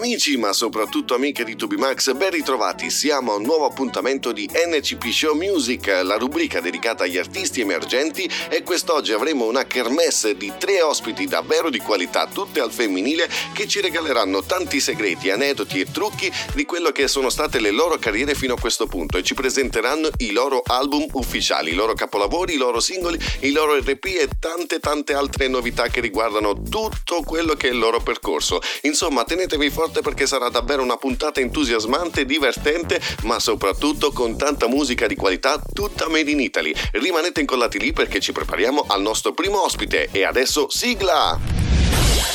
Amici, ma soprattutto amiche di Tubimax, ben ritrovati. Siamo a un nuovo appuntamento di NCP Show Music, la rubrica dedicata agli artisti emergenti e quest'oggi avremo una kermesse di tre ospiti davvero di qualità, tutte al femminile, che ci regaleranno tanti segreti, aneddoti e trucchi di quello che sono state le loro carriere fino a questo punto e ci presenteranno i loro album ufficiali, i loro capolavori, i loro singoli, i loro RP e tante tante altre novità che riguardano tutto quello che è il loro percorso. Insomma, tenetevi forte perché sarà davvero una puntata entusiasmante, divertente, ma soprattutto con tanta musica di qualità tutta made in Italy. Rimanete incollati lì perché ci prepariamo al nostro primo ospite e adesso sigla!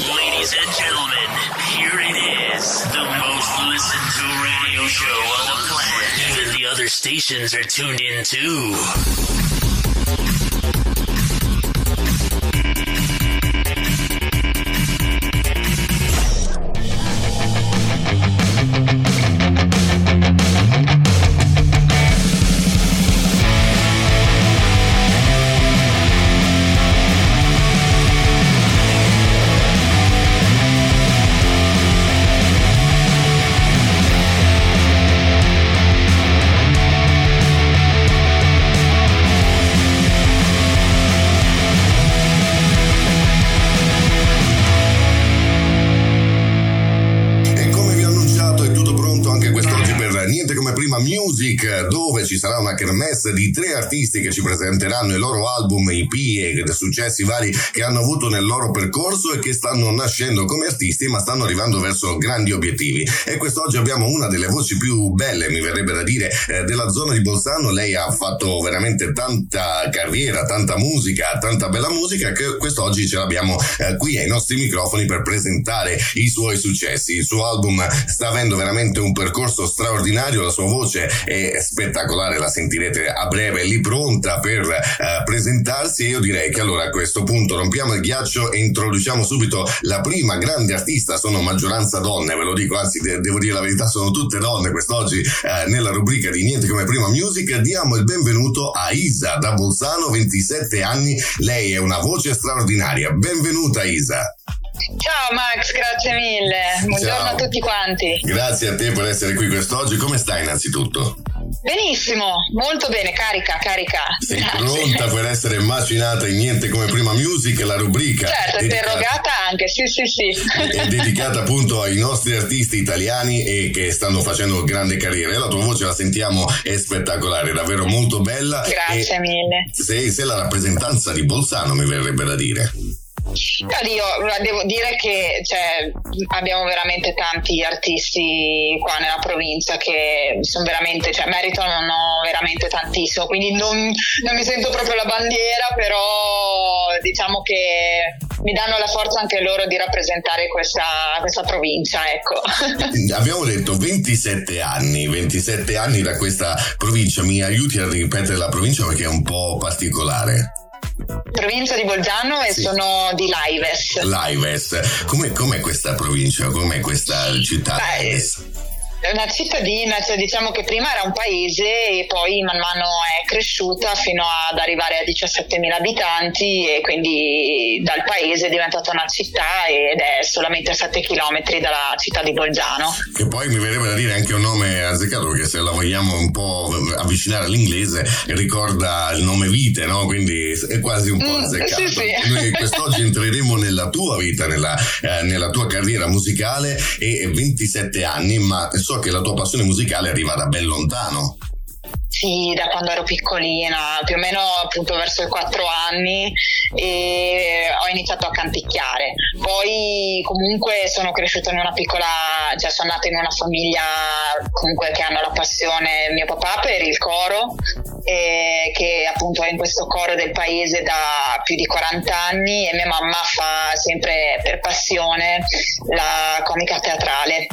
Ladies and gentlemen, here it is, the most listened to radio show on the planet. Even the other stations are tuned in too. Tre artisti che ci presenteranno i loro album, EP e successi vari che hanno avuto nel loro percorso e che stanno nascendo come artisti ma stanno arrivando verso grandi obiettivi. E quest'oggi abbiamo una delle voci più belle, mi verrebbe da dire, eh, della zona di Bolzano. Lei ha fatto veramente tanta carriera, tanta musica, tanta bella musica che quest'oggi ce l'abbiamo eh, qui ai nostri microfoni per presentare i suoi successi. Il suo album sta avendo veramente un percorso straordinario, la sua voce è spettacolare, la sentirete a breve lì pronta per uh, presentarsi e io direi che allora a questo punto rompiamo il ghiaccio e introduciamo subito la prima grande artista, sono maggioranza donne, ve lo dico, anzi de- devo dire la verità, sono tutte donne quest'oggi uh, nella rubrica di Niente come prima music, diamo il benvenuto a Isa da Bolzano, 27 anni, lei è una voce straordinaria, benvenuta Isa. Ciao Max, grazie mille. Buongiorno Ciao. a tutti quanti. Grazie a te per essere qui quest'oggi. Come stai innanzitutto? Benissimo, molto bene, carica, carica. Sei Grazie. pronta per essere macinata in niente come prima music, la rubrica. Certo, interrogata anche, sì, sì, sì. È dedicata appunto ai nostri artisti italiani e che stanno facendo grande carriera. E la tua voce la sentiamo, è spettacolare, davvero molto bella. Grazie mille. Sei, sei la rappresentanza di Bolzano, mi verrebbe da dire. Io devo dire che cioè, abbiamo veramente tanti artisti qua nella provincia che sono veramente, cioè, meritano veramente tantissimo, quindi non, non mi sento proprio la bandiera, però diciamo che mi danno la forza anche loro di rappresentare questa, questa provincia. Ecco. Abbiamo detto 27 anni, 27 anni da questa provincia, mi aiuti a ripetere la provincia perché è un po' particolare provincia di Bolzano e sì. sono di Laives. Laives, com'è, com'è questa provincia? Com'è questa città? Beh, è una cittadina, cioè diciamo che prima era un paese e poi man mano è cresciuta fino ad arrivare a 17.000 abitanti e quindi dal paese è diventata una città ed è solamente a 7 km dalla città di Bolzano. Che poi mi verrebbe da dire anche un nome azzeccato perché se la vogliamo un po' avvicinare all'inglese ricorda il nome Vite, no? Quindi è quasi un po' mm, azzeccato. Mm, sì, sì. Noi quest'oggi entreremo nella tua vita, nella, eh, nella tua carriera musicale e 27 anni, ma so che la tua passione musicale arriva da ben lontano. Sì, da quando ero piccolina, più o meno appunto verso i quattro anni e ho iniziato a canticchiare. Poi comunque sono cresciuta in una piccola, cioè sono nata in una famiglia comunque che hanno la passione, mio papà per il coro, e che appunto è in questo coro del paese da più di 40 anni e mia mamma fa sempre per passione la comica teatrale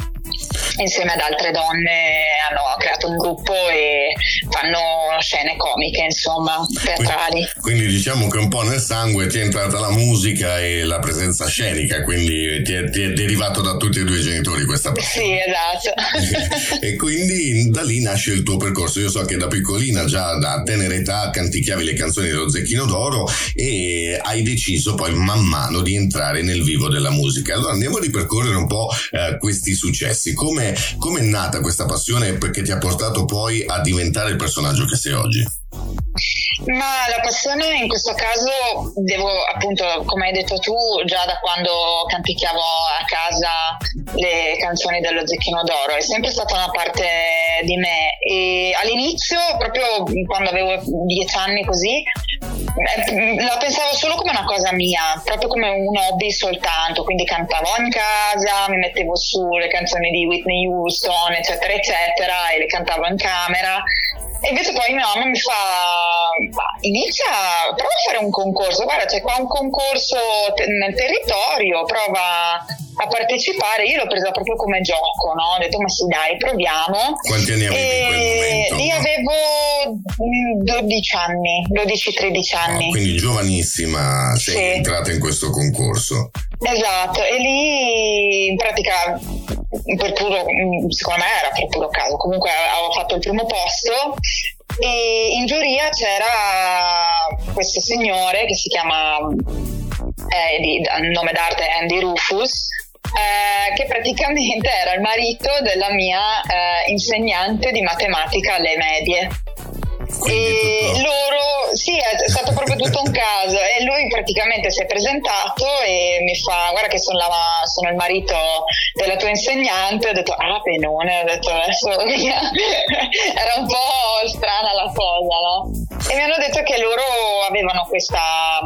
insieme ad altre donne hanno creato un gruppo e fanno scene comiche, insomma, teatrali. Quindi, quindi diciamo che un po' nel sangue ti è entrata la musica e la presenza scenica, quindi ti è, ti è derivato da tutti e due i genitori questa passione. Sì, esatto. e quindi da lì nasce il tuo percorso. Io so che da piccolina, già da tenera età, canticchiavi le canzoni dello Zecchino d'Oro e hai deciso poi man mano di entrare nel vivo della musica. Allora andiamo a ripercorrere un po' eh, questi successi. Come è nata questa passione perché ti ha portato poi a diventare il personaggio che sei oggi? Ma la passione in questo caso devo appunto, come hai detto tu, già da quando canticchiavo a casa le canzoni dello Zecchino d'Oro, è sempre stata una parte di me. E all'inizio, proprio quando avevo dieci anni così, eh, la pensavo solo come una cosa mia, proprio come un hobby soltanto, quindi cantavo in casa, mi mettevo su le canzoni di Whitney Houston, eccetera, eccetera, e le cantavo in camera e invece poi mia mamma mi fa, inizia, prova a fare un concorso, guarda c'è qua un concorso te- nel territorio, prova a partecipare, io l'ho presa proprio come gioco, no? ho detto ma sì dai proviamo. Quanti anni avevi in quel momento? Lì avevo 12 anni, 12-13 anni. Oh, quindi giovanissima sei sì. entrata in questo concorso. Esatto, e lì in pratica per puro, secondo me era per puro caso, comunque avevo fatto il primo posto e in giuria c'era questo signore che si chiama, eh, di, nome d'arte Andy Rufus, eh, che praticamente era il marito della mia eh, insegnante di matematica alle medie. E loro, sì, è stato proprio tutto un caso. E lui praticamente si è presentato e mi fa: Guarda, che sono, la, sono il marito della tua insegnante. Ho detto: Ah, penone. Ho detto adesso era un po' strana la cosa, no? E mi hanno detto che loro avevano questa,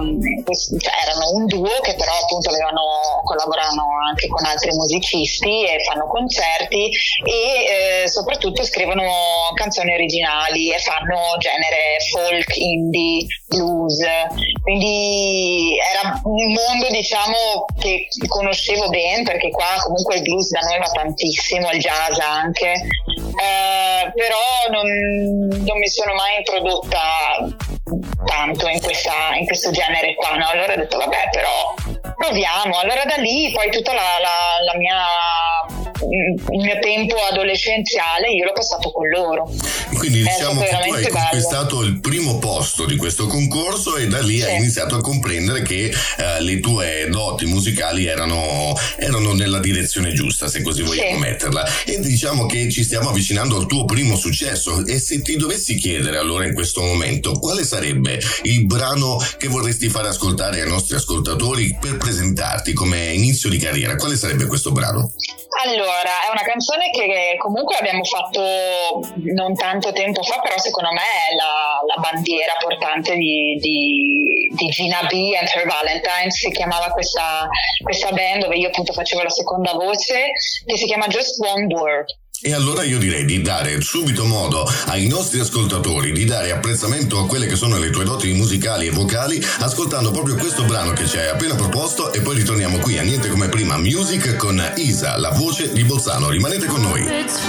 quest, cioè erano un duo che però appunto avevano, collaborano anche con altri musicisti e fanno concerti e eh, soprattutto scrivono canzoni originali e fanno genere folk, indie, blues. Quindi era un mondo diciamo che conoscevo bene perché qua comunque il blues da noi va tantissimo, il jazz anche. Eh, però non, non mi sono mai introdotta tanto in, questa, in questo genere qua, no? Allora ho detto vabbè però proviamo, allora da lì poi tutta la, la, la mia il mio tempo adolescenziale io l'ho passato con loro. Quindi diciamo che tu hai conquistato il primo posto di questo concorso e da lì sì. hai iniziato a comprendere che eh, le tue doti musicali erano, erano, nella direzione giusta, se così vogliamo sì. metterla. E diciamo che ci stiamo avvicinando al tuo primo successo e se ti dovessi chiedere allora in questo momento quale sarebbe il brano che vorresti fare ascoltare ai nostri ascoltatori per presentarti come inizio di carriera, quale sarebbe questo brano? Allora, è una canzone che comunque abbiamo fatto non tanto tempo fa, però secondo me è la, la bandiera portante di, di, di, Gina B and Her Valentine, si chiamava questa, questa band dove io appunto facevo la seconda voce, che si chiama Just One Word. E allora io direi di dare subito modo ai nostri ascoltatori di dare apprezzamento a quelle che sono le tue doti musicali e vocali ascoltando proprio questo brano che ci hai appena proposto e poi ritorniamo qui a niente come prima music con Isa, la voce di Bolzano. Rimanete con noi. It's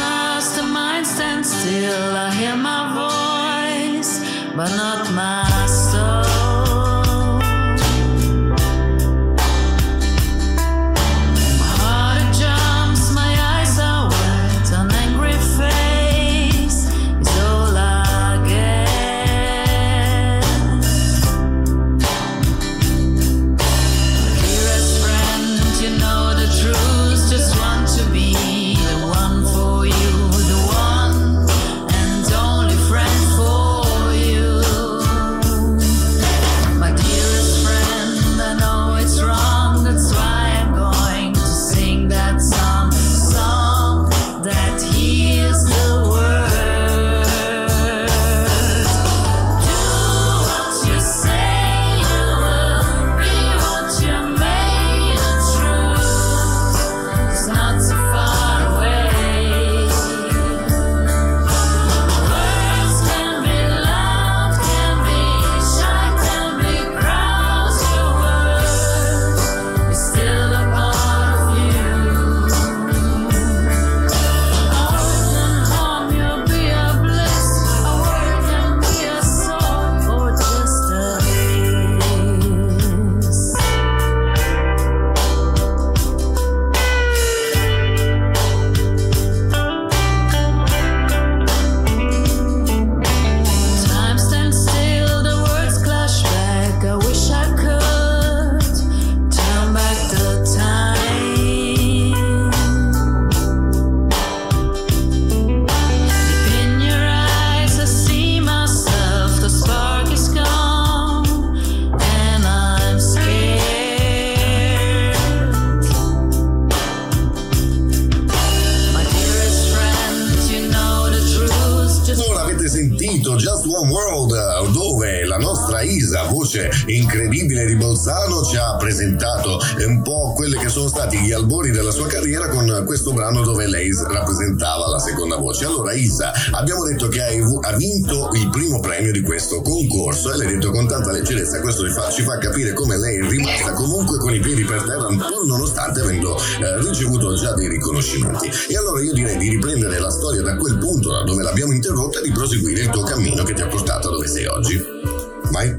Bolzano, ci ha presentato un po' quelli che sono stati gli albori della sua carriera con questo brano dove lei rappresentava la seconda voce. Allora Isa, abbiamo detto che hai ha vinto il primo premio di questo concorso e l'hai detto con tanta leggerezza, questo ci fa, ci fa capire come lei è rimasta comunque con i piedi per terra pur nonostante avendo eh, ricevuto già dei riconoscimenti. E allora io direi di riprendere la storia da quel punto da dove l'abbiamo interrotta e di proseguire il tuo cammino che ti ha portato dove sei oggi. Vai.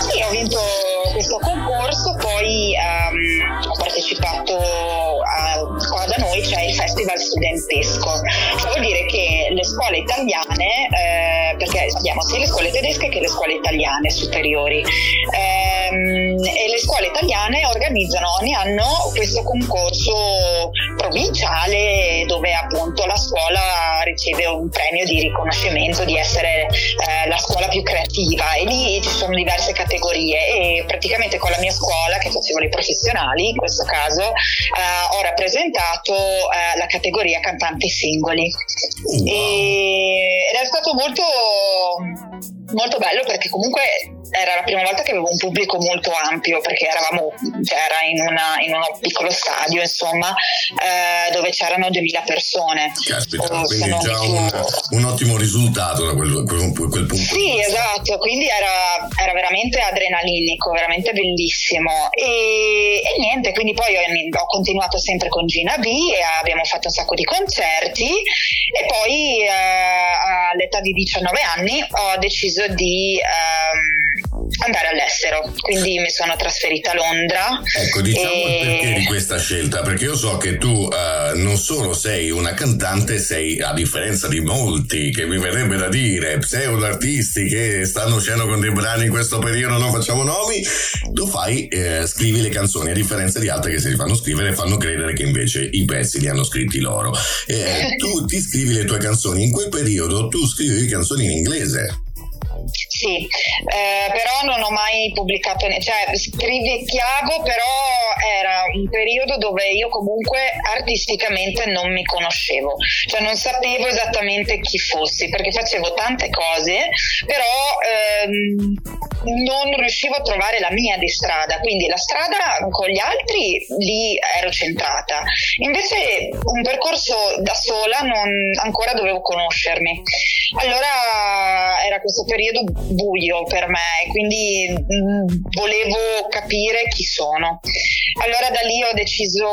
Sì, ho vinto questo concorso, poi um, partecipato a, qua da noi c'è il Festival Studentesco. Ciò vuol dire che le scuole italiane, eh, perché abbiamo sia le scuole tedesche che le scuole italiane superiori, ehm, e le scuole italiane organizzano ogni anno questo concorso provinciale dove appunto la scuola riceve un premio di riconoscimento di essere eh, la scuola più creativa e lì ci sono diverse categorie e praticamente con la mia scuola che facevo le professionali in questo caso eh, ho rappresentato eh, la categoria cantanti singoli. E, ed è stato molto molto bello perché comunque era la prima volta che avevo un pubblico molto ampio perché eravamo, cioè era in, una, in, uno piccolo stadio insomma eh, dove c'erano 2000 persone. Caspita, oh, quindi già un, un, ottimo risultato da quel, quel, quel punto sì esatto quindi era, era, veramente adrenalinico veramente bellissimo. E, e niente quindi poi ho, ho, continuato sempre con Gina B e abbiamo fatto un sacco di concerti. E poi eh, all'età di 19 anni ho deciso di ehm, andare all'estero, quindi mi sono trasferita a Londra. Ecco, diciamo e... il perché di questa scelta, perché io so che tu uh, non solo sei una cantante, sei a differenza di molti che mi verrebbe da dire pseudo artisti che stanno uscendo con dei brani in questo periodo, non facciamo nomi, tu fai, eh, scrivi le canzoni, a differenza di altre che si fanno scrivere fanno credere che invece i pezzi li hanno scritti loro. Eh, tu ti scrivi le tue canzoni, in quel periodo tu scrivi canzoni in inglese. Sì, eh, però non ho mai pubblicato, cioè scrivecchiavo, però era un periodo dove io comunque artisticamente non mi conoscevo, cioè non sapevo esattamente chi fossi, perché facevo tante cose, però ehm, non riuscivo a trovare la mia di strada, quindi la strada con gli altri lì ero centrata. Invece un percorso da sola non, ancora dovevo conoscermi. Allora era questo periodo buio per me, quindi mh, volevo capire chi sono. Allora da lì ho deciso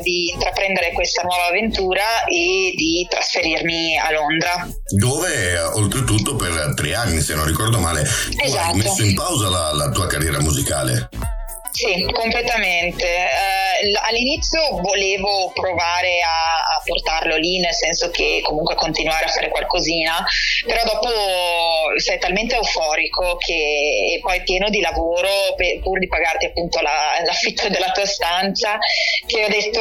di intraprendere questa nuova avventura e di trasferirmi a Londra. Dove oltretutto per tre anni, se non ricordo male, esatto. Messo in pausa la, la tua carriera musicale. Sì, completamente. Eh, all'inizio volevo provare a, a, portarlo lì, nel senso che comunque continuare a fare qualcosina, però dopo sei talmente euforico che e poi pieno di lavoro per, pur di pagarti appunto la, l'affitto della tua stanza, che ho detto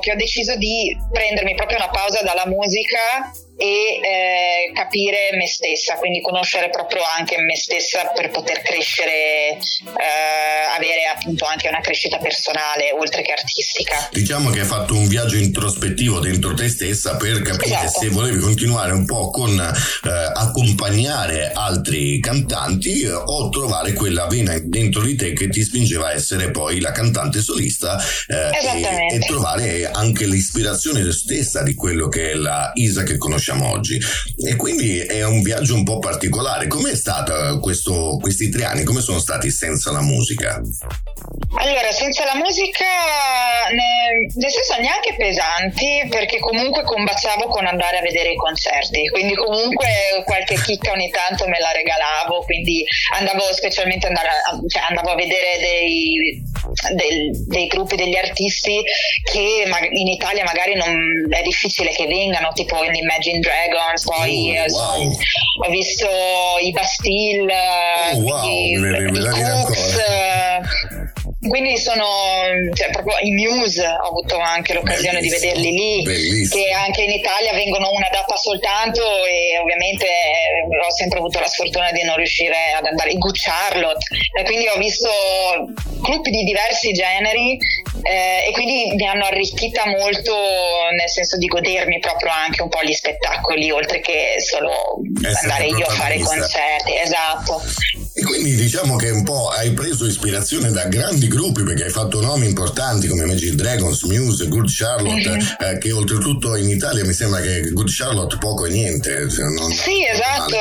che ho deciso di prendermi proprio una pausa dalla musica e eh, capire me stessa, quindi conoscere proprio anche me stessa per poter crescere, eh, avere appunto anche una crescita personale oltre che artistica. Diciamo che hai fatto un viaggio introspettivo dentro te stessa per capire esatto. se volevi continuare un po' con eh, accompagnare altri cantanti o trovare quella vena dentro di te che ti spingeva a essere poi la cantante solista eh, e, e trovare anche l'ispirazione stessa di quello che è la Isa che conosciamo conosciamo oggi. E quindi è un viaggio un po' particolare. Com'è stato questo, questi tre anni? Come sono stati senza la musica? Allora, senza la musica, ne, nel senso neanche pesanti, perché comunque combaciavo con andare a vedere i concerti, quindi comunque qualche chicca ogni tanto me la regalavo, quindi andavo specialmente andare a, cioè andavo a vedere dei, dei, dei, gruppi degli artisti che in Italia magari non, è difficile che vengano, tipo in Imagine Dragons, poi oh, wow. ho visto i Bastille, oh, wow, i, i Cooks, quindi sono cioè, proprio i Muse, ho avuto anche l'occasione Bellissimo. di vederli lì, Bellissimo. che anche in Italia vengono una data soltanto e ovviamente eh, ho sempre avuto la sfortuna di non riuscire ad andare in Good Charlotte, e quindi ho visto gruppi di diversi generi eh, e quindi mi hanno arricchita molto nel senso di godermi proprio anche un po' gli spettacoli oltre che solo Essere andare io a fare concerti esatto e quindi diciamo che un po' hai preso ispirazione da grandi gruppi perché hai fatto nomi importanti come Magic Dragons, Muse, Good Charlotte, mm-hmm. eh, che oltretutto in Italia mi sembra che Good Charlotte poco e niente. Non, sì, esatto,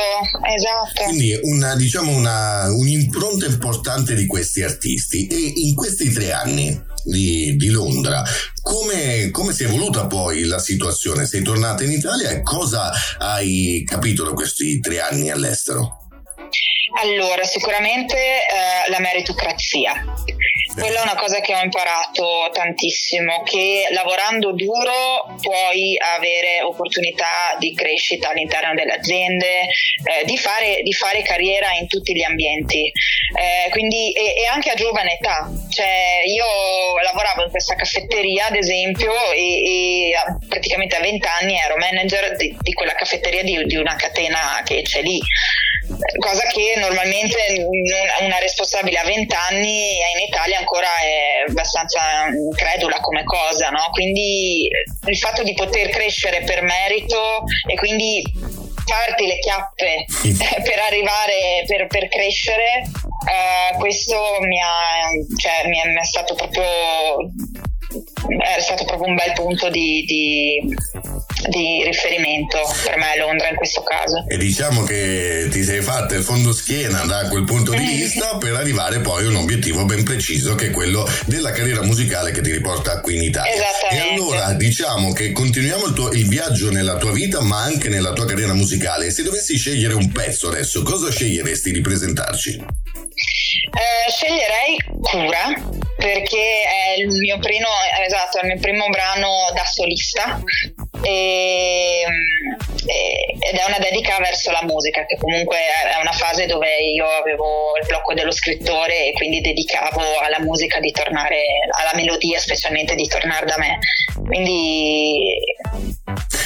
esatto. Quindi una, diciamo una, un'impronta importante di questi artisti e in questi tre anni di, di Londra. Come, come, si è evoluta poi la situazione? Sei tornata in Italia e cosa hai capito da questi tre anni all'estero? Allora, sicuramente eh, la meritocrazia. Quella è una cosa che ho imparato tantissimo, che lavorando duro puoi avere opportunità di crescita all'interno delle aziende, eh, di, fare, di, fare, carriera in tutti gli ambienti, eh, quindi, e, e, anche a giovane età. Cioè, io lavoravo in questa caffetteria, ad esempio, e, e praticamente a 20 anni ero manager di, di quella caffetteria di, di una catena che c'è lì cosa che normalmente una responsabile a 20 anni in Italia ancora è abbastanza incredula come cosa, no? Quindi il fatto di poter crescere per merito e quindi farti le chiappe per arrivare, per, per crescere, eh, questo mi, ha, cioè, mi è stato proprio è stato proprio un bel punto di, di, di, riferimento per me a Londra in questo caso. E diciamo che ti sei fatta il fondo schiena da quel punto di vista per arrivare poi a un obiettivo ben preciso che è quello della carriera musicale che ti riporta qui in Italia. E allora diciamo che continuiamo il, tuo, il viaggio nella tua vita ma anche nella tua carriera musicale. Se dovessi scegliere un pezzo adesso, cosa sceglieresti di presentarci? Eh, sceglierei Cura perché è il mio primo, esatto, il mio primo brano da solista e, ed è una dedica verso la musica che comunque è una fase dove io avevo il blocco dello scrittore e quindi dedicavo alla musica di tornare, alla melodia specialmente di tornare da me. Quindi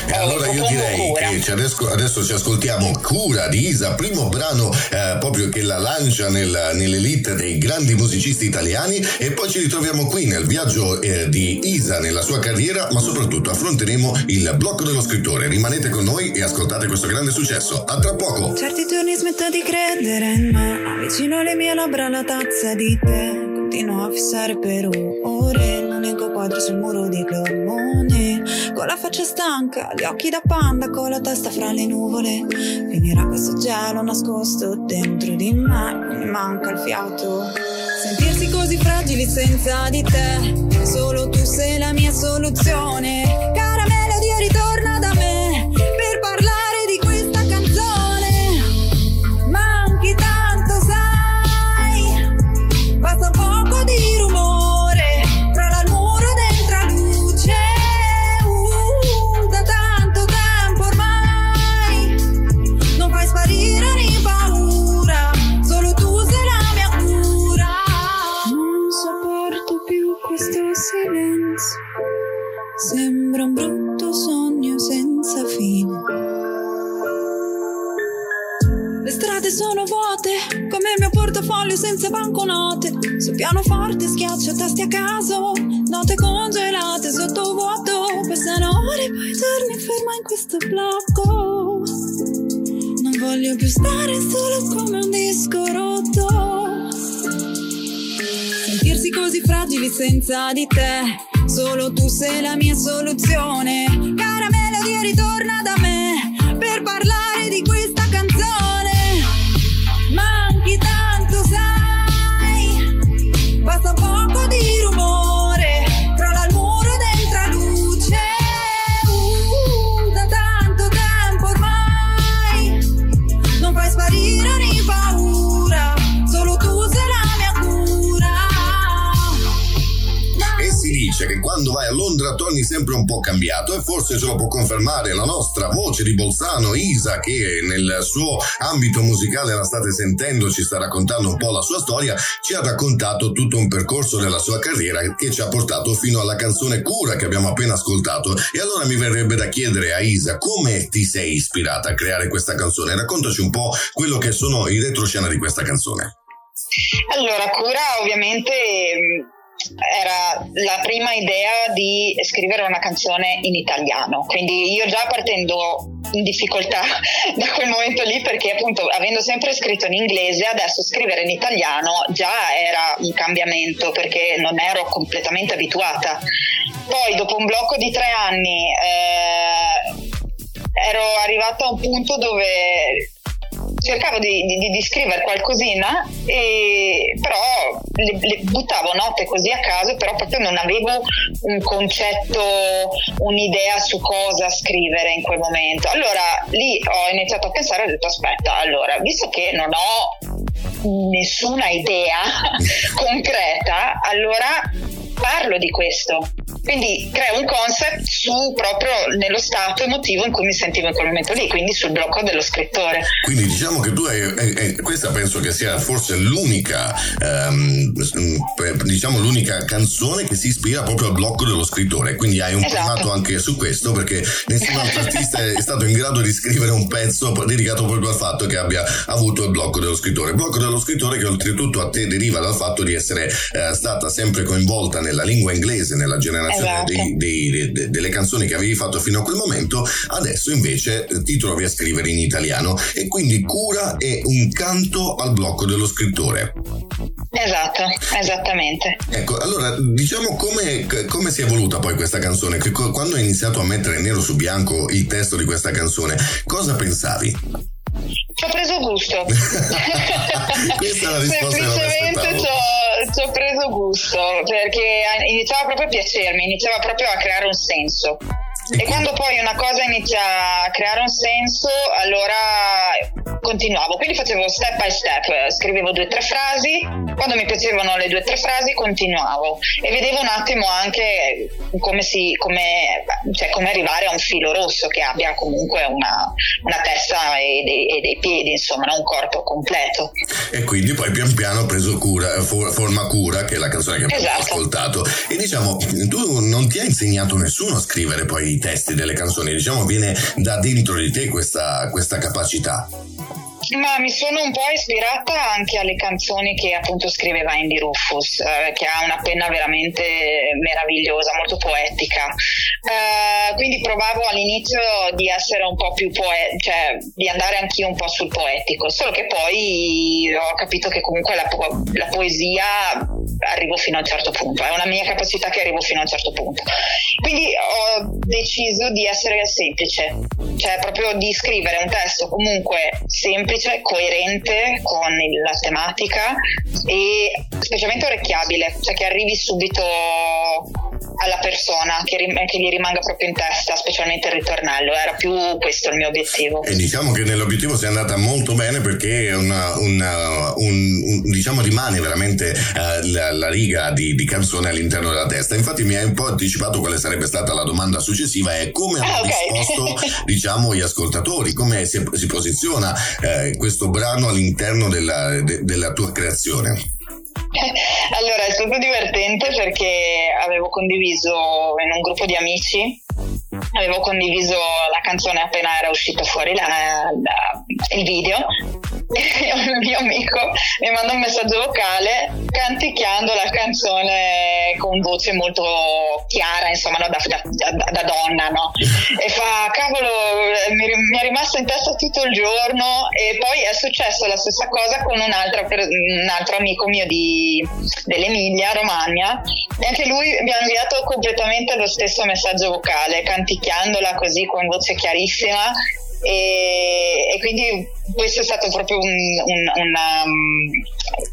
e allora io direi che adesso, adesso, ci ascoltiamo Cura di Isa, primo brano eh, proprio che la lancia nel, nell'elite dei grandi musicisti italiani e poi ci ritroviamo qui nel viaggio eh, di Isa nella sua carriera, ma soprattutto affronteremo il blocco dello scrittore. Rimanete con noi e ascoltate questo grande successo. A tra poco! Certi giorni smetto di credere in me, avvicino le mie labbra alla tazza di te, continuo a fissare per ore, l'unico quadro sul muro di Clormone con la faccia stanca, gli occhi da panda, con la testa fra le nuvole. Finirà questo gelo nascosto dentro di me, mi manca il fiato. Sentirsi così fragili senza di te, solo tu sei la mia soluzione. Cara melodia, ritorna pianoforte schiaccio tasti a caso. Note congelate sotto vuoto. Passano ore poi giorni ferma in questo blocco. Non voglio più stare solo come un disco rotto. Sentirsi così fragili senza di te. Solo tu sei la mia soluzione. Cara melodia ritorna da me. Per parlare di questa quando vai a Londra torni sempre un po' cambiato e forse ce lo può confermare la nostra voce di Bolzano, Isa, che nel suo ambito musicale la state sentendo, ci sta raccontando un po' la sua storia, ci ha raccontato tutto un percorso della sua carriera che ci ha portato fino alla canzone Cura che abbiamo appena ascoltato. E allora mi verrebbe da chiedere a Isa come ti sei ispirata a creare questa canzone. Raccontaci un po' quello che sono i retroscena di questa canzone. Allora, Cura ovviamente era la prima idea di scrivere una canzone in italiano, quindi io già partendo in difficoltà da quel momento lì perché appunto avendo sempre scritto in inglese adesso scrivere in italiano già era un cambiamento perché non ero completamente abituata. Poi dopo un blocco di tre anni eh, ero arrivata a un punto dove cercavo di, di, di scrivere qualcosina, e, però le, le, buttavo note così a caso, però proprio non avevo un concetto, un'idea su cosa scrivere in quel momento. Allora lì ho iniziato a pensare ho detto aspetta, allora, visto che non ho nessuna idea concreta, allora parlo di questo. Quindi creo un concept su proprio nello stato emotivo in cui mi sentivo in quel momento lì, quindi sul blocco dello scrittore. Quindi diciamo che tu hai, hai, questa penso che sia forse l'unica, ehm, diciamo l'unica canzone che si ispira proprio al blocco dello scrittore, quindi hai un esatto. primato anche su questo perché nessun altro artista è stato in grado di scrivere un pezzo dedicato proprio al fatto che abbia avuto il blocco dello scrittore. Il blocco dello scrittore che oltretutto a te deriva dal fatto di essere eh, stata sempre coinvolta nella lingua inglese, nella generazione esatto. dei, dei, de, delle canzoni che avevi fatto fino a quel momento, adesso invece eh, ti trovi a scrivere in italiano e quindi cura è un canto al blocco dello scrittore. Esatto, esattamente. Ecco, allora diciamo come, come si è evoluta poi questa canzone? Quando hai iniziato a mettere nero su bianco il testo di questa canzone, cosa pensavi? Ci ho preso gusto. Questa è la risposta Semplicemente ci ho, ci ho preso gusto perché iniziava proprio a piacermi, iniziava proprio a creare un senso. E quando poi una cosa inizia a creare un senso, allora continuavo. Quindi facevo step by step, scrivevo due o tre frasi, quando mi piacevano le due o tre frasi continuavo e vedevo un attimo anche come, si, come, cioè come arrivare a un filo rosso che abbia comunque una, una testa e dei, e dei, piedi, insomma, un corpo completo. E quindi poi pian piano ho preso cura, forma cura, che è la canzone che abbiamo esatto. ascoltato. E diciamo, tu non ti ha insegnato nessuno a scrivere poi i testi delle canzoni, diciamo viene da dentro di te questa, questa capacità. Ma mi sono un po' ispirata anche alle canzoni che appunto scriveva Andy Rufus, eh, che ha una penna veramente meravigliosa, molto poetica. Eh, quindi provavo all'inizio di essere un po' più poetico, cioè di andare anch'io un po' sul poetico, solo che poi ho capito che comunque la, po- la poesia arrivo fino a un certo punto, è una mia capacità che arrivo fino a un certo punto. Quindi ho deciso di essere semplice, cioè proprio di scrivere un testo comunque semplice, coerente con la tematica e specialmente orecchiabile, cioè che arrivi subito alla persona, che, rim- che, gli rimanga proprio in testa, specialmente il ritornello. Era più questo il mio obiettivo. E diciamo che nell'obiettivo sei andata molto bene perché una, una, un, un, diciamo rimane veramente uh, la, la, riga di, di, canzone all'interno della testa. Infatti mi hai un po' anticipato quale sarebbe stata la domanda successiva e come hanno ah, okay. risposto diciamo gli ascoltatori, come si, si posiziona eh, questo brano all'interno della, de, della tua creazione. Allora, è stato divertente perché avevo condiviso in un gruppo di amici, avevo condiviso la canzone appena era uscito fuori la, la, il video un mio amico mi manda un messaggio vocale canticchiando la canzone con voce molto chiara, insomma, no? da, da, da, donna, no? E fa, cavolo, mi, mi, è rimasto in testa tutto il giorno e poi è successo la stessa cosa con un altro, un altro amico mio di, dell'Emilia, Romagna, e anche lui mi ha inviato completamente lo stesso messaggio vocale, canticchiandola così con voce chiarissima. E, e, quindi questo è stato proprio un, un, una,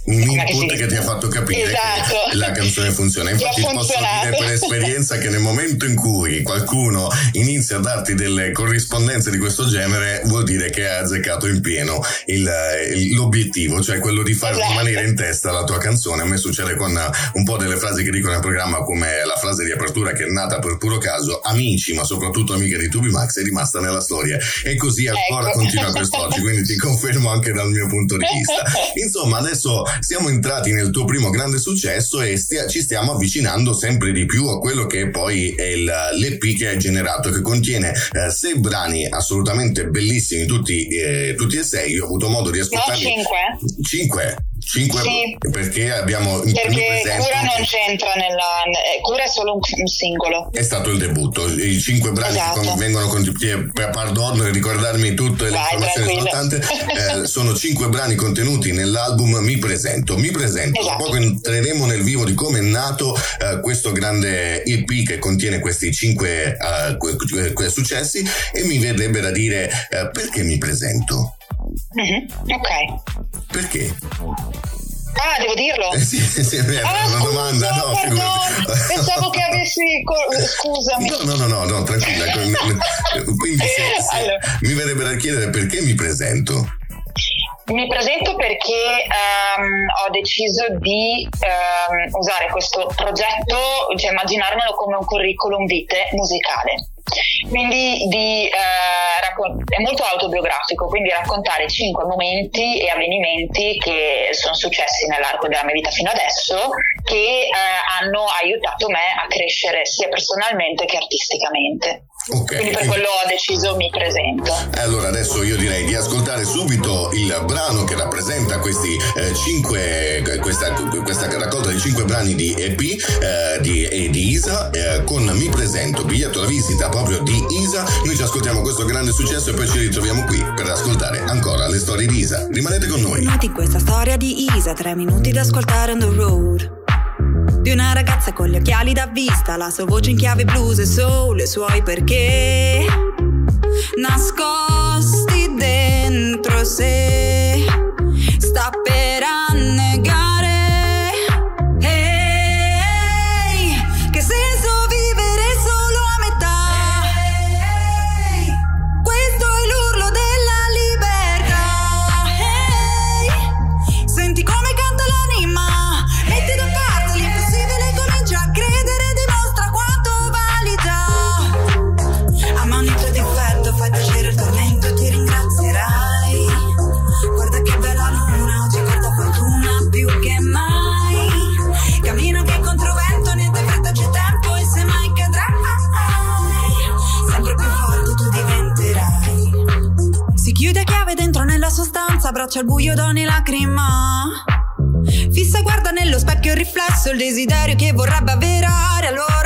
un input che ti ha fatto capire esatto. che la canzone funziona. Infatti posso dire per esperienza che nel momento in cui qualcuno inizia a darti delle corrispondenze di questo genere vuol dire che ha azzeccato in pieno il, l'obiettivo, cioè quello di far esatto. rimanere in testa la tua canzone. A me succede con un po' delle frasi che dico nel programma come la frase di apertura che è nata per puro caso, amici ma soprattutto amiche di Tubi Max è rimasta nella storia e così ancora ecco. continua quest'oggi, quindi ti confermo anche dal mio punto di vista. Insomma, adesso siamo entrati nel tuo primo grande successo e stia, ci stiamo avvicinando sempre di più a quello che poi è il, l'EP che hai generato, che contiene eh, sei brani assolutamente bellissimi, tutti, eh, tutti e sei. Io ho avuto modo di ascoltarli. No, cinque. Cinque. 5 sì, perché abbiamo perché Cura non c'entra nella eh, Cura è solo un, singolo. È stato il debutto. I cinque brani esatto. che vengono con pardon ricordarmi tutto e l'informazione importante eh, sono cinque brani contenuti nell'album Mi Presento. Mi Presento. Esatto. poco entreremo nel vivo di come è nato eh, questo grande EP che contiene questi cinque uh, successi e mi verrebbe da dire uh, perché mi presento Mm-hmm. Ok. Perché? Ah, devo dirlo? Eh sì, sì, è ah, una domanda, scusa, no, perdone, pensavo che avessi. Scusami. No, no, no, no, no tranquilla. Quindi se, se allora. mi verrebbe da chiedere perché mi presento. Mi presento perché um, ho deciso di um, usare questo progetto, cioè immaginarmelo come un curriculum vitae musicale. Quindi di, eh, raccon- è molto autobiografico, quindi raccontare cinque momenti e avvenimenti che sono successi nell'arco della mia vita fino adesso che eh, hanno aiutato me a crescere sia personalmente che artisticamente. Okay. Quindi per quello ho deciso mi presento. Allora adesso io direi di ascoltare subito il brano che rappresenta questi eh, cinque, questa, questa, raccolta di cinque brani di EP eh, di, di, Isa eh, con Mi presento, biglietto da visita proprio di Isa. Noi ci ascoltiamo questo grande successo e poi ci ritroviamo qui per ascoltare ancora le storie di Isa. Rimanete con noi. Noti questa storia di Isa, tre minuti da ascoltare on the road. Di una ragazza con gli occhiali da vista, la sua voce in chiave blues e soul, i suoi perché nascosti dentro sé. Sta per annegare abbraccia al buio da ogni lacrima. Fissa guarda nello specchio il riflesso, il desiderio che vorrebbe avverare. Allora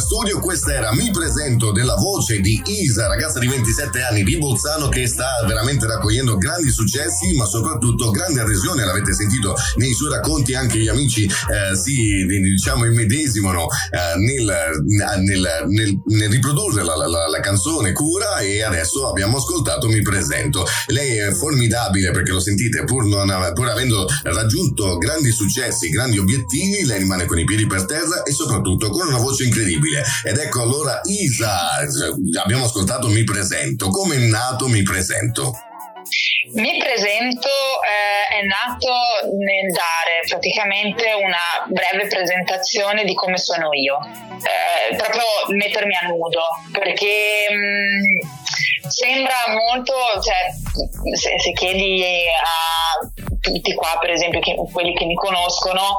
studio. Questa era Mi presento della voce di Isa, ragazza di 27 anni di Bolzano che sta veramente raccogliendo grandi successi, ma soprattutto grande adesione. L'avete sentito nei suoi racconti, anche gli amici eh, si diciamo immedesimano eh, nel, nel, nel, nel, riprodurre la, la, la, canzone Cura e adesso abbiamo ascoltato Mi presento. Lei è formidabile perché lo sentite, pur, non, pur avendo raggiunto grandi successi, grandi obiettivi, lei rimane con i piedi per terra e soprattutto con una voce incredibile. Ed ecco allora Isa, abbiamo ascoltato Mi presento. Come è nato Mi presento? Mi presento eh, è nato nel dare praticamente una breve presentazione di come sono io, eh, proprio mettermi a nudo, perché mh, mm, sembra molto, cioè, se, se chiedi a tutti qua, per esempio, che, quelli che mi conoscono,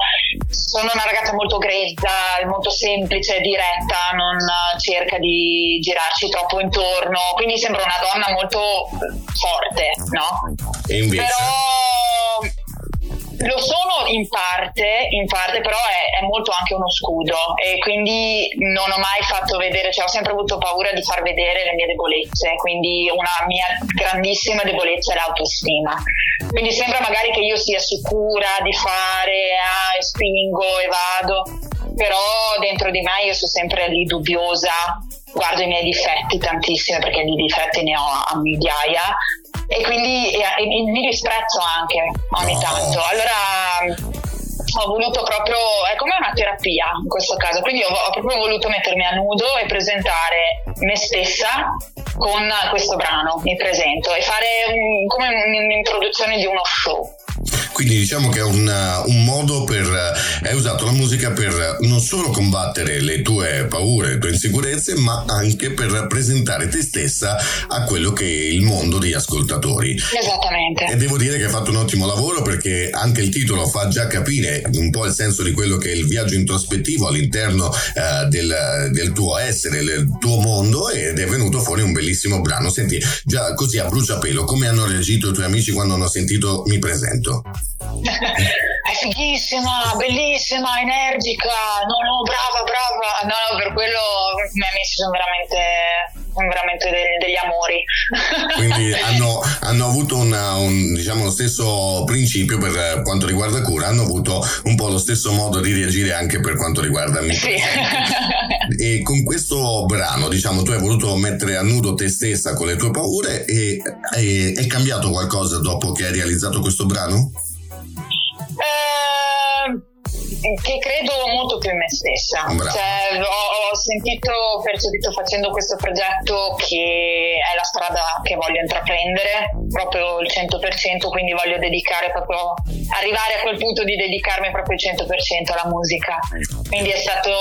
sono una ragazza molto grezza, molto semplice, diretta, non cerca di girarci troppo intorno, quindi sembra una donna molto forte, no? E invece? Però lo sono in parte, in parte però è, è, molto anche uno scudo e quindi non ho mai fatto vedere, cioè ho sempre avuto paura di far vedere le mie debolezze, quindi una mia grandissima debolezza è l'autostima. Quindi sembra magari che io sia sicura di fare, ah, spingo e vado, però dentro di me io sono sempre lì dubbiosa, guardo i miei difetti tantissimo perché di difetti ne ho a migliaia e quindi e, e, mi disprezzo anche ogni no. tanto. Allora ho voluto proprio, è come una terapia in questo caso, quindi ho, ho, proprio voluto mettermi a nudo e presentare me stessa con questo brano, mi presento e fare un, come un'introduzione di uno show. Quindi diciamo che è una, un modo per... hai usato la musica per non solo combattere le tue paure, le tue insicurezze, ma anche per presentare te stessa a quello che è il mondo degli ascoltatori. Esattamente. E devo dire che hai fatto un ottimo lavoro perché anche il titolo fa già capire un po' il senso di quello che è il viaggio introspettivo all'interno eh, del, del tuo essere, del tuo mondo ed è venuto fuori un bellissimo brano. Senti, già così a bruciapelo, come hanno reagito i tuoi amici quando hanno sentito Mi presento? è fighissima, bellissima, energica, no, no, brava, brava. No, per quello i miei amici sono veramente veramente de- degli amori. Quindi hanno, hanno avuto una, un, diciamo, lo stesso principio per quanto riguarda cura, hanno avuto un po' lo stesso modo di reagire anche per quanto riguarda me. Sì. E con questo brano, diciamo, tu hai voluto mettere a nudo te stessa con le tue paure e, e è cambiato qualcosa dopo che hai realizzato questo brano? Che credo molto più in me stessa. Cioè, ho, ho, sentito, percepito facendo questo progetto che è la strada che voglio intraprendere, proprio il 100%, quindi voglio dedicare proprio, arrivare a quel punto di dedicarmi proprio il 100% alla musica. Quindi è stato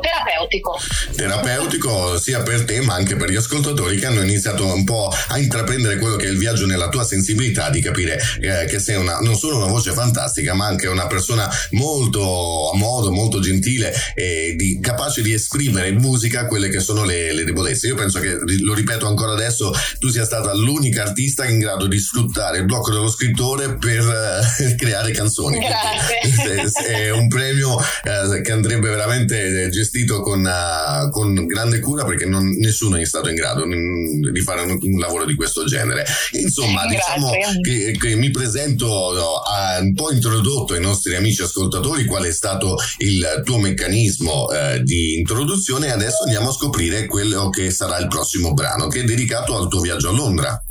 terapeutico. Terapeutico sia per te ma anche per gli ascoltatori che hanno iniziato un po' a intraprendere quello che è il viaggio nella tua sensibilità di capire eh, che sei una, non solo una voce fantastica ma anche una persona molto a modo, molto gentile e di, capace di esprimere in musica quelle che sono le, le, debolezze. Io penso che, lo ripeto ancora adesso, tu sia stata l'unica artista in grado di sfruttare il blocco dello scrittore per uh, creare canzoni. Grazie. È, un premio uh, che andrebbe veramente gestito con, uh, con grande cura perché non, nessuno è stato in grado di fare un, un lavoro di questo genere. Insomma, diciamo che, che, mi presento, no, un po' introdotto ai nostri amici ascoltatori quale è stato il tuo meccanismo eh, di introduzione e adesso andiamo a scoprire quello che sarà il prossimo brano che è dedicato al tuo viaggio a Londra.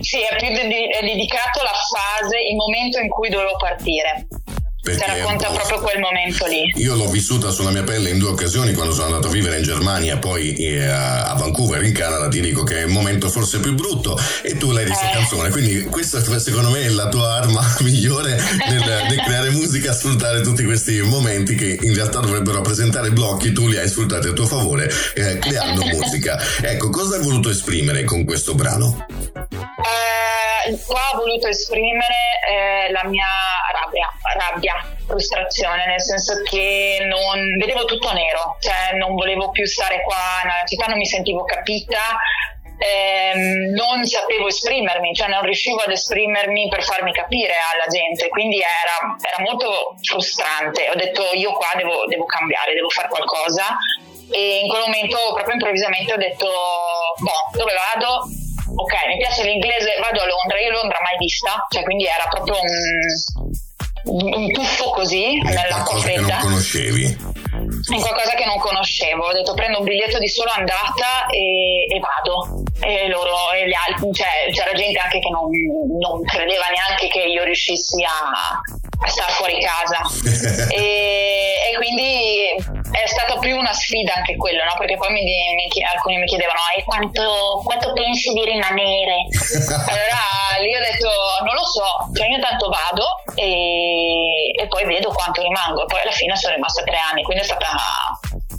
Sì, è più de- è dedicato alla fase, il momento in cui dovevo partire. Perché Ti racconta proprio quel momento lì. Io l'ho vissuta sulla mia pelle in due occasioni quando sono andato a vivere in Germania poi eh, a Vancouver in Canada ti dico che è il momento forse più brutto e tu l'hai vista eh. canzone quindi questa secondo me è la tua arma migliore nel, nel, creare musica sfruttare tutti questi momenti che in realtà dovrebbero rappresentare blocchi tu li hai sfruttati a tuo favore eh, creando musica ecco cosa hai voluto esprimere con questo brano? Eh, qua ho voluto esprimere eh, la mia rabbia, rabbia, frustrazione, nel senso che non vedevo tutto nero, cioè non volevo più stare qua nella città, non mi sentivo capita, ehm, non sapevo esprimermi, cioè non riuscivo ad esprimermi per farmi capire alla gente, quindi era, era molto frustrante. Ho detto io qua devo, devo cambiare, devo fare qualcosa e in quel momento proprio improvvisamente ho detto boh, dove vado? ok, mi piace l'inglese, vado a Londra, io Londra mai vista, cioè quindi era proprio un, un tuffo così nell'acqua fredda. Che non conoscevi? In qualcosa che non conoscevo, ho detto prendo un biglietto di solo andata e, e vado. E loro e gli altri, cioè, c'era gente anche che non, non credeva neanche che io riuscissi a, a star fuori casa. e, e, quindi è stata più una sfida anche quello, no? Perché poi mi, mi, alcuni mi chiedevano e quanto, quanto, pensi di rimanere? allora lì ho detto non lo so, cioè io tanto vado e, e poi vedo quanto rimango. E poi alla fine sono rimasta tre anni, quindi è stata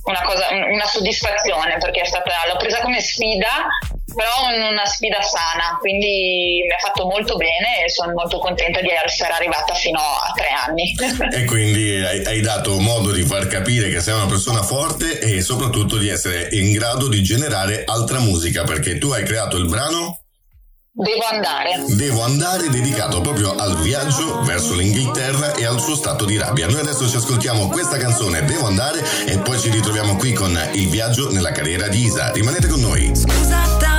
una, cosa, una soddisfazione perché è stata, l'ho presa come sfida però una sfida sana, quindi mi ha fatto molto bene e sono molto contenta di essere arrivata fino a tre anni. e quindi hai, hai dato modo di far capire che sei una persona forte e soprattutto di essere in grado di generare altra musica, perché tu hai creato il brano Devo andare. Devo andare dedicato proprio al viaggio verso l'Inghilterra e al suo stato di rabbia. Noi adesso ci ascoltiamo questa canzone Devo andare e poi ci ritroviamo qui con il viaggio nella carriera di Isa. Rimanete con noi. Scusa tanto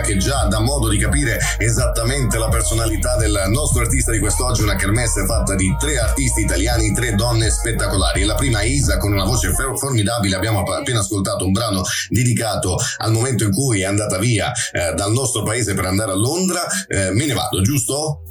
che già dà modo di capire esattamente la personalità del nostro artista di quest'oggi, una kermesse fatta di tre artisti italiani, tre donne spettacolari. La prima Isa con una voce formidabile, abbiamo appena ascoltato un brano dedicato al momento in cui è andata via eh, dal nostro paese per andare a Londra. Eh, me ne vado, giusto?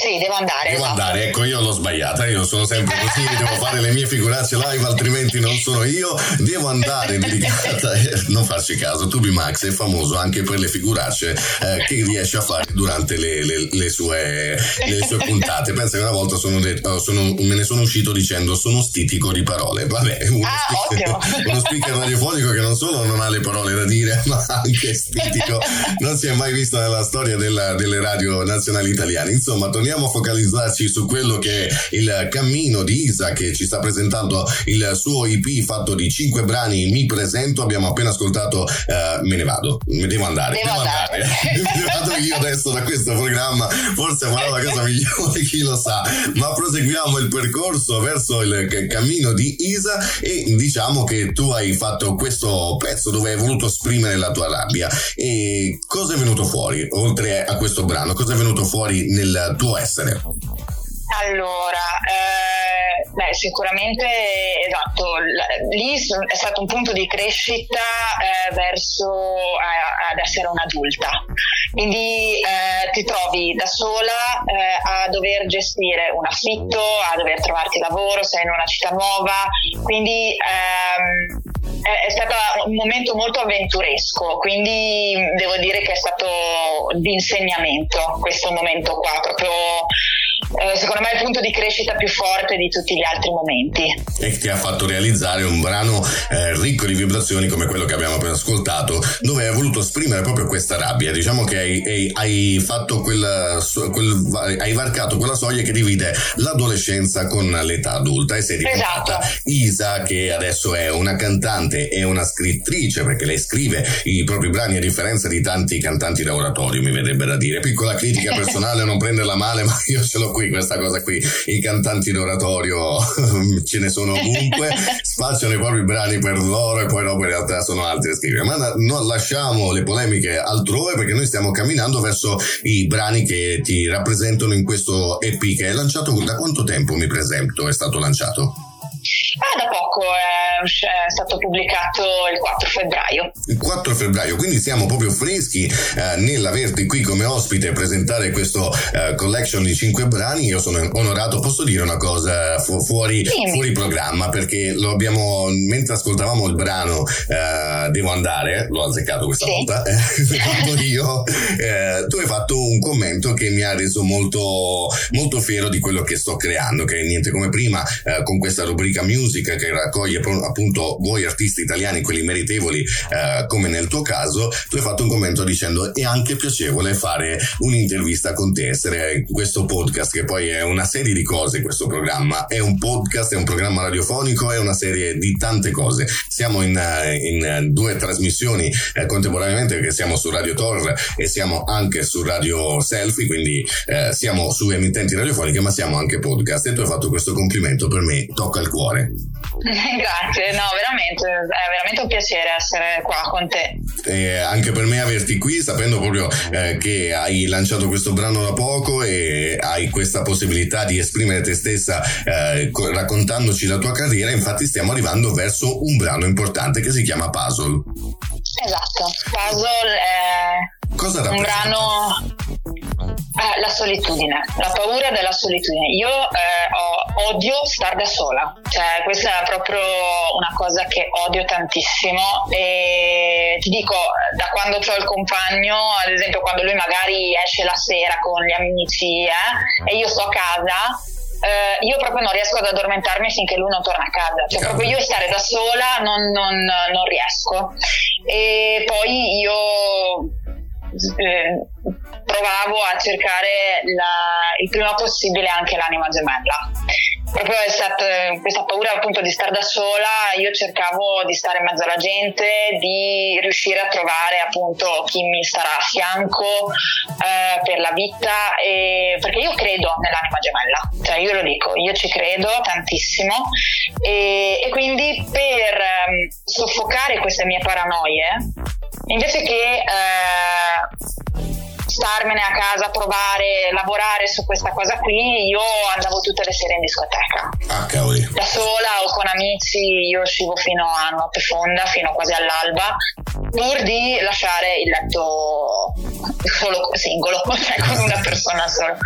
Sì, devo andare. Devo esatto. andare, ecco, io l'ho sbagliata, io sono sempre così, devo fare le mie figuracce live, altrimenti non sono io. Devo andare dedicata, non farci caso, Tubi Max è famoso anche per le figuracce eh, che riesce a fare durante le, le, le, sue, le sue, puntate. Pensa che una volta sono detto, sono, me ne sono uscito dicendo sono stitico di parole. Vabbè, uno, ah, speaker, uno speaker radiofonico che non solo non ha le parole da dire, ma anche stitico. Non si è mai visto nella storia della, delle radio nazionali italiane. Insomma, torniamo a focalizzarci su quello che è il cammino di Isa che ci sta presentando il suo EP fatto di cinque brani. Mi presento, abbiamo appena ascoltato uh, Me ne vado, me devo andare, devo, devo andare, vado io adesso da questo programma, forse farò la cosa migliore, chi lo sa, ma proseguiamo il percorso verso il cammino di Isa e diciamo che tu hai fatto questo pezzo dove hai voluto esprimere la tua rabbia. E cosa è venuto fuori oltre a questo brano, cosa è venuto fuori nel tuo essere? Allora, eh, beh, sicuramente esatto, lì è stato un punto di crescita eh, verso eh, ad essere un'adulta. Quindi eh, ti trovi da sola eh, a dover gestire un affitto, a dover trovarti lavoro, sei in una città nuova, quindi ehm, è stato un momento molto avventuresco, quindi devo dire che è stato di insegnamento questo momento qua, proprio eh, secondo me è il punto di crescita più forte di tutti gli altri momenti. E ti ha fatto realizzare un brano eh, ricco di vibrazioni come quello che abbiamo appena ascoltato, dove hai voluto esprimere proprio questa rabbia. Diciamo che hai, hai, fatto quel, quel, hai varcato quella soglia che divide l'adolescenza con l'età adulta e sei diventata esatto. Isa che adesso è una cantante e una scrittrice perché lei scrive i propri brani a differenza di tanti cantanti da oratorio mi vedrebbe da dire. Piccola critica personale, non prenderla male, ma io ce l'ho qui questa cosa qui. I cantanti d'oratorio ce ne sono ovunque, spacciano i propri brani per loro e poi dopo in realtà sono altri a scrivere. Ma non lasciamo le polemiche altrove perché noi stiamo camminando verso i brani che ti rappresentano in questo EP che è lanciato da quanto tempo mi presento è stato lanciato? Ah, da poco è, è, stato pubblicato il 4 febbraio. Il 4 febbraio, quindi siamo proprio freschi eh, nell'averti qui come ospite e presentare questo eh, collection di 5 brani. Io sono onorato, posso dire una cosa fu- fuori, fuori, programma perché lo abbiamo, mentre ascoltavamo il brano eh, Devo andare, l'ho azzeccato questa sì. volta, eh, io, eh, tu hai fatto un commento che mi ha reso molto, molto fiero di quello che sto creando, che è niente come prima eh, con questa rubrica music Music che raccoglie appunto voi artisti italiani, quelli meritevoli eh, come nel tuo caso, tu hai fatto un commento dicendo è anche piacevole fare un'intervista con te, essere questo podcast che poi è una serie di cose questo programma, è un podcast, è un programma radiofonico, è una serie di tante cose. Siamo in, eh, in due trasmissioni eh, contemporaneamente perché siamo su Radio Tor e siamo anche su Radio Selfie, quindi eh, siamo su emittenti radiofoniche ma siamo anche podcast e tu hai fatto questo complimento per me, tocca il cuore. Grazie, no, veramente, è veramente un piacere essere qua con te. E anche per me averti qui, sapendo proprio eh, che hai lanciato questo brano da poco e hai questa possibilità di esprimere te stessa eh, raccontandoci la tua carriera, infatti stiamo arrivando verso un brano importante che si chiama Puzzle. Esatto, Puzzle è Cosa un brano eh, la solitudine, la paura della solitudine. Io eh, odio star da sola, cioè questa è proprio una cosa che odio tantissimo e ti dico, da quando ho il compagno, ad esempio quando lui magari esce la sera con gli amici eh, e io sto a casa, Uh, io proprio non riesco ad addormentarmi finché lui non torna a casa, cioè proprio io stare da sola non, non, non riesco. E poi io eh, provavo a cercare la, il prima possibile anche l'anima gemella. Proprio è stata questa paura appunto di stare da sola, io cercavo di stare in mezzo alla gente, di riuscire a trovare appunto chi mi starà a fianco eh, per la vita, e, perché io credo nell'anima gemella, cioè io lo dico, io ci credo tantissimo e, e quindi per um, soffocare queste mie paranoie invece che eh, starmene a casa, provare, lavorare su questa cosa qui, io andavo tutte le sere in discoteca. Ah, cavoli. Da sola o con amici, io uscivo fino a notte fonda, fino quasi all'alba, pur di lasciare il letto solo singolo, cioè con una persona sola.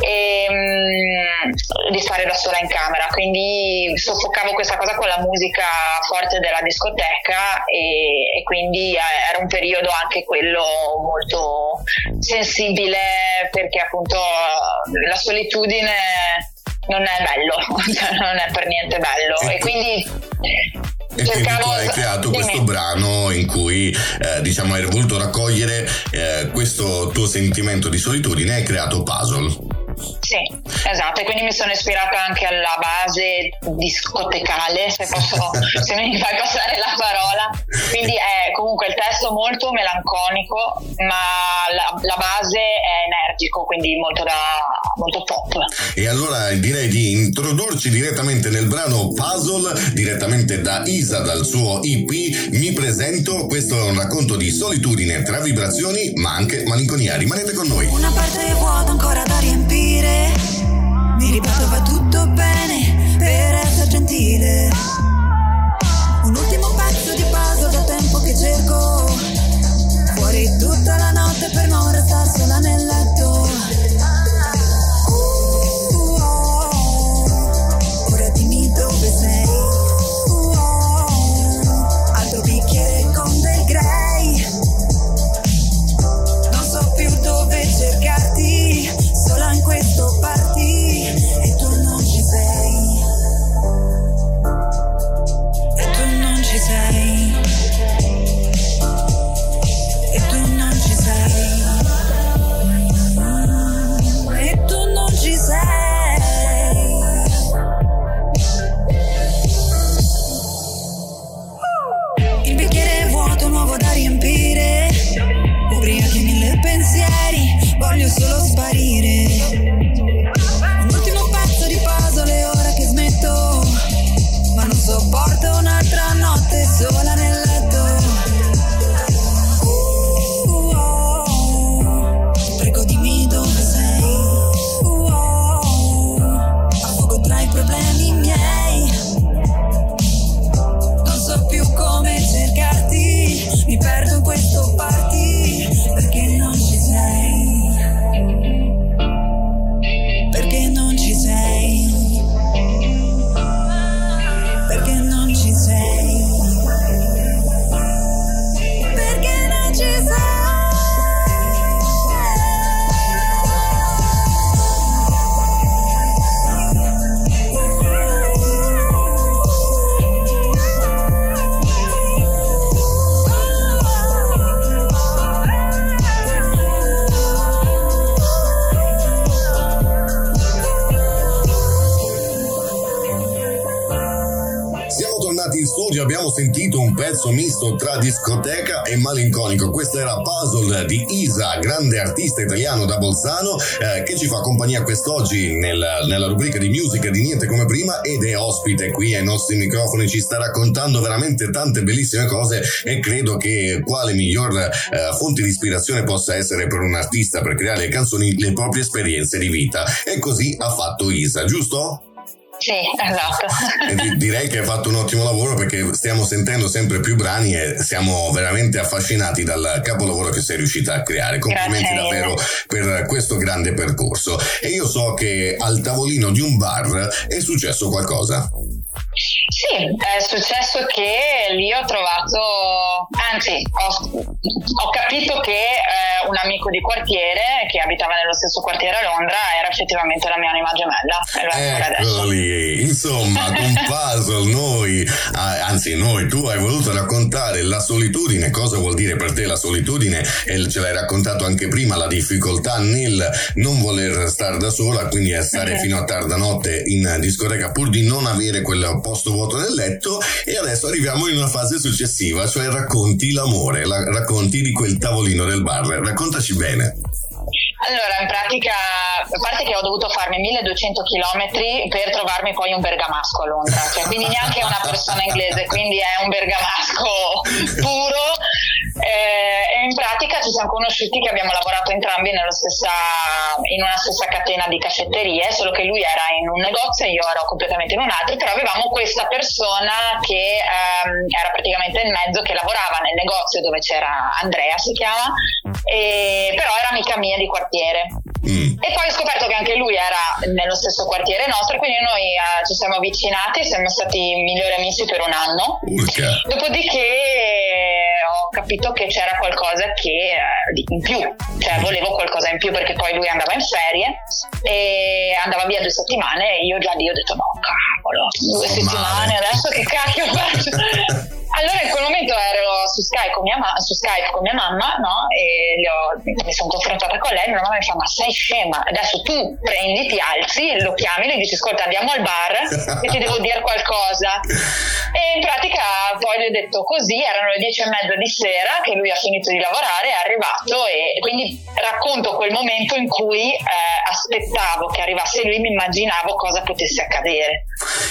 E um, di stare da sola in camera. Quindi soffocavo questa cosa con la musica forte della discoteca e, e quindi eh, era un periodo anche quello molto sensibile perché appunto la solitudine non è bello, cioè non è per niente bello e quindi e quindi tu hai creato questo brano in cui eh, diciamo hai voluto raccogliere eh, questo tuo sentimento di solitudine e hai creato Puzzle. Sì, esatto, e quindi mi sono ispirata anche alla base discotecale, se, posso, se mi fai passare la parola. Comunque il testo molto melanconico, ma la, la base è energico, quindi molto, da, molto pop. E allora direi di introdurci direttamente nel brano Puzzle, direttamente da Isa, dal suo EP. Mi presento, questo è un racconto di solitudine tra vibrazioni, ma anche malinconia. Rimanete con noi. Una parte vuota ancora da riempire Mi ripeto va tutto bene per essere gentile Un ultimo che cerco. Fuori tutta la notte per non restare sola nel letto voglio solo sparire. Un ultimo pezzo di puzzle ora che smetto, ma non sopporto un'altra notte sola. Studio, abbiamo sentito un pezzo misto tra discoteca e malinconico. Questo era Puzzle di Isa, grande artista italiano da Bolzano, eh, che ci fa compagnia quest'oggi nel, nella rubrica di musica di Niente come prima ed è ospite qui ai nostri microfoni, ci sta raccontando veramente tante bellissime cose e credo che quale miglior eh, fonte di ispirazione possa essere per un artista per creare le canzoni le proprie esperienze di vita. E così ha fatto Isa, giusto? Sì, esatto. Direi che hai fatto un ottimo lavoro perché stiamo sentendo sempre più brani e siamo veramente affascinati dal capolavoro che sei riuscita a creare. Complimenti davvero per questo grande percorso. E io so che al tavolino di un bar è successo qualcosa. Sì, è successo che lì ho trovato, anzi ho, ho capito che eh, un amico di quartiere che abitava nello stesso quartiere a Londra era effettivamente la mia anima gemella. Eccoli, insomma, con puzzle noi, anzi noi, tu hai voluto raccontare la solitudine, cosa vuol dire per te la solitudine e ce l'hai raccontato anche prima, la difficoltà nel non voler stare da sola, quindi a stare okay. fino a tarda notte in discoteca pur di non avere quel posto vuoto nel letto e adesso arriviamo in una fase successiva, cioè racconti l'amore, la, racconti di quel tavolino del bar. Raccontaci bene. Allora, in pratica, a parte che ho dovuto farmi 1200 km per trovarmi poi un bergamasco a Londra, cioè, quindi neanche una persona inglese, quindi è un bergamasco puro. Eh, e in pratica ci siamo conosciuti che abbiamo lavorato entrambi stessa, in una stessa catena di caffetterie, solo che lui era in un negozio e io ero completamente in un altro, però avevamo questa persona che ehm, era praticamente in mezzo, che lavorava nel negozio dove c'era Andrea, si chiama, e, però era amica mia di quartiere. Mm. E poi ho scoperto che anche lui era nello stesso quartiere nostro, quindi noi uh, ci siamo avvicinati siamo stati migliori amici per un anno. Urca. Dopodiché ho capito che c'era qualcosa che di in più, cioè volevo qualcosa in più perché poi lui andava in ferie e andava via due settimane e io già lì ho detto no cavolo, due settimane adesso che cacchio faccio? Allora in quel momento ero su Skype con mia, ma- su Skype con mia mamma, no? E ho, mi sono confrontata con lei, mia mamma mi fa, ma sei scema, adesso tu prendi, ti alzi, lo chiami, le dici, ascolta andiamo al bar e ti devo dire qualcosa. E in pratica poi gli ho detto così, erano le dieci e mezza di sera che lui ha finito di lavorare, è arrivato e quindi racconto quel momento in cui eh, aspettavo che arrivasse lui, mi immaginavo cosa potesse accadere.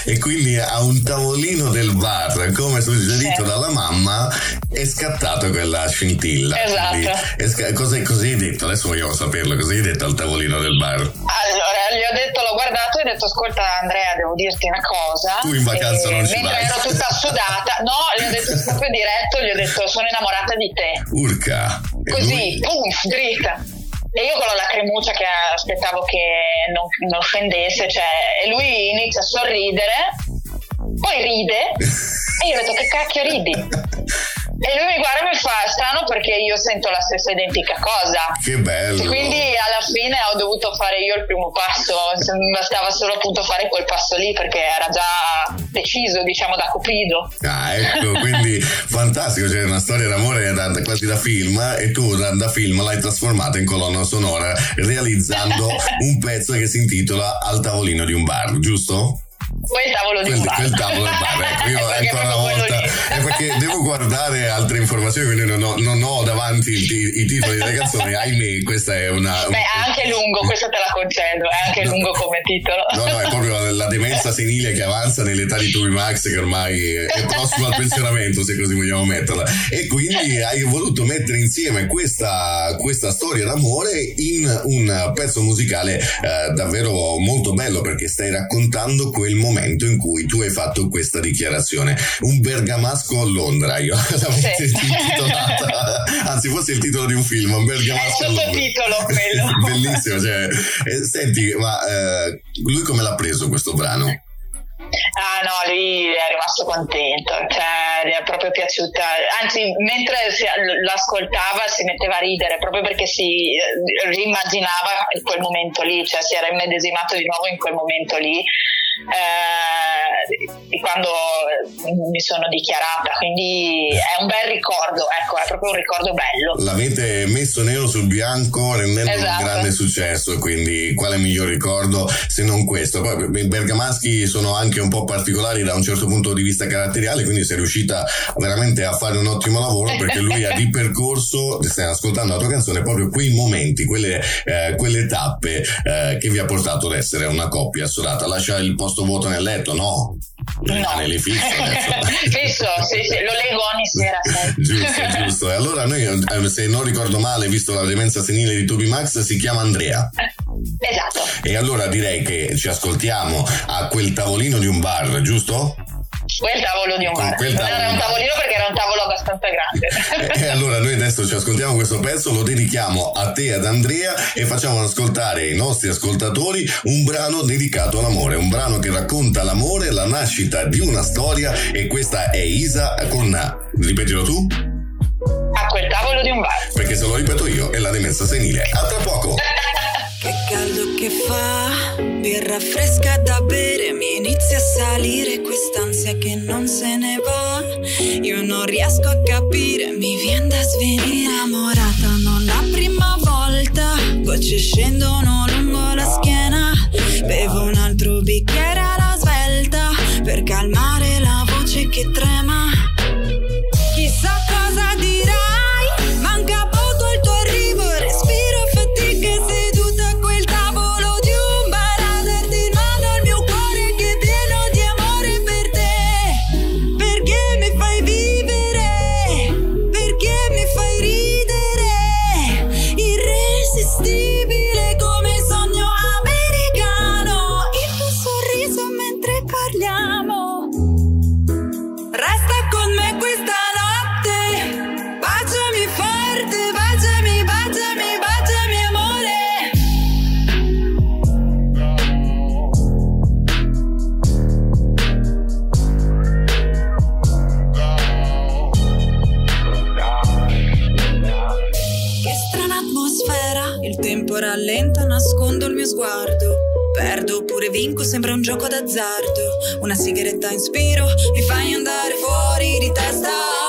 E quindi a un tavolino del bar, come suggerito sì. dalla mamma, è scattata quella scintilla. Esatto. Sca- cosa, cosa hai detto? Adesso vogliamo saperlo, cosa hai detto al tavolino del bar? Allora, gli ho detto, l'ho guardato e ho detto, ascolta Andrea, devo dirti una cosa. Tu in vacanza e non ci mentre vai. ero tutta sudata, no, gli ho detto proprio diretto, gli ho detto, sono innamorata di te. Urca. Così, pum, dritta. E io con la lacrimuccia che aspettavo che non, non scendesse, cioè, e lui inizia a sorridere, poi ride, e io ho detto che cacchio ridi? E lui mi guarda e mi fa strano perché io sento la stessa identica cosa. Che bello. E quindi alla fine ho dovuto fare io il primo passo, mi bastava solo appunto fare quel passo lì perché era già deciso, diciamo, da Cupido. Ah, ecco, quindi fantastico, c'è cioè una storia d'amore da, quasi da film e tu da, da film l'hai trasformata in colonna sonora realizzando un pezzo che si intitola Al tavolino di un bar, giusto? Quel tavolo di quel, bar. Quel tavolo del bar, ecco, io ancora una volta, è perché devo guardare altre informazioni, quindi non ho, non ho davanti i, i, titoli delle canzoni, ahimè, questa è una... Beh, è anche lungo, questo te la concedo, è anche no, lungo come titolo. No, no, è proprio la demenza senile che avanza nell'età di Toby Max, che ormai è prossimo al pensionamento, se così vogliamo metterla. E quindi hai voluto mettere insieme questa, questa storia d'amore in un pezzo musicale eh, davvero molto bello, perché stai raccontando quel momento momento in cui tu hai fatto questa dichiarazione. Un bergamasco a Londra, io l'avevo sì. intitolata, anzi fosse il titolo di un film, un bergamasco È il sottotitolo quello. Bellissimo, cioè, eh, senti, ma eh, lui come l'ha preso questo brano? Ah no, lui è rimasto contento, cioè gli è proprio piaciuta, anzi mentre si, l'ascoltava si metteva a ridere proprio perché si rimmaginava quel momento lì, cioè si era immedesimato di nuovo in quel momento lì eh, quando mi sono dichiarata, quindi è un bel ricordo, ecco, è proprio un ricordo bello. L'avete messo nero sul bianco rendendo esatto. un grande successo, quindi quale miglior ricordo se non questo? Poi i bergamaschi sono anche un po' particolari da un certo punto di vista caratteriale, quindi sei riuscita veramente a fare un ottimo lavoro perché lui ha di percorso, stai ascoltando la tua canzone, proprio quei momenti, quelle, eh, quelle tappe eh, che vi ha portato ad essere una coppia assodata. Lascia il posto vuoto nel letto, no? No. Lì fisso, fisso sì, sì, lo leggo ogni sera. giusto, giusto. E allora noi, eh, se non ricordo male, visto la demenza senile di Toby Max, si chiama Andrea. Esatto. E allora direi che ci ascoltiamo a quel tavolino di un bar, giusto? Quel tavolo di un bar. Non era un tavolino perché era un tavolo abbastanza grande. e allora noi adesso ci ascoltiamo questo pezzo, lo dedichiamo a te, ad Andrea e facciamo ascoltare ai nostri ascoltatori un brano dedicato all'amore, un brano che racconta l'amore, la nascita di una storia e questa è Isa con, ripetilo tu? A quel tavolo di un bar. Perché se lo ripeto io è la demenza senile. A tra poco. Che caldo che fa, birra fresca da bere, mi inizia a salire quest'ansia che non se ne va. Io non riesco a capire, mi viene da svenire. Innamorata non la prima volta, gocce scendono lungo la schiena. Bevo un altro bicchiere alla svelta per calmare vinco sembra un gioco d'azzardo. Una sigaretta in spiro mi fai andare fuori di testa.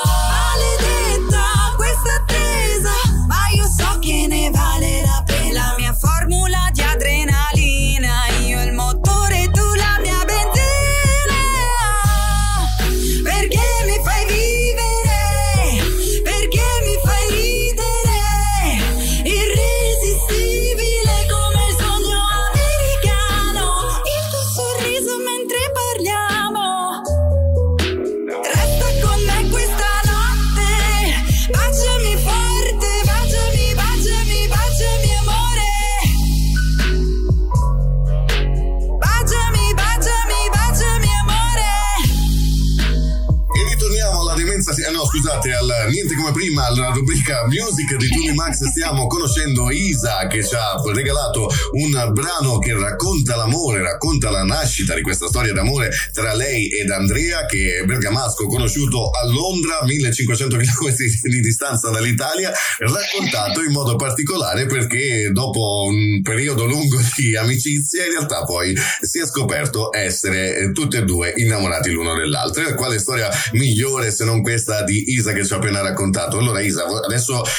Come prima, rubrica Music di Tony Max stiamo conoscendo Isa che ci ha regalato un brano che racconta l'amore, racconta la nascita di questa storia d'amore tra lei ed Andrea che è bergamasco conosciuto a Londra, 1500 km di distanza dall'Italia, raccontato in modo particolare perché dopo un periodo lungo di amicizia in realtà poi si è scoperto essere tutti e due innamorati l'uno dell'altro. E quale storia migliore se non questa di Isa che ci ha appena raccontato? Allora Isa, adesso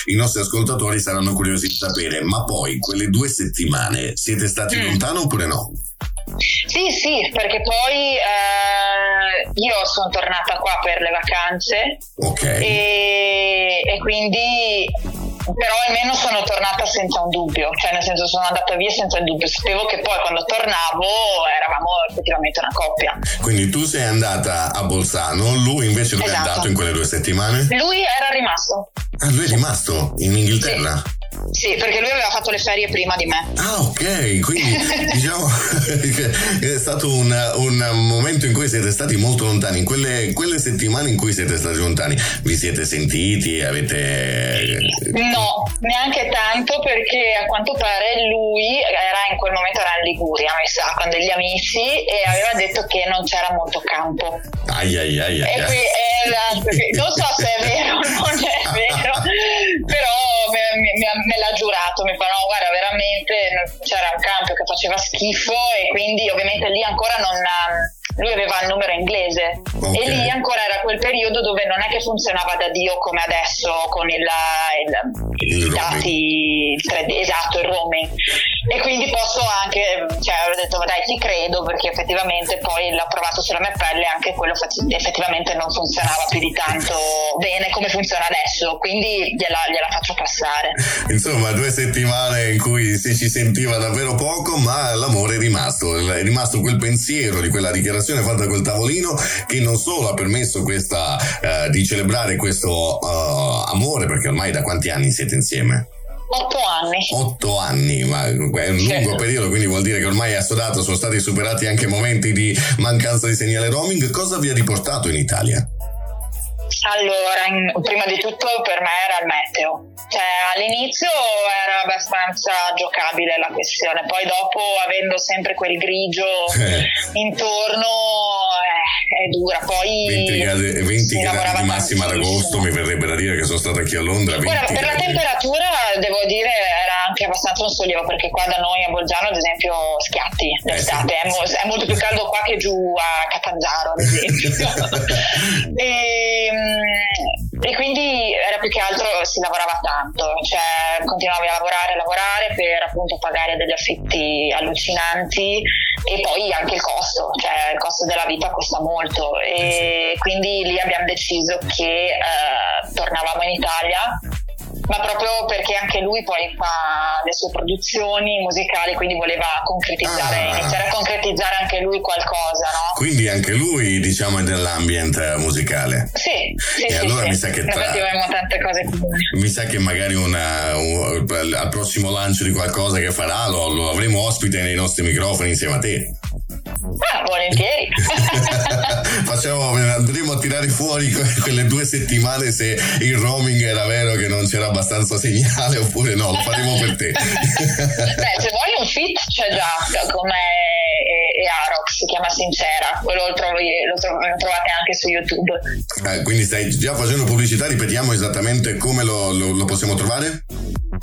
i nostri ascoltatori saranno curiosi di sapere, ma poi quelle due settimane siete stati Mm. lontano oppure no? Sì, sì, perché poi eh, io sono tornata qua per le vacanze Ok. e, e quindi però almeno sono tornata senza un dubbio, cioè nel senso sono andata via senza il dubbio, sapevo che poi quando tornavo eravamo effettivamente una coppia. Quindi tu sei andata a Bolzano, lui invece dove è Esatto. andato in quelle due settimane? Lui era rimasto, Ah, lui è rimasto in Inghilterra? sì, perché lui aveva fatto le ferie prima di me. Ah, ok, quindi diciamo che è stato un, un momento in cui siete stati molto lontani. In quelle, quelle settimane in cui siete stati lontani, vi siete sentiti? Avete. No, neanche tanto perché a quanto pare lui era in quel momento era in Liguria, mi sa, con degli amici e aveva detto che non c'era molto campo. Ai ai ai ai. E qui, esatto, qui- non so se è vero o non è vero, però mi, me l'ha giurato, mi fa no guarda veramente c'era un cambio che faceva schifo e quindi ovviamente lì ancora non lui aveva il numero inglese. Okay. e lì ancora era quel periodo dove non è che funzionava da Dio come adesso con il, il, il i dati il esatto il roaming. E quindi posso anche cioè ho detto dai ti credo perché effettivamente poi l'ho provato sulla mia pelle e anche quello effettivamente non funzionava più di tanto bene come funziona adesso quindi gliela, gliela faccio passare insomma due settimane in cui si ci sentiva davvero poco ma l'amore è rimasto è rimasto quel pensiero di quella dichiarazione fatta quel tavolino che non solo ha permesso questa, uh, di celebrare questo uh, amore, perché ormai da quanti anni siete insieme? Otto anni. Otto anni, ma è un lungo periodo, quindi vuol dire che ormai è assodato, sono stati superati anche momenti di mancanza di segnale roaming. Cosa vi ha riportato in Italia? Allora, in, prima di tutto per me era il meteo. Cioè, all'inizio era abbastanza giocabile la questione, poi dopo avendo sempre quel grigio eh. intorno eh, è dura. Poi 20 gradi, 20 gradi di massima ad agosto mi verrebbe da dire che sono stato anche a Londra. Guarda, per la temperatura devo dire era anche abbastanza un sollievo perché qua da noi a Bolzano ad esempio schiatti d'estate, eh sì. è, è, molto più caldo qua che giù a Catanzaro ad esempio. e, ehm, e quindi era più che altro si lavorava tanto, cioè continuavi a lavorare, a lavorare per appunto pagare degli affitti allucinanti e poi anche il costo, cioè il costo della vita costa molto e quindi lì abbiamo deciso che eh, tornavamo in Italia ma proprio perché anche lui poi fa le sue produzioni musicali, quindi voleva concretizzare, ah. iniziare a concretizzare anche lui qualcosa, no? Quindi anche lui, diciamo, è nell'ambiente musicale. Sì, sì E sì, allora sì. mi sa che tra... Mi sa che magari una, un, al prossimo lancio di qualcosa che farà lo, lo avremo ospite nei nostri microfoni insieme a te. Ah, volentieri. Facciamo, andremo a tirare fuori quelle due settimane se il roaming era vero che non c'era abbastanza segnale oppure no, lo faremo per te. Beh, se vuoi un fit c'è già come e, e Arox, si chiama Sincera, quello lo, trovi, lo, trovi, lo, trovate anche su YouTube. Eh, quindi stai già facendo pubblicità, ripetiamo esattamente come lo, lo possiamo trovare?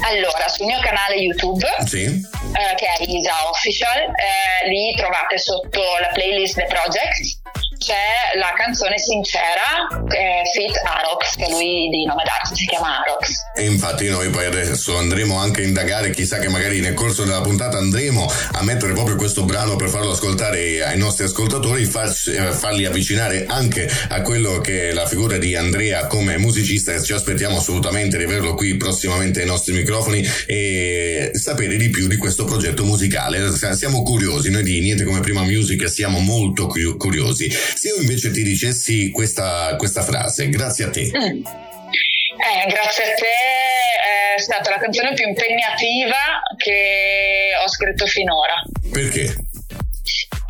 Allora, sul mio canale YouTube, sì. eh, che è Isa Official, eh, lì trovate sotto la playlist The Project c'è la canzone Sincera eh, Fit Arox, che lui di nome d'arte si chiama Arox. Infatti noi poi adesso andremo anche a indagare, chissà che magari nel corso della puntata andremo a mettere proprio questo brano per farlo ascoltare ai nostri ascoltatori, far, eh, farli avvicinare anche a quello che è la figura di Andrea come musicista ci aspettiamo assolutamente di averlo qui prossimamente ai nostri microfoni e sapere di più di questo progetto musicale. Siamo curiosi, noi di Niente come Prima Music siamo molto curiosi. Se io invece ti dicessi questa, questa frase, grazie a te. Mm. Eh, grazie a te è stata la canzone più impegnativa che ho scritto finora. Perché?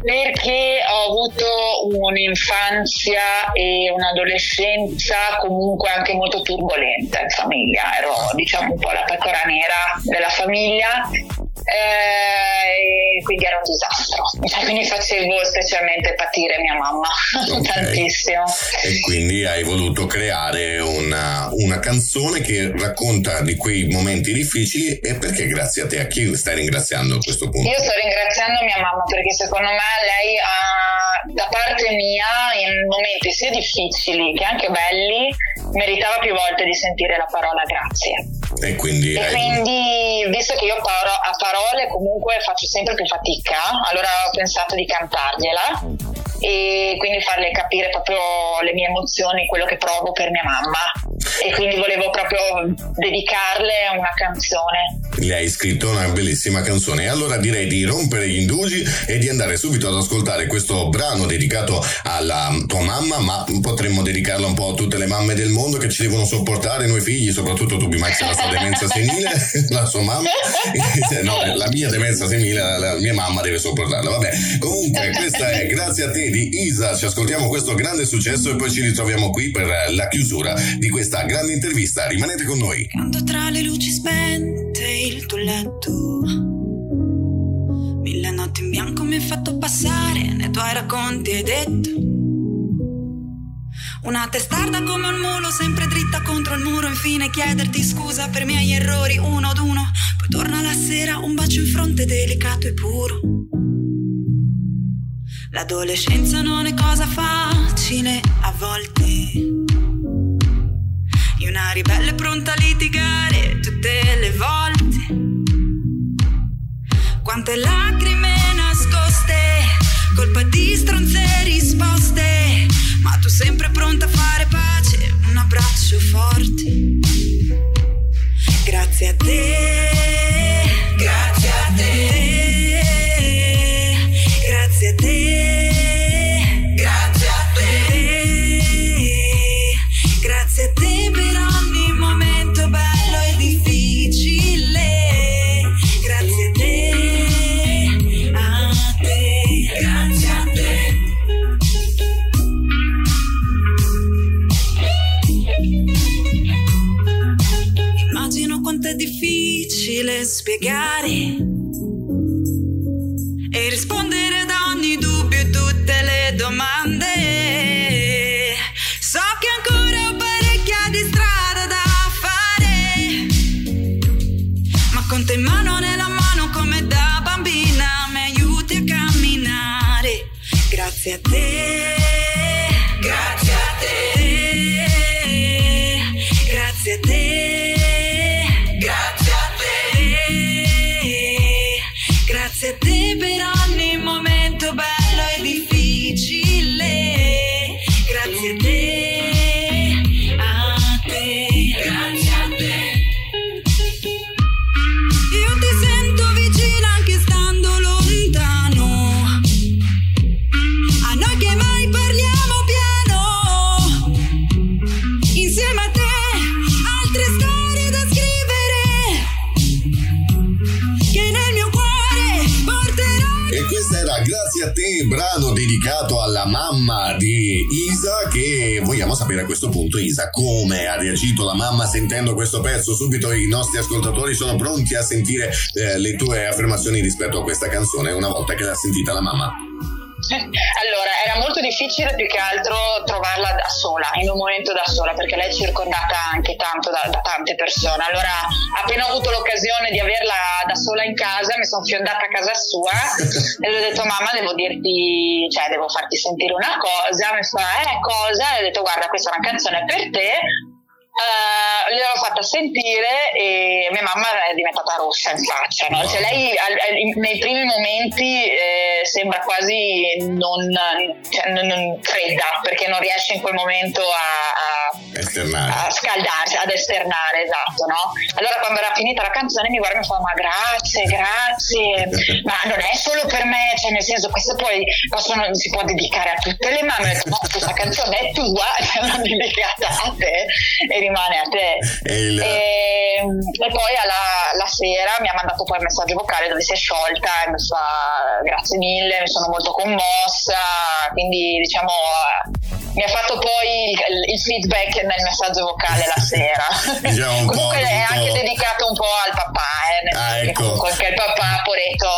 Perché ho avuto un'infanzia e un'adolescenza comunque anche molto turbolenta in famiglia, ero diciamo un po' la pecora nera della famiglia eh, quindi era un disastro. Cioè, quindi facevo specialmente patire mia mamma okay. tantissimo. E quindi hai voluto creare una, una, canzone che racconta di quei momenti difficili e perché grazie a te, a chi stai ringraziando a questo punto? Io sto ringraziando mia mamma perché secondo me lei ha, da parte mia, in momenti sia difficili che anche belli, meritava più volte di sentire la parola grazie. E quindi, e quindi visto che io paro, a parole comunque faccio sempre più fatica, allora ho pensato di cantargliela e quindi farle capire proprio le mie emozioni, quello che provo per mia mamma e quindi volevo proprio dedicarle una canzone. Le hai scritto una bellissima canzone allora direi di rompere gli indugi e di andare subito ad ascoltare questo brano dedicato alla tua mamma, ma potremmo dedicarlo un po' a tutte le mamme del mondo che ci devono sopportare, noi figli, soprattutto tu Bimax la sua demenza senile, la sua mamma, no, la mia demenza senile, la mia mamma deve sopportarla. Vabbè, comunque questa è grazie a te di Isa, ci ascoltiamo questo grande successo e poi ci ritroviamo qui per la chiusura di questa grande intervista. Rimanete con noi. Quando tra le luci spente il tuo letto, mille notti in bianco mi hai fatto passare, nei tuoi racconti hai detto Una testarda come un mulo, sempre dritta contro il muro, infine chiederti scusa per i miei errori uno ad uno. Poi torna la sera, un bacio in fronte delicato e puro. L'adolescenza non è cosa facile a volte. Io una ribelle pronta a litigare tutte le volte. Quante lacrime nascoste, colpa di stronze risposte. Ma tu sempre pronta a fare pace, un abbraccio forte. Grazie a te, difficile vogliamo sapere a questo punto Isa come ha reagito la mamma sentendo questo pezzo. Subito i nostri ascoltatori sono pronti a sentire eh, le tue affermazioni rispetto a questa canzone una volta che l'ha sentita la mamma. Difficile più che altro trovarla da sola, in un momento da sola, perché lei è circondata anche tanto da, da tante persone. Allora, appena ho avuto l'occasione di averla da sola in casa, mi sono fiondata a casa sua e le ho detto mamma devo dirti, cioè devo farti sentire una cosa, mi fa eh cosa? E ho detto guarda questa è una canzone per te, Uh, gliel'ho fatta sentire e mia mamma è diventata rossa in faccia. No? Cioè lei al- al- nei primi momenti eh, sembra quasi non, cioè, non- non fredda perché non riesce in quel momento a, a- a scaldarsi, ad esternare, esatto, no? Allora quando era finita la canzone mi guarda e mi fa ma grazie, grazie, ma non è solo per me, cioè nel senso questo poi possono, si può dedicare a tutte le mamme, Ho detto, no, questa canzone è tua, non dedicata a te e rimane a te. E il- E, e poi alla, la sera mi ha mandato poi il messaggio vocale dove si è sciolta e mi fa grazie mille, mi sono molto commossa, quindi diciamo mi ha fatto poi il, il feedback nel messaggio vocale la sera. Diciamo un po' comunque è anche dedicato un po' al papà, eh, nel Ah, ecco. comunque anche il papà, poretto,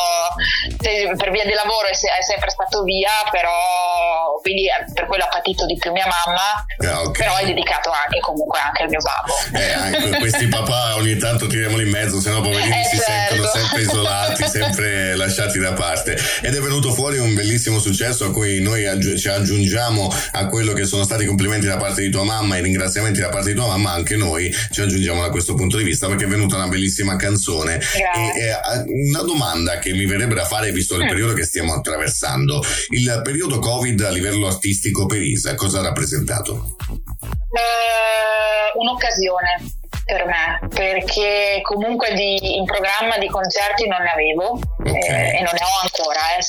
per via di lavoro è, se- è sempre stato via, però quindi per quello ha patito di più mia mamma, Ah, ok. però è dedicato anche comunque anche al mio babbo. Eh, anche questi papà ogni tanto tiriamoli in mezzo, sennò poverini Eh, si certo. sentono sempre isolati, sempre lasciati da parte. Ed è venuto fuori un bellissimo successo a cui noi aggi- ci aggiungiamo a quello che sono stati i complimenti da parte di tua mamma e i ringraziamenti da parte di tua mamma, anche noi ci aggiungiamo da questo punto di vista perché è venuta una bellissima canzone. Grazie. E, eh, una domanda che mi verrebbe da fare visto il Mm. periodo che stiamo attraversando, il periodo Covid a livello artistico per Isa, cosa ha rappresentato? Eh, un'occasione per me perché comunque di- in programma di concerti non ne avevo Ok. eh, e non ne ho ancora eh.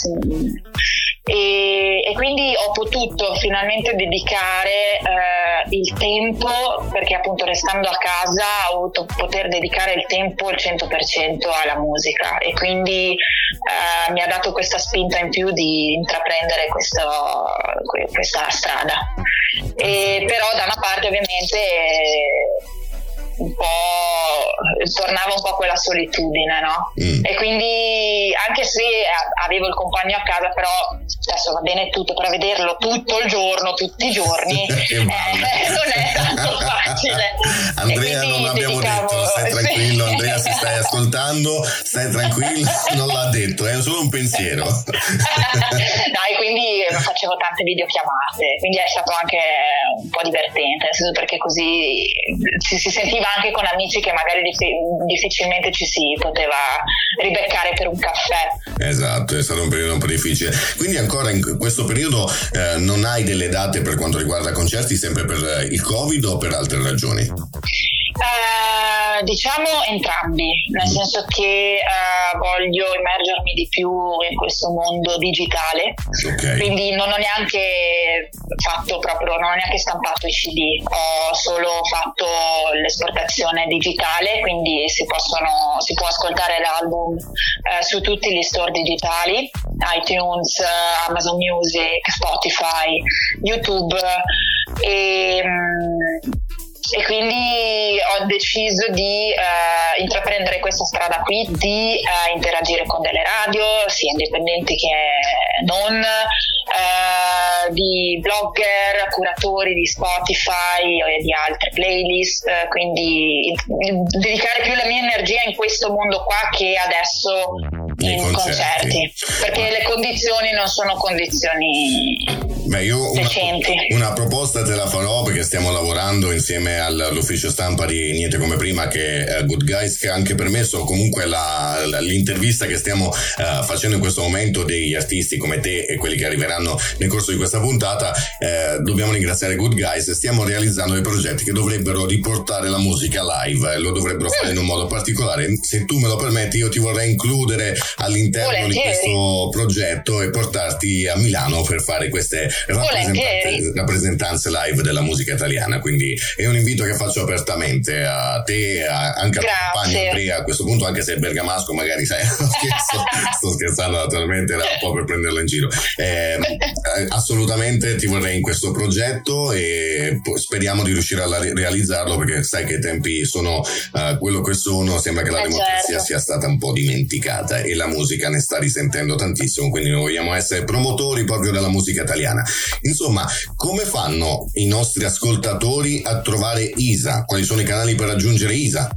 E, e quindi ho potuto finalmente dedicare eh, il tempo perché appunto restando a casa ho voluto poter dedicare il tempo al 100% alla musica. E quindi eh, mi ha dato questa spinta in più di intraprendere questo- que- questa strada. E però da una parte ovviamente eh, un po' tornava un po' quella solitudine, no? Mm. E quindi anche se avevo il compagno a casa, però adesso va bene tutto, però vederlo tutto il giorno, tutti i giorni, eh, non è tanto facile. Andrea non abbiamo dedicavo... detto, stai tranquillo, sì. Andrea se stai ascoltando, stai tranquillo, non l'ha detto, è solo un pensiero. Dai, quindi facevo tante videochiamate, quindi è stato anche un po' divertente, nel senso perché così si, si sentiva anche con amici che magari difficilmente ci si poteva ribeccare per un caffè. Esatto, è stato un periodo un po' difficile. Quindi ancora in questo periodo eh, non hai delle date per quanto riguarda concerti, sempre per il Covid o per altre ragioni? Uh, diciamo entrambi, nel senso che uh, voglio immergermi di più in questo mondo digitale, okay. quindi non ho neanche fatto proprio, non ho neanche stampato i CD, ho solo fatto l'esportazione digitale, quindi si, possono, si può ascoltare l'album uh, su tutti gli store digitali, iTunes, Amazon Music, Spotify, YouTube e um, e quindi ho deciso di uh, intraprendere questa strada qui, di uh, interagire con delle radio, sia indipendenti che non, uh, di blogger, curatori di Spotify e di altre playlist, quindi dedicare più la mia energia in questo mondo qua che adesso in concerti. concerti. perché le condizioni non sono condizioni Beh, io una, una, proposta te la farò perché stiamo lavorando insieme all'ufficio stampa di Niente come prima che è Good Guys che ha anche permesso comunque la, la, l'intervista che stiamo uh, facendo in questo momento degli artisti come te e quelli che arriveranno nel corso di questa puntata. Eh, dobbiamo ringraziare Good Guys. Stiamo realizzando dei progetti che dovrebbero riportare la musica live e lo dovrebbero fare in un modo particolare. Se tu me lo permetti, io ti vorrei includere all'interno Volentieri. di questo progetto e portarti a Milano per fare queste rappresentanze live della musica italiana, quindi è un invito che faccio apertamente a te, a, anche Grazie. al compagno Andrea a questo punto, anche se è bergamasco magari sai, scherzo, sto scherzando naturalmente, era un po' per prenderlo in giro. Eh, assolutamente ti vorrei in questo progetto e speriamo di riuscire a realizzarlo perché sai che i tempi sono uh, quello che sono, sembra che la eh democrazia certo. sia stata un po' dimenticata e la musica ne sta risentendo tantissimo, quindi noi vogliamo essere promotori proprio della musica italiana. Insomma, come fanno i nostri ascoltatori a trovare Isa? Quali sono i canali per raggiungere Isa?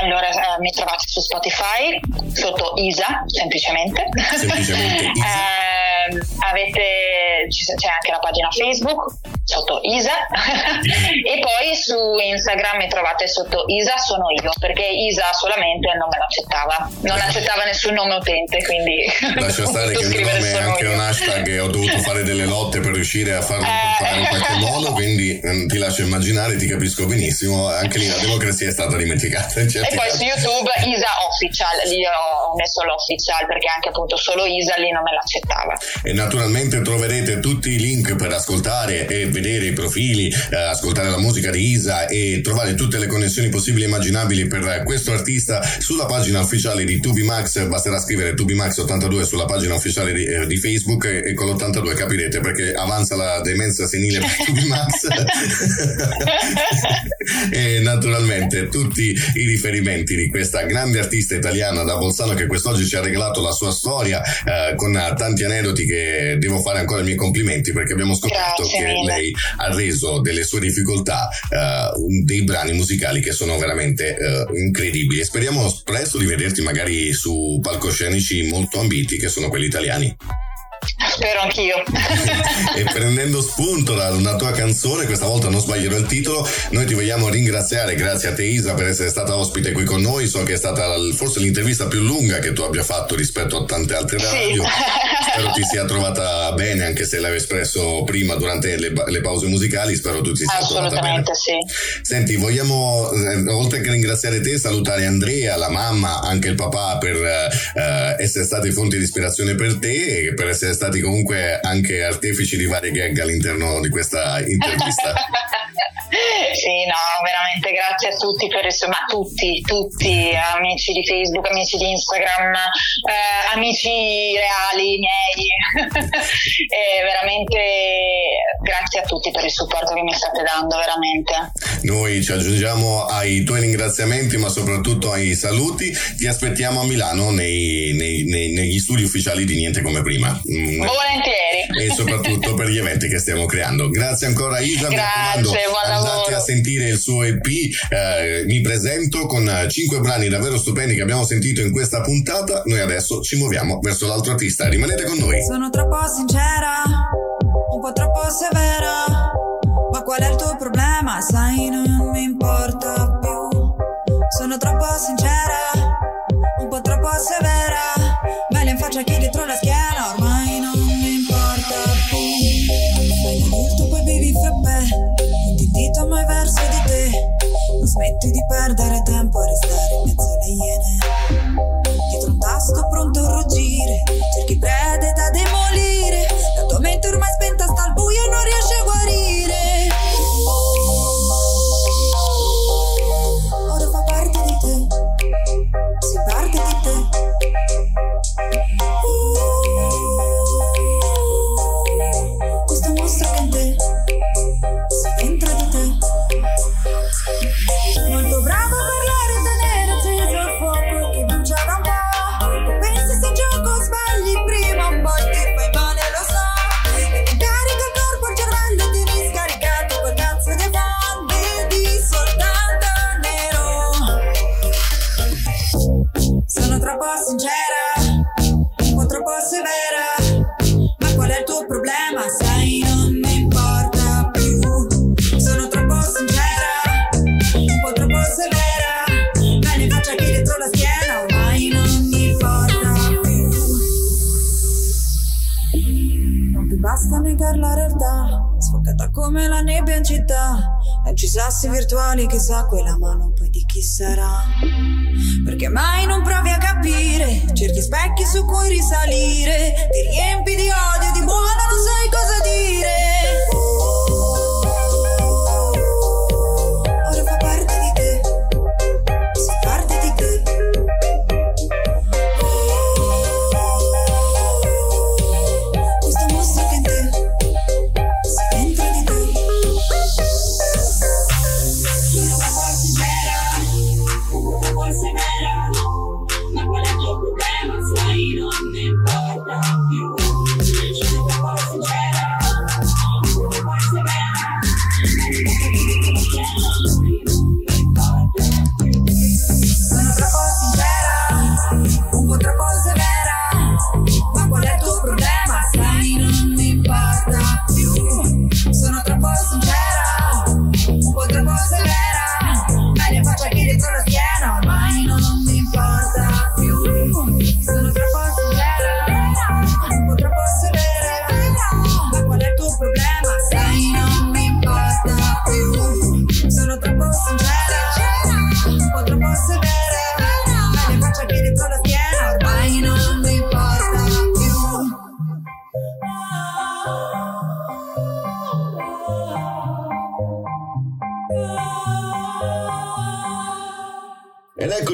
Allora, eh, mi trovate su Spotify sotto Isa, semplicemente. Semplicemente Isa. eh, avete, c'è anche la pagina Facebook sotto Isa. E poi su Instagram mi trovate sotto Isa sono io perché Isa solamente non me l'accettava. Non accettava nessun nome utente quindi lascia stare che il mio nome è anche io. un hashtag e ho dovuto fare delle lotte per riuscire a farlo eh. in qualche modo quindi mm, ti lascio immaginare ti capisco benissimo. Anche lì la democrazia è stata dimenticata e poi su YouTube Isa Official lì ho messo l'official perché anche appunto solo Isa lì non me l'accettava. E naturalmente troverete tutti i link per ascoltare e vedere i profili, eh, ascoltare la musica di Isa e trovare tutte le connessioni possibili e immaginabili per questo artista sulla pagina ufficiale di Tubimax. Basterà scrivere Tubimax82 sulla pagina ufficiale di, eh, di Facebook e, e, con l'82 capirete perché avanza la demenza senile per Tubimax. e naturalmente tutti i riferimenti di questa grande artista italiana da Bolzano che quest'oggi ci ha regalato la sua storia eh, con tanti aneddoti che devo fare ancora i miei complimenti perché abbiamo scoperto Grazie che mille. lei ha reso delle sue difficoltà uh, dei brani musicali che sono veramente uh, incredibili. Speriamo presto di vederti magari su palcoscenici molto ambiti che sono quelli italiani. Spero anch'io. e prendendo spunto da una tua canzone, questa volta non sbaglierò il titolo, noi ti vogliamo ringraziare, grazie a te Isa per essere stata ospite qui con noi, so che è stata forse l'intervista più lunga che tu abbia fatto rispetto a tante altre radio, sì. spero ti sia trovata bene anche se l'avevi espresso prima durante le, le pause musicali, spero tu ti sia trovata bene. sì. Senti, vogliamo eh, oltre che ringraziare te salutare Andrea, la mamma, anche il papà per eh, essere stati fonti di ispirazione per te e per essere stati comunque anche artefici di varie gag all'interno di questa intervista. sì, no, veramente grazie a tutti per insomma tutti, tutti, amici di Facebook, amici di Instagram, eh, amici reali miei, e veramente grazie a tutti per il supporto che mi state dando veramente. Noi ci aggiungiamo ai tuoi ringraziamenti ma soprattutto ai saluti, ti aspettiamo a Milano nei, nei, nei, negli studi ufficiali di Niente come prima. Volentieri. E soprattutto per gli eventi che stiamo creando. Grazie ancora Isa, Grazie, buon andate a sentire il suo EP, eh, mi presento con cinque brani davvero stupendi che abbiamo sentito in questa puntata, noi adesso ci muoviamo verso l'altro artista, rimanete con noi. Sono troppo sincera, un po' troppo severa, ma qual è il tuo problema? Sai, non mi importa più. Sono troppo sincera, un po' troppo severa, meglio in faccia chi dietro la schiena, perdere tempo troppo sincera, un po' troppo severa. Ma qual è il tuo problema? Sai, non mi importa più. Sono troppo sincera un po' troppo severa Bene in faccia chi dietro la schiena Ormai non mi importa più Non ti basta negare la realtà Sfocata come la nebbia in città Leggi sassi virtuali chissà quella mano di chi sarà. Perché mai non provi a capire? Cerchi specchi su cui risalire. Ti riempi di odio, di buono non sai cosa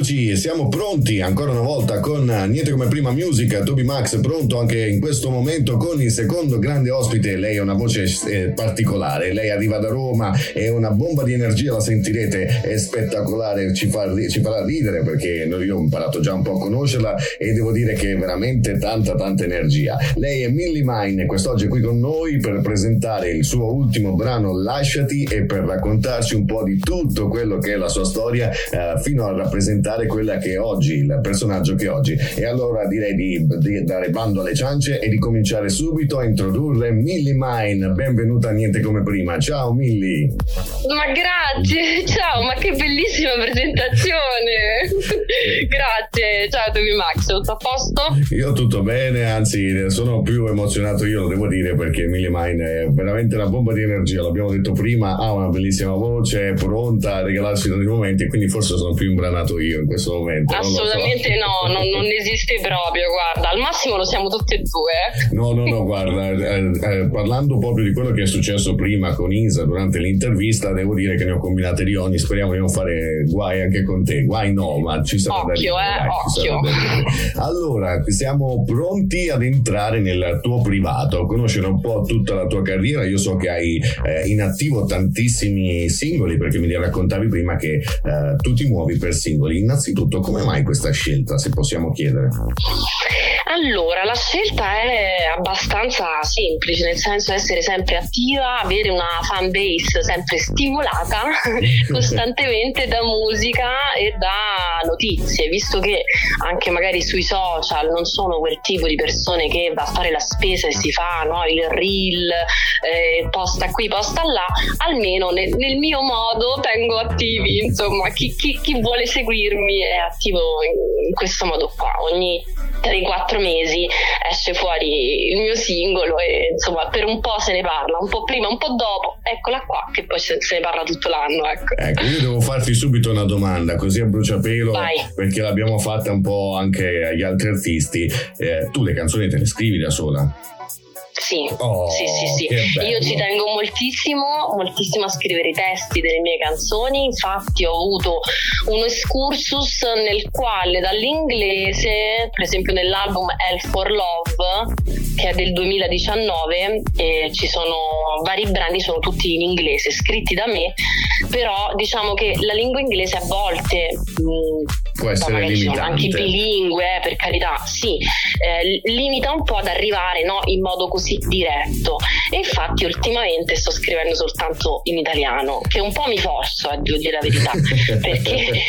eccoci, siamo pronti ancora una volta con Niente come prima musica, Toby Max pronto anche in questo momento con il secondo grande ospite, lei ha una voce eh, particolare, lei arriva da Roma, è una bomba di energia, la sentirete, è spettacolare, ci, fa, ci farà ridere perché io ho imparato già un po' a conoscerla e devo dire che è veramente tanta tanta energia. Lei è Millie Mine quest'oggi è qui con noi per presentare il suo ultimo brano Lasciati e per raccontarci un po' di tutto quello che è la sua storia eh, fino a rappresentare quella che è oggi, il personaggio che è oggi. E allora direi di, di dare bando alle ciance e di cominciare subito a introdurre Millie Mine. Benvenuta a Niente come prima. Ciao Millie. Ma grazie, ciao, ma che bellissima presentazione. grazie, ciao Toby Max, tutto a posto? Io tutto bene, anzi sono più emozionato io, lo devo dire, perché Millie Mine è veramente una bomba di energia, l'abbiamo detto prima, ha una bellissima voce, è pronta a regalarsi in ogni momento e quindi forse sono più imbranato io in questo momento. Assolutamente so. no, non, non, esiste proprio, guarda, al massimo lo siamo tutti e due. No, no, no, guarda, eh, eh, parlando proprio di quello che è successo prima con Isa durante l'intervista, devo dire che ne ho combinate di ogni, speriamo di non fare guai anche con te, guai no, ma ci sarà occhio, da ridere, eh, occhio. Allora, siamo pronti ad entrare nel tuo privato, conoscere un po' tutta la tua carriera, io so che hai eh, in attivo tantissimi singoli perché mi raccontavi prima che eh, tu ti muovi per singoli. Innanzitutto, come mai questa scelta, se possiamo chiedere? Allora, la scelta è abbastanza semplice, nel senso essere sempre attiva, avere una fan base sempre stimolata costantemente da musica e da notizie, visto che anche magari sui social non sono quel tipo di persone che va a fare la spesa e si fa no, il reel, eh, posta qui, posta là, almeno nel, nel mio modo tengo attivi, insomma, chi, chi, chi, vuole seguirmi è attivo in, questo modo qua. Ogni 3-4 mesi esce fuori il mio singolo e insomma per un po' se ne parla, un po' prima, un po' dopo, eccola qua che poi se, se ne parla tutto l'anno. Ecco. ecco, io devo farti subito una domanda così a bruciapelo Vai. perché l'abbiamo fatta un po' anche agli altri artisti. Eh, tu le canzoni te le scrivi da sola? Sì, oh, sì, sì, sì. Io ci tengo moltissimo, moltissimo a scrivere i testi delle mie canzoni. Infatti, ho avuto un excursus nel quale dall'inglese, per esempio nell'album Hell for Love, che è del 2019, eh, ci sono vari brani, sono tutti in inglese, scritti da me, però diciamo che la lingua inglese a volte mh, può essere limitante. Anche bilingue, eh, per carità, sì, eh, limita un po' ad arrivare no, in modo così diretto. E infatti ultimamente sto scrivendo soltanto in italiano, che un po' mi forzo, a devo dire la verità, perché,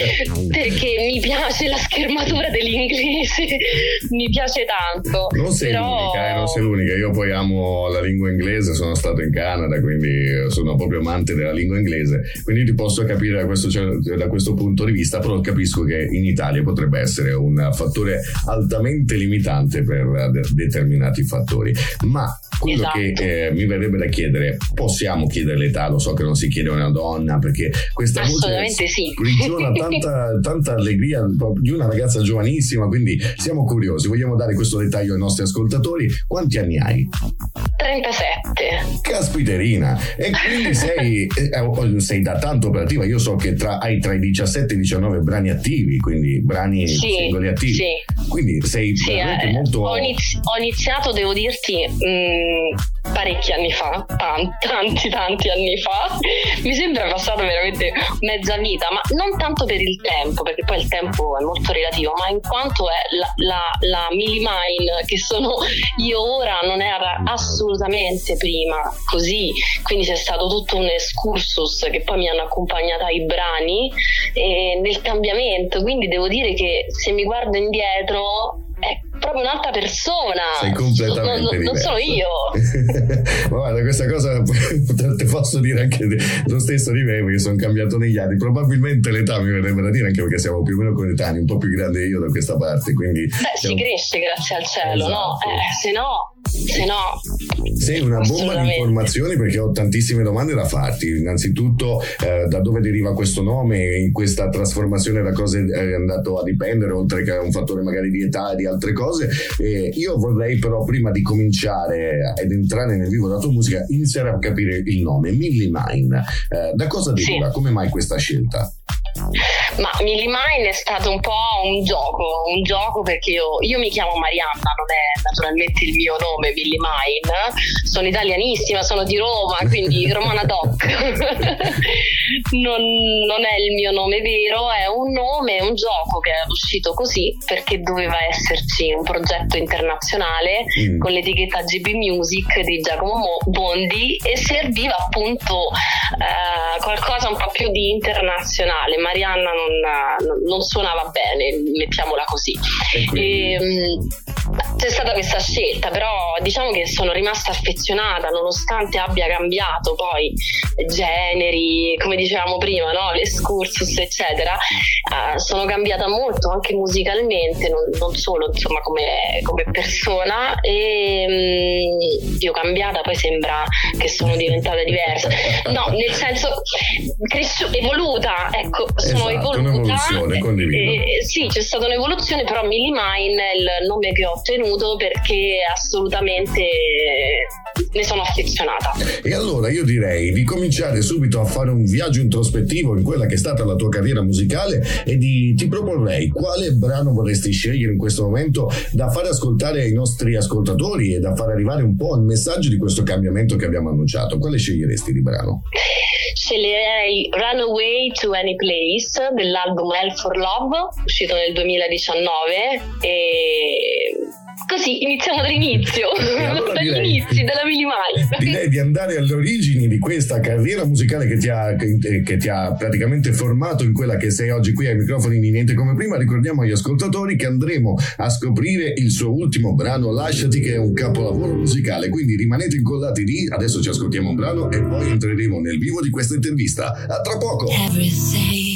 perché, mi piace la schermatura dell'inglese, mi piace tanto. Non sei però... l'unica, eh, non sei l'unica, io poi amo la lingua inglese, sono stato in Canada, quindi sono proprio amante della lingua inglese, quindi ti posso capire da questo, cioè, da questo punto di vista, però capisco che in Italia potrebbe essere un fattore altamente limitante per determinati fattori. Ma quello esatto. che eh, mi verrebbe da chiedere, possiamo chiedere l'età, lo so che non si chiede a una donna perché questa voce sì. sprigiona tanta, tanta allegria di una ragazza giovanissima, quindi siamo curiosi, vogliamo dare questo dettaglio ai nostri ascoltatori. Quanti anni hai? 37. Caspiterina, e quindi sei, eh, oh, sei da tanto operativa, io so che tra, hai tra i 17 e i 19 brani attivi, quindi brani sì, singoli attivi. Sì. Quindi sei sì, veramente eh, molto... Ho, inizi- ho iniziato, devo dirti... Mh, parecchi anni fa, tanti, tanti, tanti anni fa. Mi sembra passata veramente mezza vita, ma non tanto per il tempo, perché poi il tempo è molto relativo, ma in quanto è la, la, la Millie Mine che sono io ora non era assolutamente prima così, quindi c'è stato tutto un excursus che poi mi hanno accompagnata ai brani e nel cambiamento, quindi devo dire che se mi guardo indietro è proprio un'altra persona. Sei completamente non, non, non sono io. Ma guarda, questa cosa te posso dire anche lo stesso di me, perché sono cambiato negli anni. Probabilmente l'età mi verrebbe da dire, anche perché siamo più o meno coetanei, un po' più grande io da questa parte. Quindi Beh, si cresce grazie al cielo, esatto. no? Eh, se no se no sei una bomba di informazioni perché ho tantissime domande da farti innanzitutto eh, da dove deriva questo nome in questa trasformazione da cosa è andato a dipendere oltre che a un fattore magari di età e di altre cose eh, io vorrei però prima di cominciare ed entrare nel vivo della tua musica iniziare a capire il nome Millie Mine eh, da cosa deriva? Sì. come mai questa scelta? Ma Millie Mine è stato un po' un gioco, un gioco perché io, io, mi chiamo Marianna, non è naturalmente il mio nome Millie Mine, sono italianissima, sono di Roma, quindi Romana Doc. non, non, è il mio nome vero, è un nome, un gioco che è uscito così perché doveva esserci un progetto internazionale mm. con l'etichetta GB Music di Giacomo Bondi e serviva appunto eh, qualcosa un po' più di internazionale. Marianna non, non suonava bene, mettiamola così. E quindi... e, ehm, c'è stata questa scelta, però diciamo che sono rimasta affezionata nonostante abbia cambiato poi generi, come dicevamo prima, no? l'escursus eccetera, uh, sono cambiata molto anche musicalmente, non, non solo insomma come, come persona. E um, io cambiata poi sembra che sono diventata diversa, no nel senso cresciu- evoluta, ecco sono esatto, evoluta, eh, sì c'è stata un'evoluzione però Millie Mine è il nome che ho ottenuto tenuto perché assolutamente ne sono affezionata. E allora io direi di cominciare subito a fare un viaggio introspettivo in quella che è stata la tua carriera musicale e di, ti proporrei quale brano vorresti scegliere in questo momento da fare ascoltare ai nostri ascoltatori e da far arrivare un po' il messaggio di questo cambiamento che abbiamo annunciato. Quale sceglieresti di brano? Sceglierei Runaway to Any Place dell'album Hell for Love uscito nel 2019 e Così iniziamo dall'inizio, allora dagli direi, inizi della Minimize. Direi di andare alle origini di questa carriera musicale che ti, ha, che, che ti, ha, praticamente formato in quella che sei oggi qui ai microfoni di Niente Come Prima. Ricordiamo agli ascoltatori che andremo a scoprire il suo ultimo brano, Lasciati, che è un capolavoro musicale. Quindi rimanete incollati lì, adesso ci ascoltiamo un brano e poi entreremo nel vivo di questa intervista. A tra poco! Everything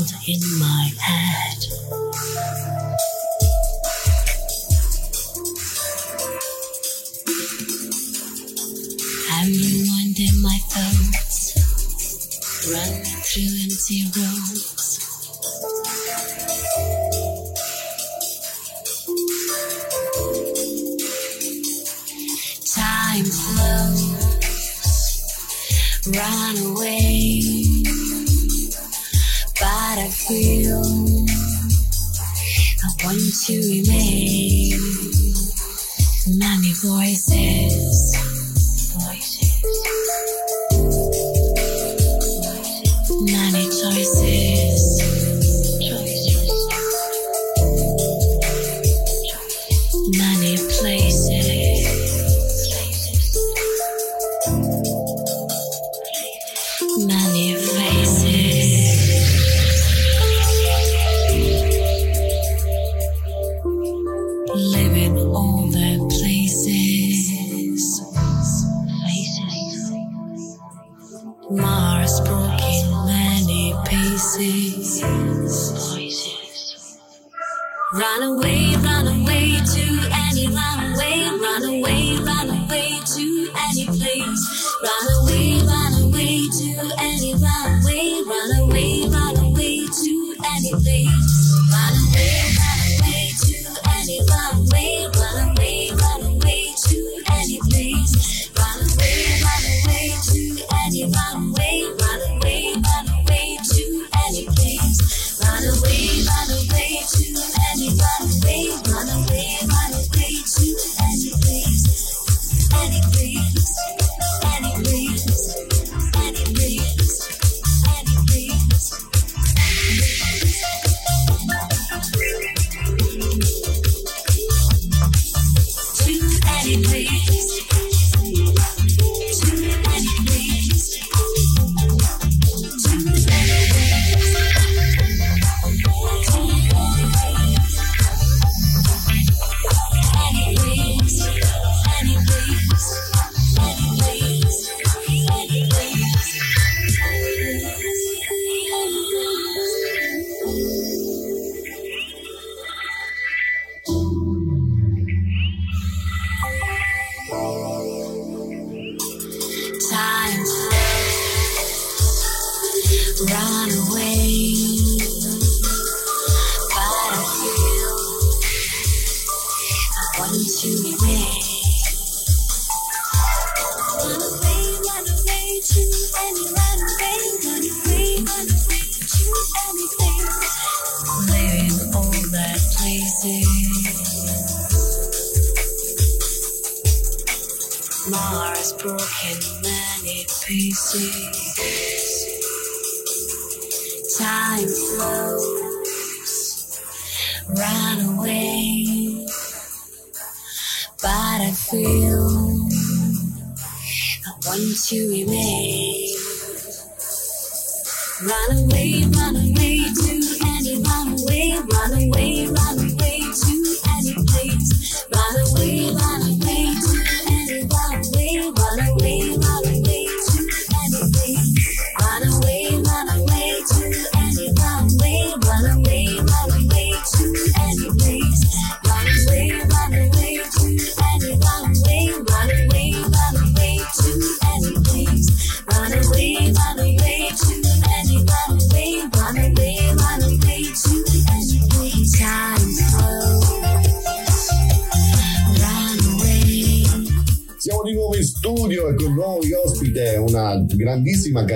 muffled in my head. I'm rewinding my thoughts, running through empty rooms. Time flows, run away, feel I want to remain. Many voices.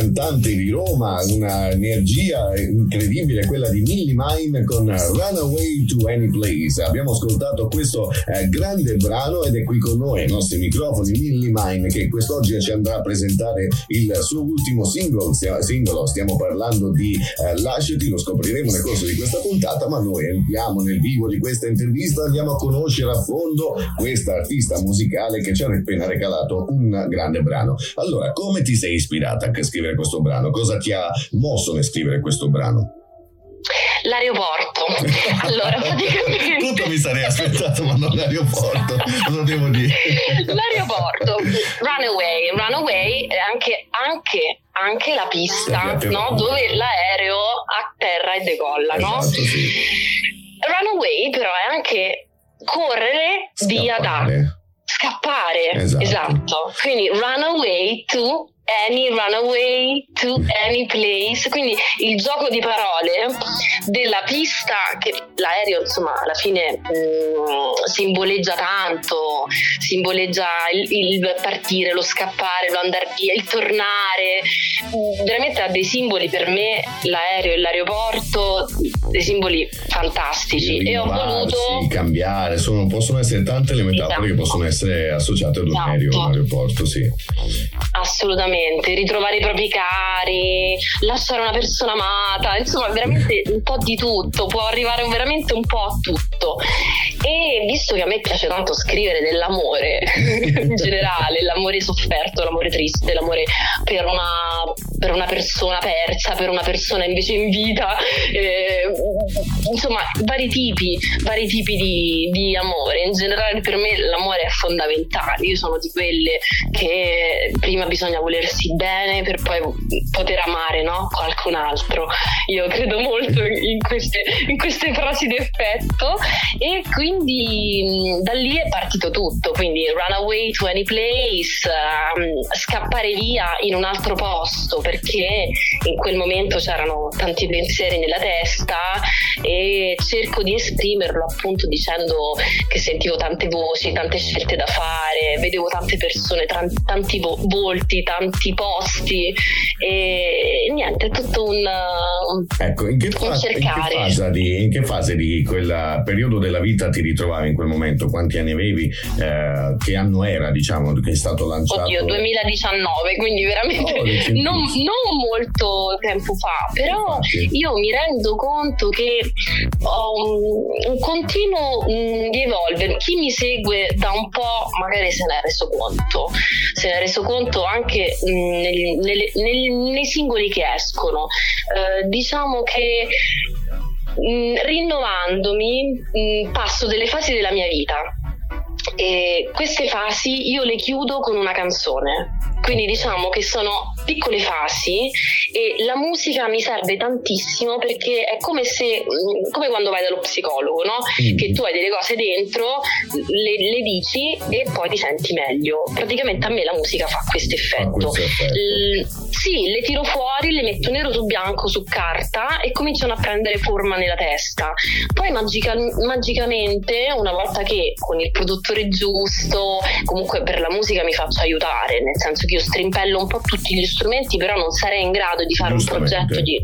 Cantante di Roma, una energia Runaway to Any Place. Abbiamo ascoltato questo eh, grande brano ed è qui con noi ai nostri microfoni Millie Mine che quest'oggi ci andrà a presentare il suo ultimo singolo. singolo. Stiamo parlando di eh, Lasciati, lo scopriremo nel corso di questa puntata, ma noi entriamo nel vivo di questa intervista, andiamo a conoscere a fondo questa artista musicale che ci ha appena regalato un grande brano. Allora, come ti sei ispirata a scrivere questo brano? Cosa ti ha mosso nel scrivere questo brano? L'aeroporto. Allora, praticamente... Tutto mi sarei aspettato, ma non l'aeroporto, lo devo dire. L'aeroporto, runaway, runaway, anche, anche, anche la pista, no? dove l'aereo atterra e decolla, esatto, no? Sì. Runaway però è anche correre Scappare. via da scappare Esatto. esatto. quindi run away to any runaway to any place quindi il gioco di parole della pista che l'aereo insomma alla fine mm, simboleggia tanto simboleggia il, il partire lo scappare lo andare via il tornare Mm, veramente ha dei simboli per me l'aereo e l'aeroporto dei simboli fantastici e ho voluto cambiare, sono- possono essere tante le metafore Esatto. che possono essere associate ad un Esatto. aereo, un aeroporto, sì. Assolutamente, ritrovare i propri cari, lasciare una persona amata, insomma veramente un po' di tutto, può arrivare veramente un po' a tutto. E visto che a me piace tanto scrivere dell'amore in generale, l'amore sofferto, l'amore triste, l'amore per una, per una persona persa, per una persona invece in vita, eh, insomma vari tipi, vari tipi di, di amore. In generale per me l'amore è fondamentale, io sono di quelle che prima bisogna volersi bene per poi poter amare no? qualcun altro. Io credo molto in queste, in queste frasi d'effetto e quindi mh, da lì è partito tutto, quindi run away to any place, ehm, scappare via in un altro posto perché in quel momento c'erano tanti pensieri nella testa e cerco di esprimerlo appunto dicendo che sentivo tante voci, tante scelte da fare, vedevo tante persone, tanti vo- volti, tanti posti e niente, è tutto un... Ecco, in che, fase, in, che fase di, in che fase di quel periodo della vita ti ritrovavi in quel momento? Quanti anni avevi? Eh, che anno era, diciamo, che è stato lanciato? Oddio, 2019, quindi veramente Oh, non, non molto tempo fa, però Infatti. io mi rendo conto che ho un, un continuo mm, di evolvere. Chi mi segue da un po' magari se ne è reso conto, se ne è reso conto anche mm, negli- nelle- nel- nei singoli che escono. Eh, diciamo che mm, rinnovandomi mm, passo delle fasi della mia vita e queste fasi io le chiudo con una canzone. Quindi diciamo che sono piccole fasi e la musica mi serve tantissimo perché è come se, mm, come quando vai dallo psicologo, no? Mm. Che tu hai delle cose dentro, le, le dici e poi ti senti meglio. Praticamente a me la musica fa questo effetto. L- sì, le tiro fuori, le metto nero su bianco su carta e cominciano a prendere forma nella testa. Poi magica- magicamente, una volta che con il produttore giusto, comunque per la musica mi faccio aiutare, nel senso che io strimpello un po' tutti gli strumenti, però non sarei in grado di fare un progetto di,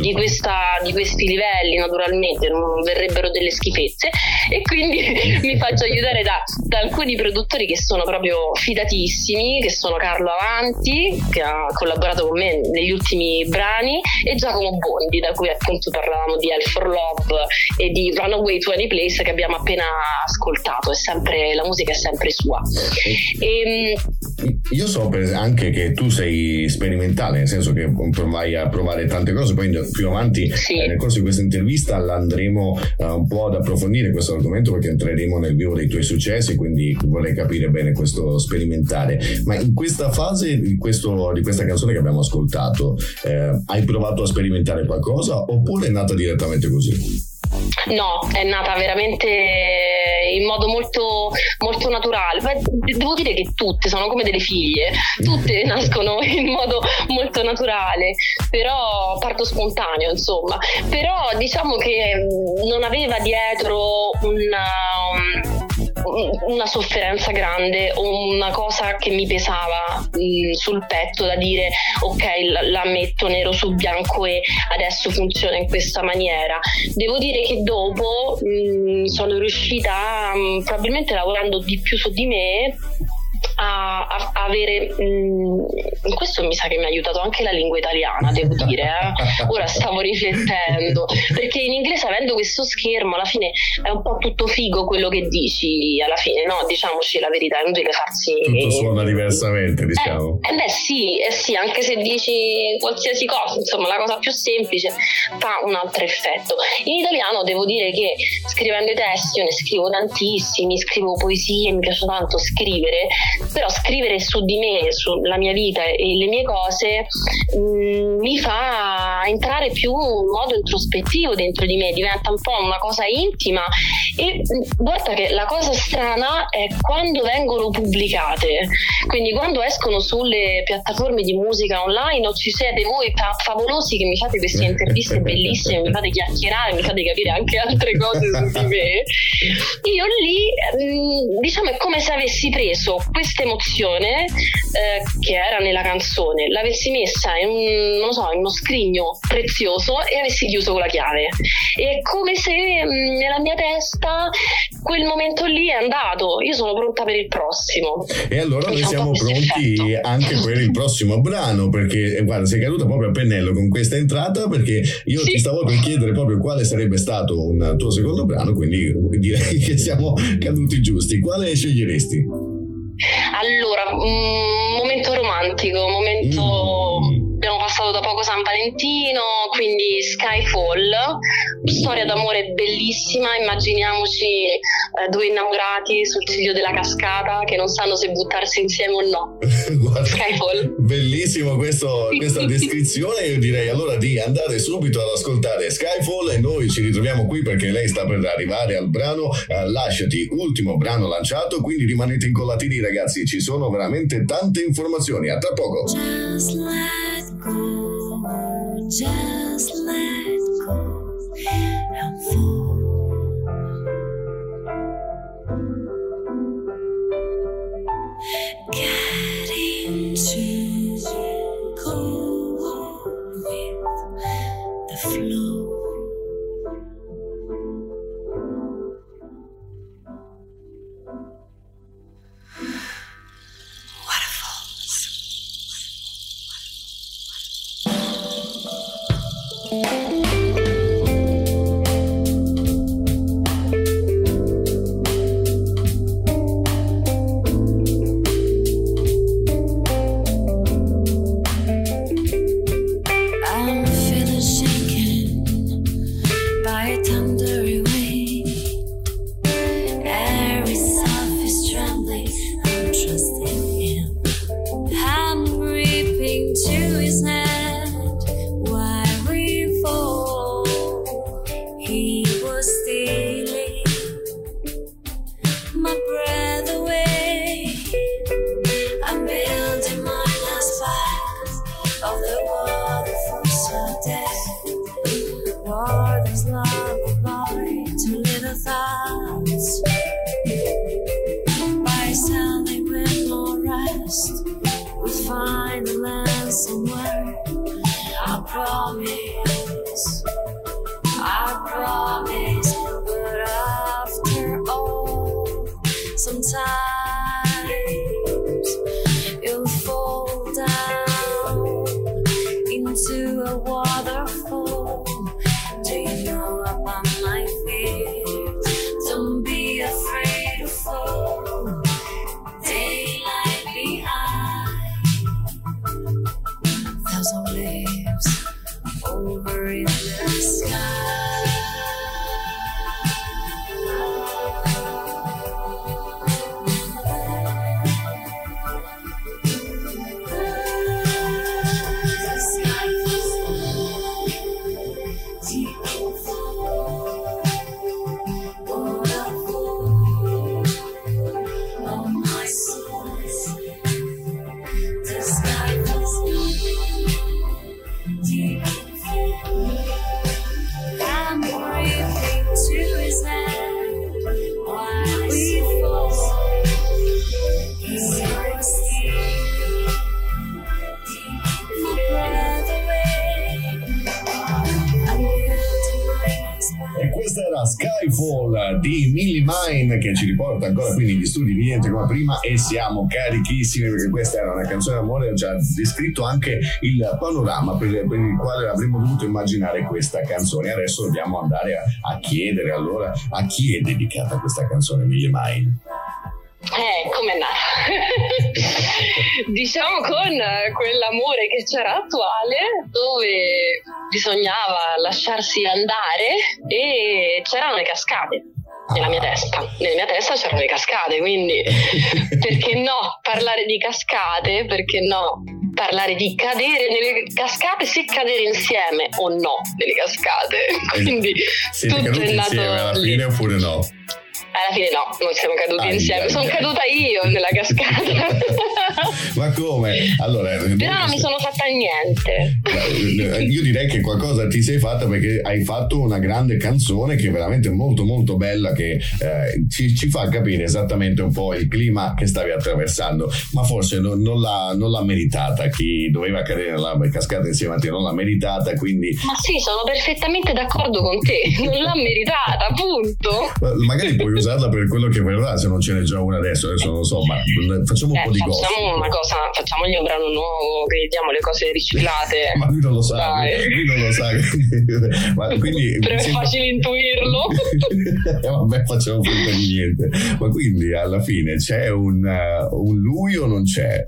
di, questa- di questi livelli, naturalmente, non verrebbero delle schifezze. E quindi mi faccio aiutare da, da alcuni produttori che sono proprio fidatissimi, che sono Carlo Avanti, che ha collaborato con me negli ultimi brani, e Giacomo Bondi, da cui appunto parlavamo di Hell for Love e di Runaway to Any Place che abbiamo appena ascoltato. È sempre, la musica è sempre sua. E, Io so per- anche che tu sei sperimentale, nel senso che vai a provare tante cose, poi più avanti Sì. eh, nel corso di questa intervista andremo eh, un po' ad approfondire questo argomento perché entreremo nel vivo dei tuoi successi, quindi vorrei capire bene questo sperimentare. Ma in questa fase di, questo- di questa canzone che abbiamo ascoltato, eh, hai provato a sperimentare qualcosa oppure è nata direttamente così? No, è nata veramente in modo molto, molto naturale. Beh, devo dire che tutte sono come delle figlie, tutte nascono in modo molto naturale, però parto spontaneo, insomma. Però diciamo che non aveva dietro una, una sofferenza grande o una cosa che mi pesava mh, sul petto da dire ok la, metto nero su bianco e adesso funziona in questa maniera. Devo dire che dopo mh, sono riuscita mh, probabilmente lavorando di più su di me a, a, avere mh, mm, questo mi sa che mi ha aiutato anche la lingua italiana devo dire eh? ora stavo riflettendo perché in inglese avendo questo schermo alla fine è un po' tutto figo quello che dici alla fine no? Diciamoci la verità è inutile farsi tutto suona diversamente diciamo. eh, eh beh sì, eh sì anche se dici qualsiasi cosa insomma la cosa più semplice fa un altro effetto. In italiano devo dire che scrivendo i testi io ne scrivo tantissimi scrivo poesie mi piace tanto scrivere però scrivere su di me, sulla mia vita e le mie cose mh, mm, mi fa entrare più in modo introspettivo dentro di me, diventa un po' una cosa intima. E mm, guarda che la cosa strana è quando vengono pubblicate, quindi quando escono sulle piattaforme di musica online o ci siete voi favolosi che mi fate queste interviste bellissime, mi fate chiacchierare, mi fate capire anche altre cose su di me, io lì mh, mm, diciamo è come se avessi preso questa emozione eh, che era nella canzone l'avessi messa in, un, so, in, uno scrigno prezioso e avessi chiuso con la chiave. È come se mh, mm, nella mia testa quel momento lì è andato, io sono pronta per il prossimo. E allora noi siamo pronti effetto. anche per il prossimo brano, perché eh, guarda, sei caduta proprio a pennello con questa entrata, perché io sì. ti stavo per chiedere proprio quale sarebbe stato un tuo secondo brano, quindi direi che siamo caduti giusti. Quale sceglieresti? Allora, un momento romantico, momento... Mm. Abbiamo passato da poco San Valentino, quindi Skyfall, storia d'amore bellissima, immaginiamoci eh, due innamorati sul ciglio della cascata che non sanno se buttarsi insieme o no. Guarda, Skyfall. Bellissimo questo, questa descrizione, io direi allora di andare subito ad ascoltare Skyfall e noi ci ritroviamo qui perché lei sta per arrivare al brano uh, Lasciati, ultimo brano lanciato, quindi rimanete incollati lì ragazzi, ci sono veramente tante informazioni, a tra poco. Just let go, just let go and fall. Get into go with the flow. Música prima e siamo carichissimi perché questa era una canzone d'amore ci ha descritto anche il panorama per, per, il quale avremmo dovuto immaginare questa canzone adesso dobbiamo andare a, a chiedere allora a chi è dedicata questa canzone Mille Mine eh, come nata? diciamo con quell'amore che c'era attuale, dove bisognava lasciarsi andare e c'erano le cascate nella mia testa. Nella mia testa c'erano le cascate, quindi perché no parlare di cascate? Perché no parlare di cadere nelle cascate, se cadere insieme o no nelle cascate. Quindi Siete tutto è nato insieme alla fine oppure no? Alla fine no, non siamo caduti ai, insieme, ai, sono caduta io nella cascata. Ma come? Allora, Però non mi sono fatta niente. Io direi che qualcosa ti sei fatta perché hai fatto una grande canzone che è veramente molto molto bella che eh, ci, ci, fa capire esattamente un po' il clima che stavi attraversando, ma forse non, non, l'ha, non l'ha meritata chi doveva cadere nella cascata insieme a te, non l'ha meritata, quindi... Ma sì, sono perfettamente d'accordo con te, non l'ha meritata, punto. Magari puoi usarla per quello che verrà, se non ce n'è già una adesso, adesso non lo so, ma facciamo un eh, po' di cose. Facciamo una cosa, facciamogli un brano nuovo, che diamo le cose riciclate. ma lui non lo sa, Dai. lui non lo sa. ma quindi, Però è facile intuirlo. eh, vabbè, facciamo finta di niente. Ma quindi alla fine c'è un, uh, un lui o non c'è?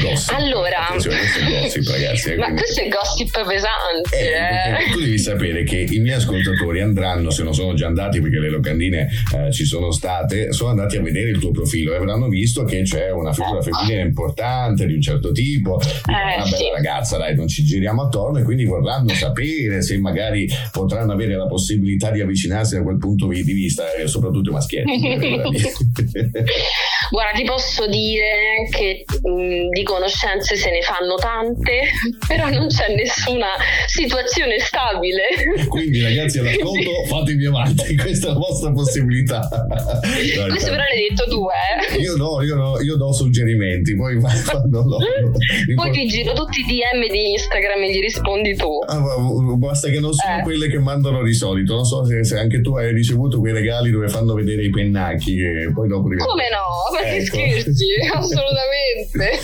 Gossip. Allora, questo è gossip, ragazzi. Eh, ma quindi... questo è gossip pesante. Eh, eh. Tu devi sapere che i miei ascoltatori andranno, se non sono già andati perché le locandine eh, ci sono state, sono andati a vedere il tuo profilo e avranno visto che c'è una figura femminile importante di un certo tipo, eh, una bella sì. ragazza, dai, non ci giriamo attorno e quindi vorranno sapere se magari potranno avere la possibilità di avvicinarsi da quel punto di vista, e soprattutto i maschietti. Guarda, ti posso dire che mh, mm, di conoscenze se ne fanno tante, però non c'è nessuna situazione stabile. Quindi ragazzi all'ascolto fatevi avanti, questa è la vostra possibilità. Dai, Questo però l'hai detto tu, eh? Io no, io, no, io do suggerimenti, poi fanno no, Poi ti giro tutti i DM di Instagram e gli rispondi tu. Ah, basta che non sono eh. quelle che mandano di solito, non so se, se, anche tu hai ricevuto quei regali dove fanno vedere i pennacchi e poi dopo... Come no? Ma ecco. che scherzi? Assolutamente.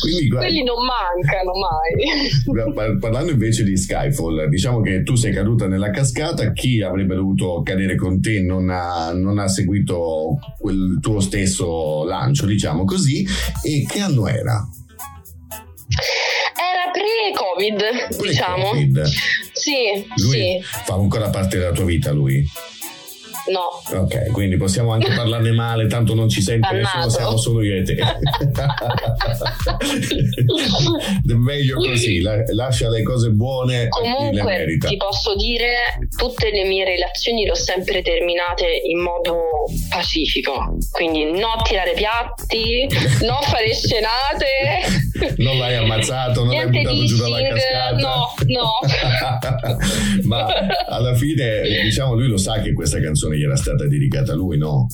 Quindi, guarda, Quelli non mancano mai. Parlando invece di Skyfall, diciamo che tu sei caduta nella cascata, chi avrebbe dovuto cadere con te non ha, non ha seguito quel tuo stesso lancio, diciamo così, e che anno era? Era pre-Covid, pre diciamo. Sì, lui sì. fa ancora parte della tua vita lui? No. Ok, quindi possiamo anche parlarne male, tanto non ci sente nessuno, siamo solo io e te. Meglio così, lascia le cose buone. Comunque ti posso dire, tutte le mie relazioni le ho sempre terminate in modo pacifico. Quindi no tirare piatti, no fare scenate. non l'hai ammazzato, non l'hai buttato giù dalla cascata. No, no. Ma alla fine, diciamo, lui lo sa che questa canzone gli era stata dedicata a lui, no?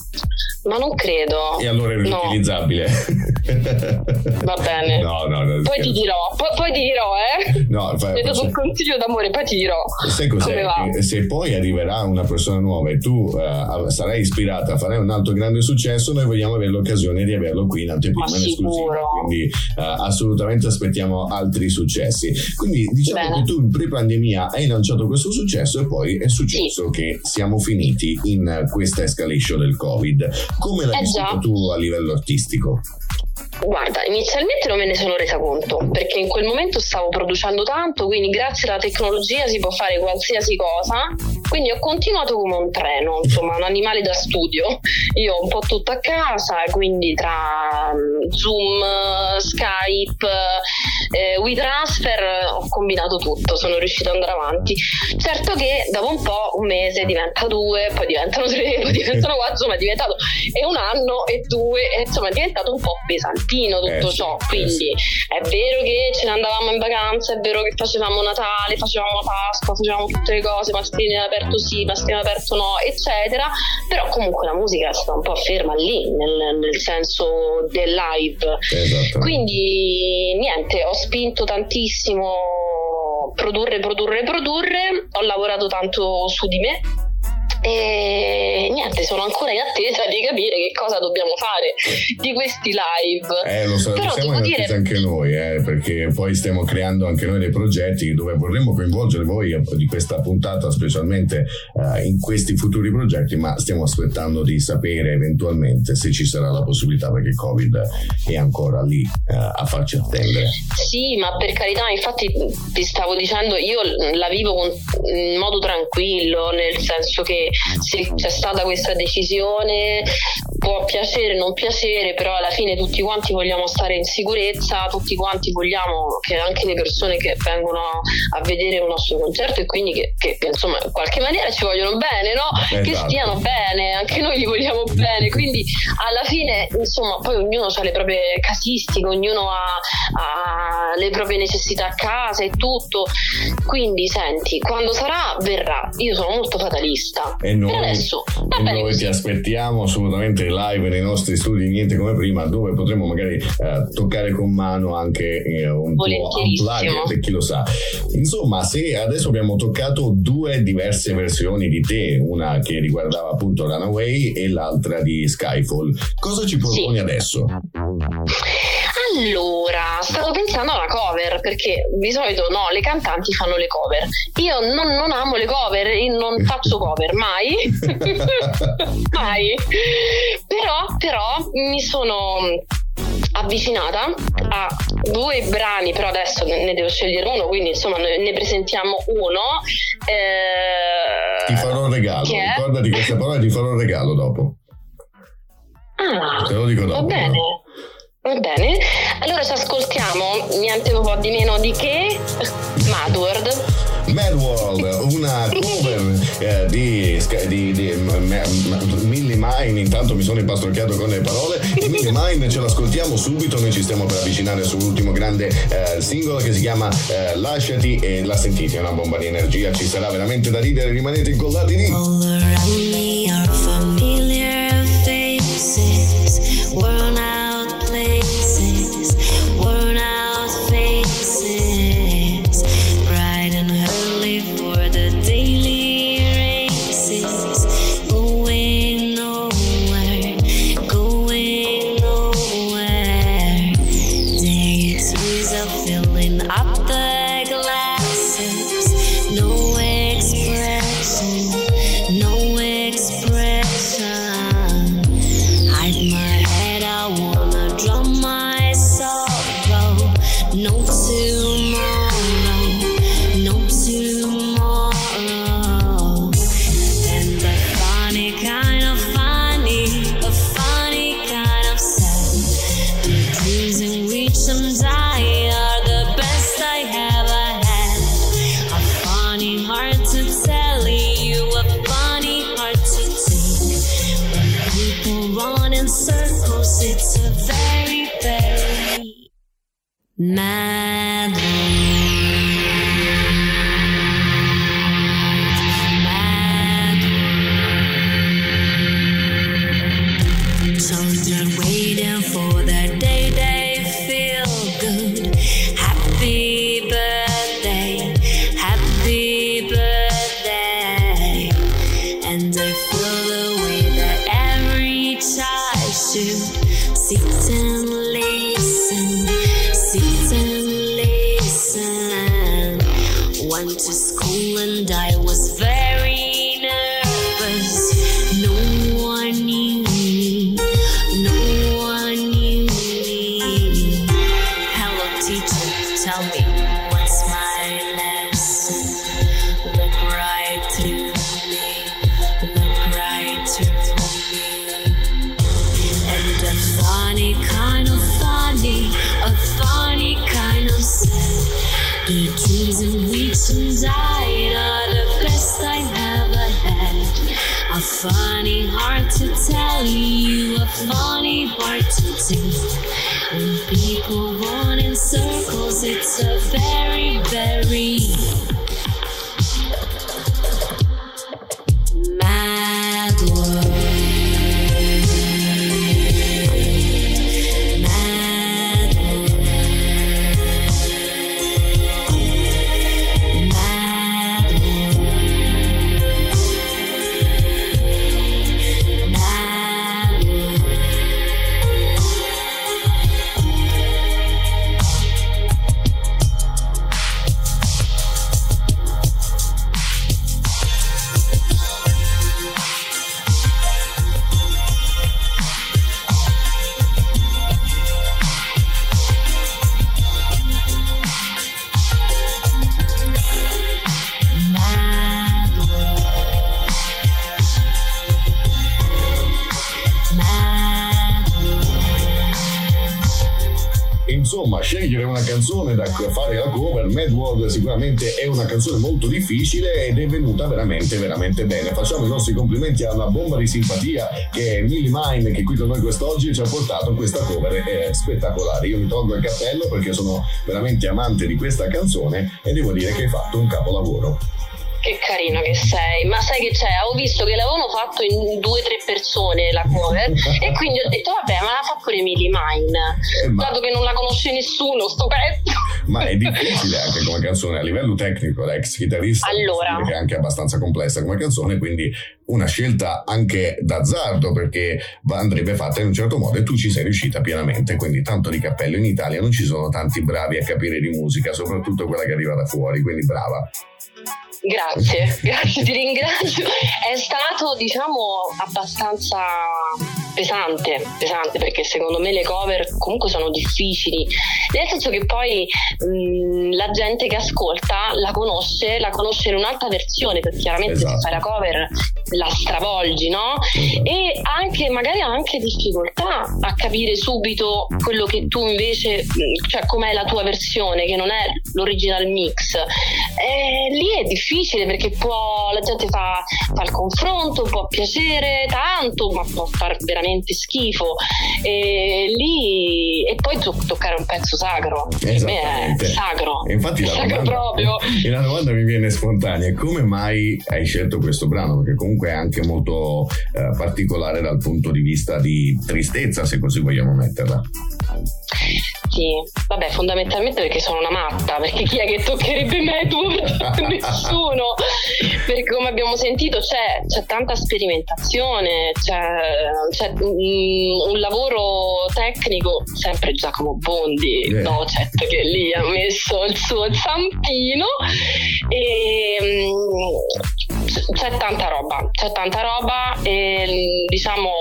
Ma non credo. E allora è riutilizzabile. No. Va bene. No, no, no. Poi ti dirò, poi, poi ti dirò, eh. No, fai, dato un consiglio d'amore, poi ti dirò. Sai cos'è? Se poi arriverà una persona nuova e tu uh, sarai ispirata, farai un altro grande successo, noi vogliamo avere l'occasione di averlo qui in anteprima in esclusiva. Quindi uh, assolutamente aspettiamo altri successi. Quindi diciamo Bene. che tu in pre-pandemia hai lanciato questo successo e poi è successo sì. che siamo finiti in questa escalation del Covid. Come l'hai eh vissuto tu a livello artistico? Guarda, inizialmente non me ne sono resa conto perché in quel momento stavo producendo tanto, quindi grazie alla tecnologia si può fare qualsiasi cosa. Quindi ho continuato come un treno, insomma, un animale da studio. Io ho un po' tutto a casa, quindi tra mm, Zoom, Skype, eh, WeTransfer ho combinato tutto, sono riuscito ad andare avanti. Certo che dopo un po', un mese diventa due, poi diventano tre, poi diventano quattro, insomma è diventato e un anno e due, insomma è diventato un po' pesante mattino tutto eh, ciò. Quindi eh, è vero che ce ne andavamo in vacanza, è vero che facevamo Natale, facevamo Pasqua, facevamo tutte le cose, mascherine aperto sì, mascherine aperto no, eccetera. Però comunque la musica è stata un po' ferma lì, nel, nel senso del live. Esatto. Quindi niente, ho spinto tantissimo produrre, produrre, produrre. Ho lavorato tanto su di me e niente, sono ancora in attesa di capire che cosa dobbiamo fare di questi live. Eh, lo, so, Però siamo in attesa dire... anche noi, eh, perché poi stiamo creando anche noi dei progetti dove vorremmo coinvolgere voi di questa puntata, specialmente uh, in questi futuri progetti, ma stiamo aspettando di sapere eventualmente se ci sarà la possibilità, perché Covid è ancora lì uh, a farci attendere. Sì, ma per carità, infatti ti stavo dicendo, io la vivo con, in modo tranquillo, nel senso che se c'è stata questa decisione può piacere, non piacere, però alla fine tutti quanti vogliamo stare in sicurezza, tutti quanti vogliamo che anche le persone che vengono a vedere un nostro concerto e quindi che, che, che insomma in qualche maniera ci vogliono bene, no? Esatto. Che stiano bene, anche noi li vogliamo bene, quindi alla fine insomma poi ognuno ha le proprie casistiche, ognuno ha, ha le proprie necessità a casa e tutto, quindi senti, quando sarà verrà, io sono molto fatalista. E noi, adesso, e noi ti aspettiamo assolutamente live nei nostri studi, niente come prima, dove potremo magari eh, toccare con mano anche eh, un po' unplugged, chi lo sa. Insomma, se adesso abbiamo toccato due diverse versioni di te, una che riguardava appunto Runaway e l'altra di Skyfall, cosa ci proponi sì. adesso? Allora, stavo pensando a una cover perché di solito no, le cantanti fanno le cover. Io non, non amo le cover, non faccio cover mai, mai. Però, però mi sono avvicinata a due brani, però adesso ne devo scegliere uno, quindi insomma ne presentiamo uno. Eh, ti farò un regalo, che ricordati queste parole, ti farò un regalo dopo. Ah, Te lo dico dopo. Va bene. Va bene, allora ci ascoltiamo niente un po' di meno di che Mad World. Mad World, una cover eh, di, di, di Millie Mine, intanto mi sono impastrocchiato con le parole, Millie Mine ce l'ascoltiamo subito, noi ci stiamo per avvicinare sull'ultimo grande eh, singolo che si chiama eh, Lasciati e la sentite, è una bomba di energia, ci sarà veramente da ridere, rimanete incollati lì. All around me are familiar faces, worn out scegliere una canzone da fare la cover Mad World sicuramente è una canzone molto difficile ed è venuta veramente veramente bene. Facciamo i nostri complimenti a una bomba di simpatia che è Millie Mine che qui con noi quest'oggi ci ha portato questa cover è spettacolare. Io mi tolgo il cappello perché sono veramente amante di questa canzone e devo dire che hai fatto un capolavoro che carino che sei, ma sai che c'è? Ho visto che l'avevano fatto in due o tre persone la cover e quindi ho detto vabbè ma la fa pure Emily Mine, eh, ma... dato che non la conosce nessuno sto pezzo. Ma è difficile anche come canzone a livello tecnico, l'ex chitarrista allora. è anche abbastanza complessa come canzone, quindi una scelta anche d'azzardo perché andrebbe fatta in un certo modo e tu ci sei riuscita pienamente, quindi tanto di cappello in Italia non ci sono tanti bravi a capire di musica, soprattutto quella che arriva da fuori, quindi brava. Grazie, grazie, ti ringrazio. È stato, diciamo, abbastanza pesante, pesante perché secondo me le cover comunque sono difficili, nel senso che poi mh, la gente che ascolta la conosce, la conosce in un'altra versione, perché chiaramente esatto. se fai la cover la stravolgi, no? Esatto. E anche, magari ha anche difficoltà a capire subito quello che tu invece, cioè com'è la tua versione, che non è l'original mix. E lì è difficile perché può, la gente fa, fa il confronto, può piacere tanto, ma può far veramente veramente schifo. E lì e poi to- toccare un pezzo sacro. Per me è sacro. Infatti la sacro domanda, proprio. La domanda mi viene spontanea come mai hai scelto questo brano? Perché comunque è anche molto eh, particolare dal punto di vista di tristezza se così vogliamo metterla sì, vabbè, fondamentalmente perché sono una matta, perché chi è che toccherebbe me? Tu? Nessuno. Perché come abbiamo sentito c'è, c'è tanta sperimentazione, c'è, c'è un, un, lavoro tecnico, sempre Giacomo Bondi, yeah. docet, che lì ha messo il suo zampino e mm, c'è tanta roba, c'è tanta roba e diciamo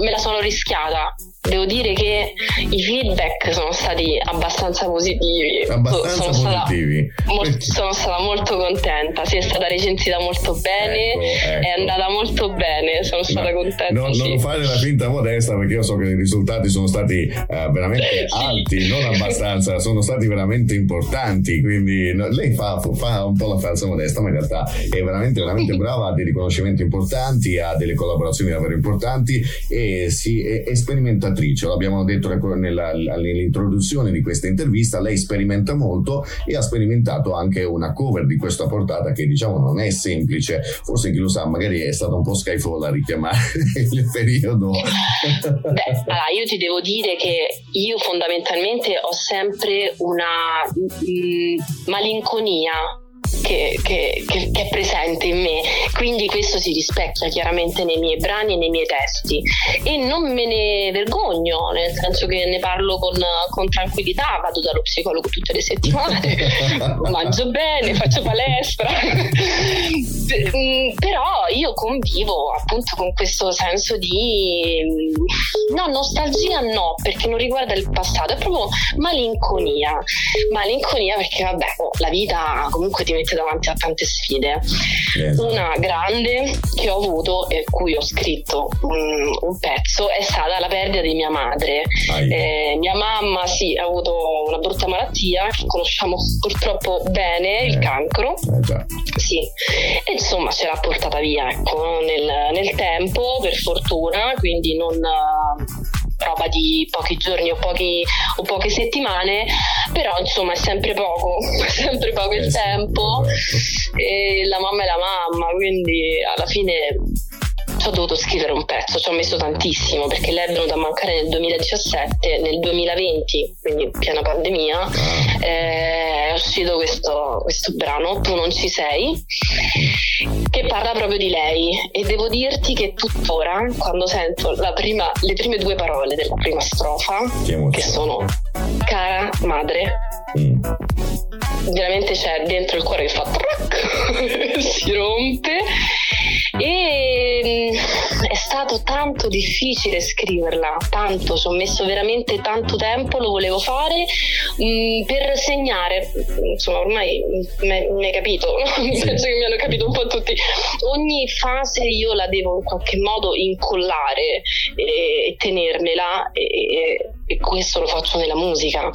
me la sono rischiata devo dire che i feedback sono stati abbastanza positivi. Abbastanza sono positivi. Stata molto, sono stata molto contenta, si è stata recensita molto bene, ecco, ecco. è andata molto bene, sono stata no, contenta. No, sì. Non fare la finta modesta perché io so che i risultati sono stati uh, veramente sì. alti, non abbastanza, sono stati veramente importanti, quindi no, lei fa, fa, un po' la falsa modesta, ma in realtà è veramente, veramente brava, ha dei riconoscimenti importanti, ha delle collaborazioni davvero importanti e si è, è sperimentatrice, l'abbiamo detto nella, nell'introduzione di questa intervista, lei sperimenta molto e ha sperimentato anche una cover di questa portata che diciamo non è semplice, forse chi lo sa magari è stato un po' Skyfall a richiamare il periodo. Beh, allora io ti devo dire che io fondamentalmente ho sempre una mh, malinconia che, che, che, che, è presente in me, quindi questo si rispecchia chiaramente nei miei brani e nei miei testi. E non me ne vergogno, nel senso che ne parlo con, con tranquillità, vado dallo psicologo tutte le settimane, mangio bene, faccio palestra, però io convivo appunto con questo senso di no, nostalgia no, perché non riguarda il passato, è proprio malinconia, malinconia perché vabbè, oh, la vita comunque ti mette davanti a tante sfide. Esatto. Una grande che ho avuto e cui ho scritto um, un pezzo è stata la perdita di mia madre. Eh, mia mamma sì, ha avuto una brutta malattia che conosciamo purtroppo bene, eh. il cancro. Eh, sì. E insomma ce l'ha portata via ecco, nel, nel tempo, per fortuna, quindi non roba di pochi giorni o, pochi, o poche settimane, però insomma è sempre poco, è sempre poco il eh tempo esatto. e la mamma è la mamma, quindi alla fine ho dovuto scrivere un pezzo, ci ho messo tantissimo perché lei è venuta a mancare nel 2017, nel 2020, quindi piena pandemia, ah. eh, è uscito questo, questo brano, Tu non ci sei, che parla proprio di lei e devo dirti che tuttora quando sento prima, le prime due parole della prima strofa, che sono cara madre, mm. veramente c'è dentro il cuore che fa si rompe e mm, è stato tanto difficile scriverla, tanto, ci ho messo veramente tanto tempo, lo volevo fare mh, mm, per segnare, insomma ormai mi hai capito, penso che mi hanno capito un po' tutti, ogni fase io la devo in qualche modo incollare e, e tenermela e, e questo lo faccio nella musica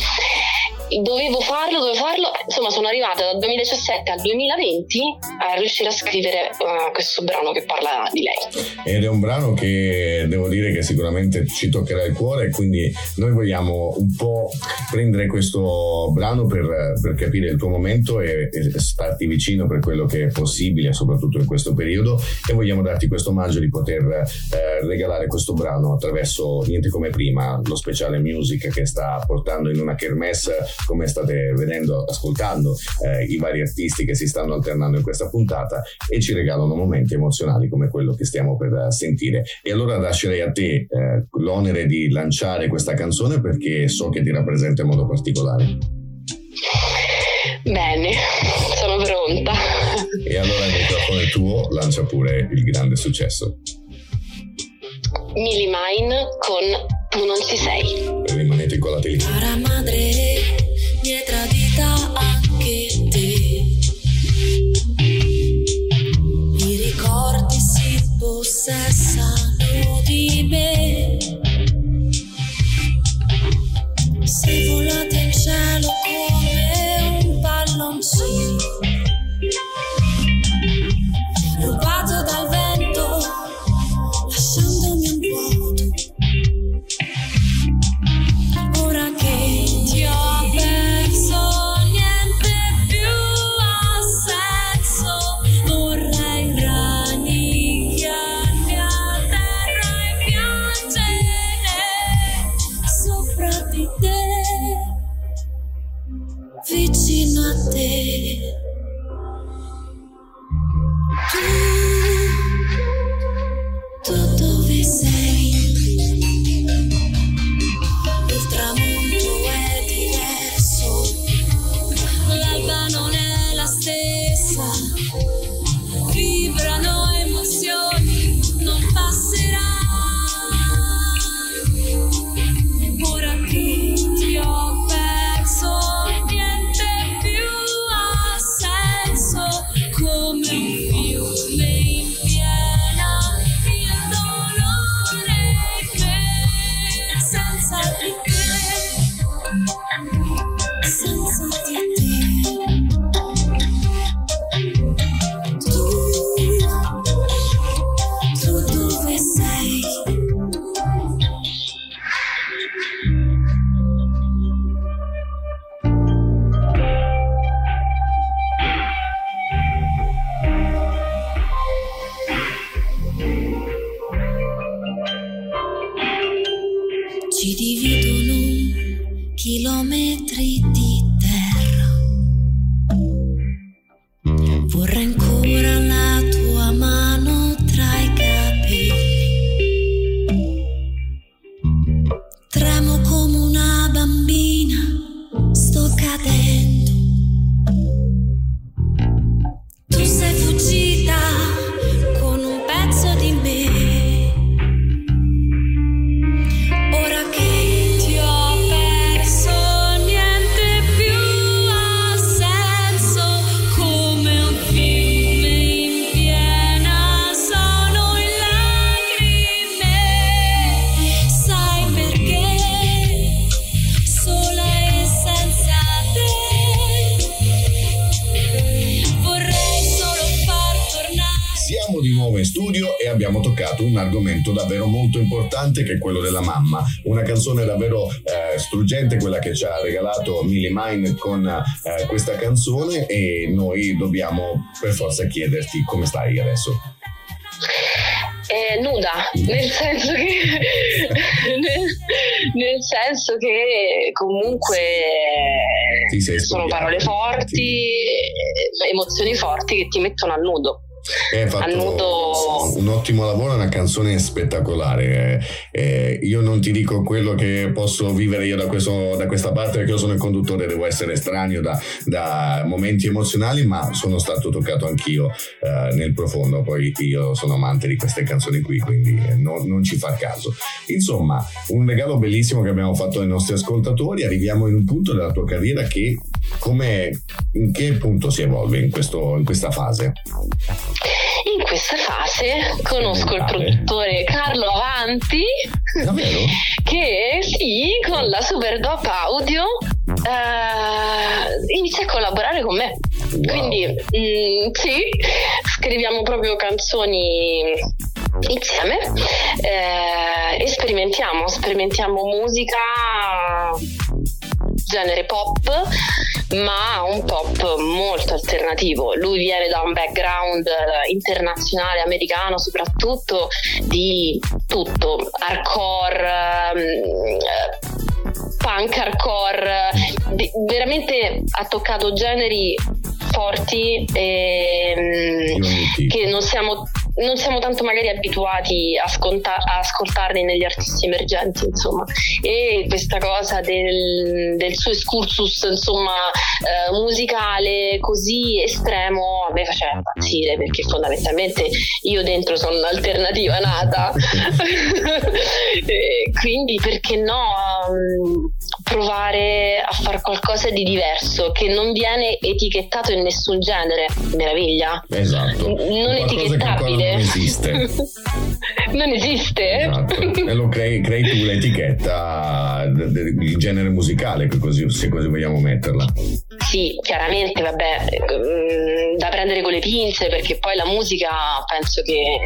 dovevo farlo, dovevo farlo, insomma sono arrivata dal 2017 al 2020 a riuscire a scrivere uh, questo brano che parla di lei. Ed è un brano che devo dire che sicuramente ci toccherà il cuore, quindi noi vogliamo un po' prendere questo brano per, per capire il tuo momento e, e, starti vicino per quello che è possibile, soprattutto in questo periodo, e vogliamo darti questo omaggio di poter eh, regalare questo brano attraverso niente come prima, lo speciale music che sta portando in una kermesse come state vedendo, ascoltando eh, i vari artisti che si stanno alternando in questa puntata e ci regalano momenti emozionali come quello che stiamo per sentire. E allora lascerei a te eh, l'onere di lanciare questa canzone perché so che ti rappresenta in modo particolare. Bene, sono pronta. E allora il microfono è tuo, lancia pure il grande successo. Millie Mine con Tu non ci sei. Rimanete incollati lì. Cara madre con eh, questa canzone e noi dobbiamo per forza chiederti come stai adesso. Eh, nuda, nel senso che nel, nel senso che comunque sono parole forti, eh, emozioni forti che ti mettono a nudo. Hai A fatto nudo un ottimo lavoro, una canzone spettacolare. Eh, eh, io non ti dico quello che posso vivere io da, questo- da questa parte perché io sono il conduttore, devo essere estraneo da, da momenti emozionali, ma sono stato toccato anch'io eh, nel profondo. Poi io sono amante di queste canzoni qui, quindi eh, no- non ci fa caso. Insomma, un regalo bellissimo che abbiamo fatto ai nostri ascoltatori. Arriviamo in un punto della tua carriera che, come, in che punto si evolve in, questo- in questa fase? In questa fase conosco il produttore Carlo Avanti. Davvero? Che sì, con la Super Dop Audio uh, inizia a collaborare con me. Wow. Quindi mm, sì, scriviamo proprio canzoni insieme eh, e sperimentiamo, sperimentiamo musica genere pop, ma un pop molto alternativo. Lui viene da un background internazionale, americano soprattutto, di tutto, hardcore. Um, punk hardcore, veramente ha toccato generi forti e, mm, che non siamo non siamo tanto magari abituati a, sconta- a, ascoltarli negli artisti emergenti, insomma. E questa cosa del, del suo excursus, insomma, eh, musicale così estremo a me faceva impazzire perché fondamentalmente io dentro sono un'alternativa nata. quindi perché no um, provare a fare qualcosa di diverso che non viene etichettato in nessun genere. Meraviglia. Esatto. Non etichettabile non esiste. non esiste? Esatto. E lo crei, crei tu l'etichetta del genere musicale, così, se così vogliamo metterla. Sì, chiaramente, vabbè, mm, da prendere con le pinze perché poi la musica penso che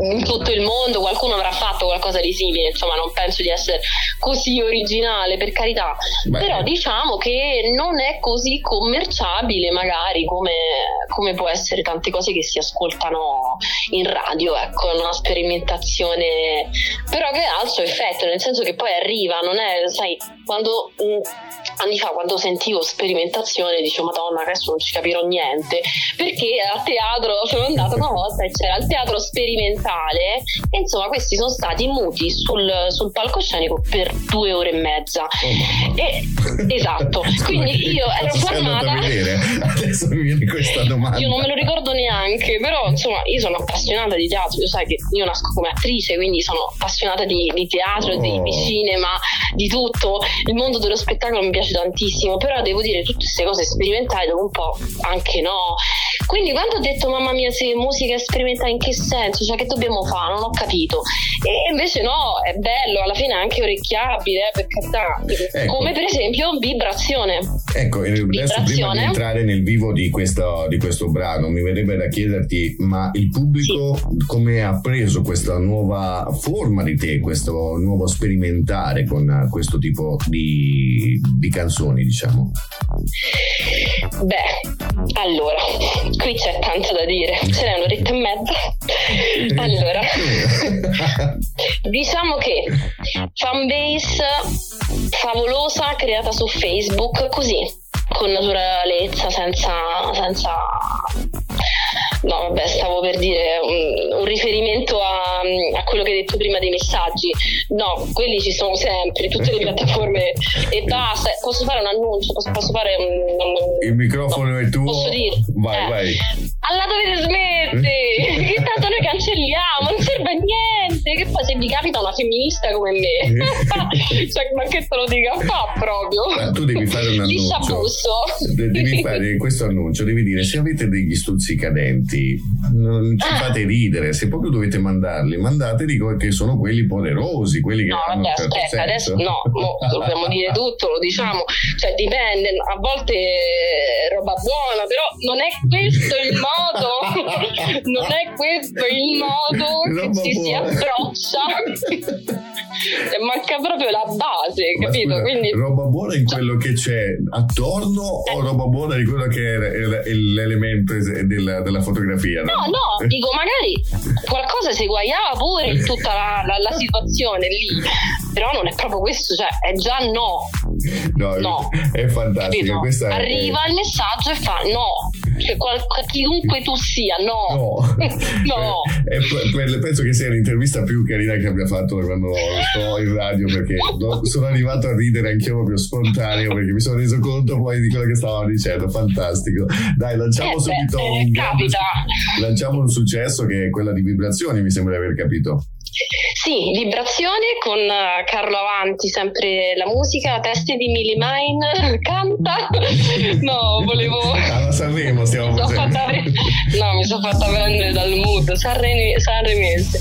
in tutto il mondo qualcuno avrà fatto qualcosa di simile, insomma non penso di essere così originale per carità, Beh. però diciamo che non è così commerciabile magari come, come può essere tante cose che si ascoltano in radio, ecco, una sperimentazione però che ha il suo effetto, nel senso che poi arriva, non è, sai, quando anni fa quando sentivo sperimentazione dicevo madonna adesso non ci capirò niente. Perché a teatro sono andata una volta e c'era il teatro sperimentale e insomma questi sono stati muti sul, sul palcoscenico per due ore e mezza. Oh, e, esatto. Quindi io ero formata adesso mi viene questa domanda. Io non me lo ricordo neanche però insomma io sono appassionata di teatro. Io sai che io nasco come attrice quindi sono appassionata di, di teatro oh. di, di cinema di tutto. Il mondo dello spettacolo mi piace tantissimo, però devo dire tutte queste cose sperimentali dopo un po' anche no. Quindi quando ho detto mamma mia se musica sperimentale in che senso? Cioè che dobbiamo fare? Non ho capito. E invece no, è bello, alla fine è anche orecchiabile, eh, per carità. Ecco. Come per esempio vibrazione. Ecco, adesso prima di entrare nel vivo di questo, di questo brano, mi verrebbe da chiederti, ma il pubblico sì. come ha preso questa nuova forma di te, questo nuovo sperimentare con questo tipo di, di canzoni, diciamo? Beh, allora, qui c'è tanto da dire, ce n'è un'oretta e mezza. Allora, diciamo che fanbase favolosa creata su Facebook, così, con naturalezza, senza, senza No, vabbè, stavo per dire un, un riferimento a, a, quello che hai detto prima dei messaggi. No, quelli ci sono sempre, tutte le piattaforme e basta. Posso fare un annuncio? Posso, posso fare un, Il microfono no, è tuo. Posso dire? Vai, eh. vai. Allora dovete smettere, che tanto noi cancelliamo, non serve a niente. Che poi se vi capita una femminista come me, cioè, ma che te lo dica fa proprio? Ma tu devi fare un annuncio. Devi fare questo annuncio, devi dire se avete degli stuzzicadenti commenti, non ci ah. fate ridere, se proprio dovete mandarli, mandateli che sono quelli poderosi, quelli che no, vabbè, certo aspetta, adesso no, no, dobbiamo dire tutto, lo diciamo, cioè dipende, a volte roba buona, però non è questo il modo, non è questo il modo che ci si approccia. manca proprio la base, capito? Scusa, Quindi... Roba buona in quello che c'è attorno eh. o roba buona di quello che è l'elemento della, della fotografia? No, no, no dico magari qualcosa si guaiava pure in tutta la, la, la, situazione lì, però non è proprio questo, cioè è già no. No, no. è fantastico. Arriva è... il messaggio e fa no, cioè, qual, chiunque tu sia, no. No. no. Eh, eh, penso che sia l'intervista più carina che abbia fatto quando sto in radio perché sono arrivato a ridere anch'io proprio spontaneo perché mi sono reso conto poi di quello che stavamo dicendo. Fantastico. Dai, lanciamo eh, subito beh, un, capita. lanciamo un successo che è quella di vibrazioni, mi sembra di aver capito. Sì, vibrazione con eh, Carlo Avanti, sempre la musica, testi di Millie Mine, canta. No, volevo... Alla Sanremo stiamo facendo. No, mi sono fatta prendere dal mood sanremese.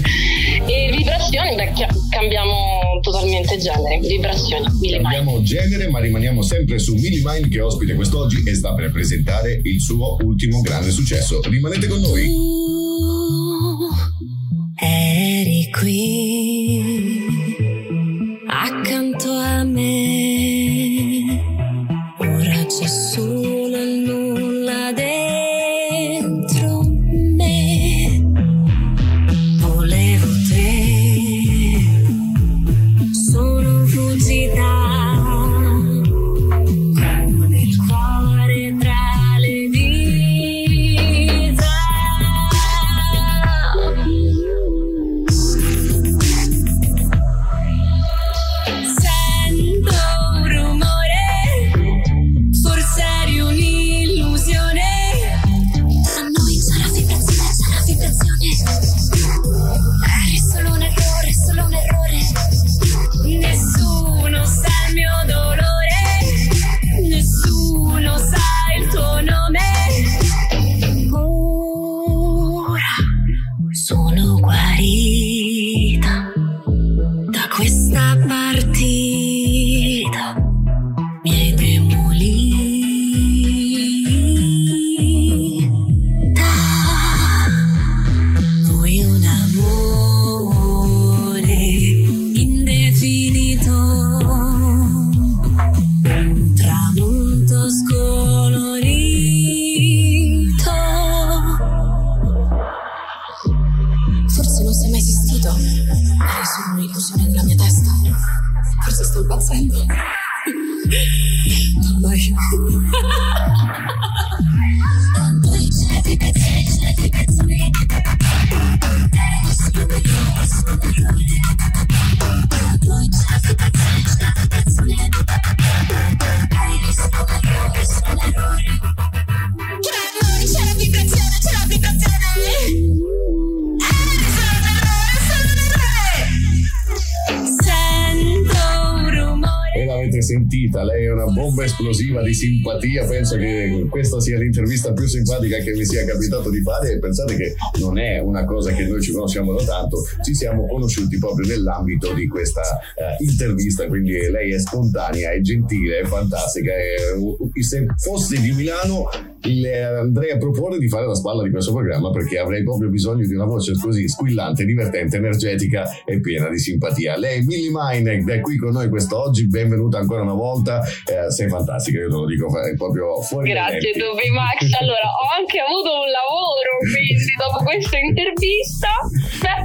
E vibrazioni, beh, cambiamo totalmente genere. Vibrazioni, Millie Mine. Cambiamo genere, ma rimaniamo sempre su Millie Mine che ospite quest'oggi e sta per presentare il suo ultimo grande successo. Rimanete con noi eri qui accanto a me. Simpatia. Penso che questa sia l'intervista più simpatica che mi sia capitato di fare. E pensate che non è una cosa che noi ci conosciamo da tanto, ci siamo conosciuti proprio nell'ambito di questa uh, intervista. Quindi lei è spontanea, è gentile, è fantastica. È, se fosse di Milano, le andrei a proporre di fare la spalla di questo programma perché avrei proprio bisogno di una voce così squillante, divertente, energetica e piena di simpatia. Lei, Millie Mine, è qui con noi quest'oggi. Benvenuta ancora una volta. Eh, sei fantastica, io te lo dico è proprio fuori. Grazie, Dubi Max. Allora, ho anche avuto un lavoro, quindi dopo questa intervista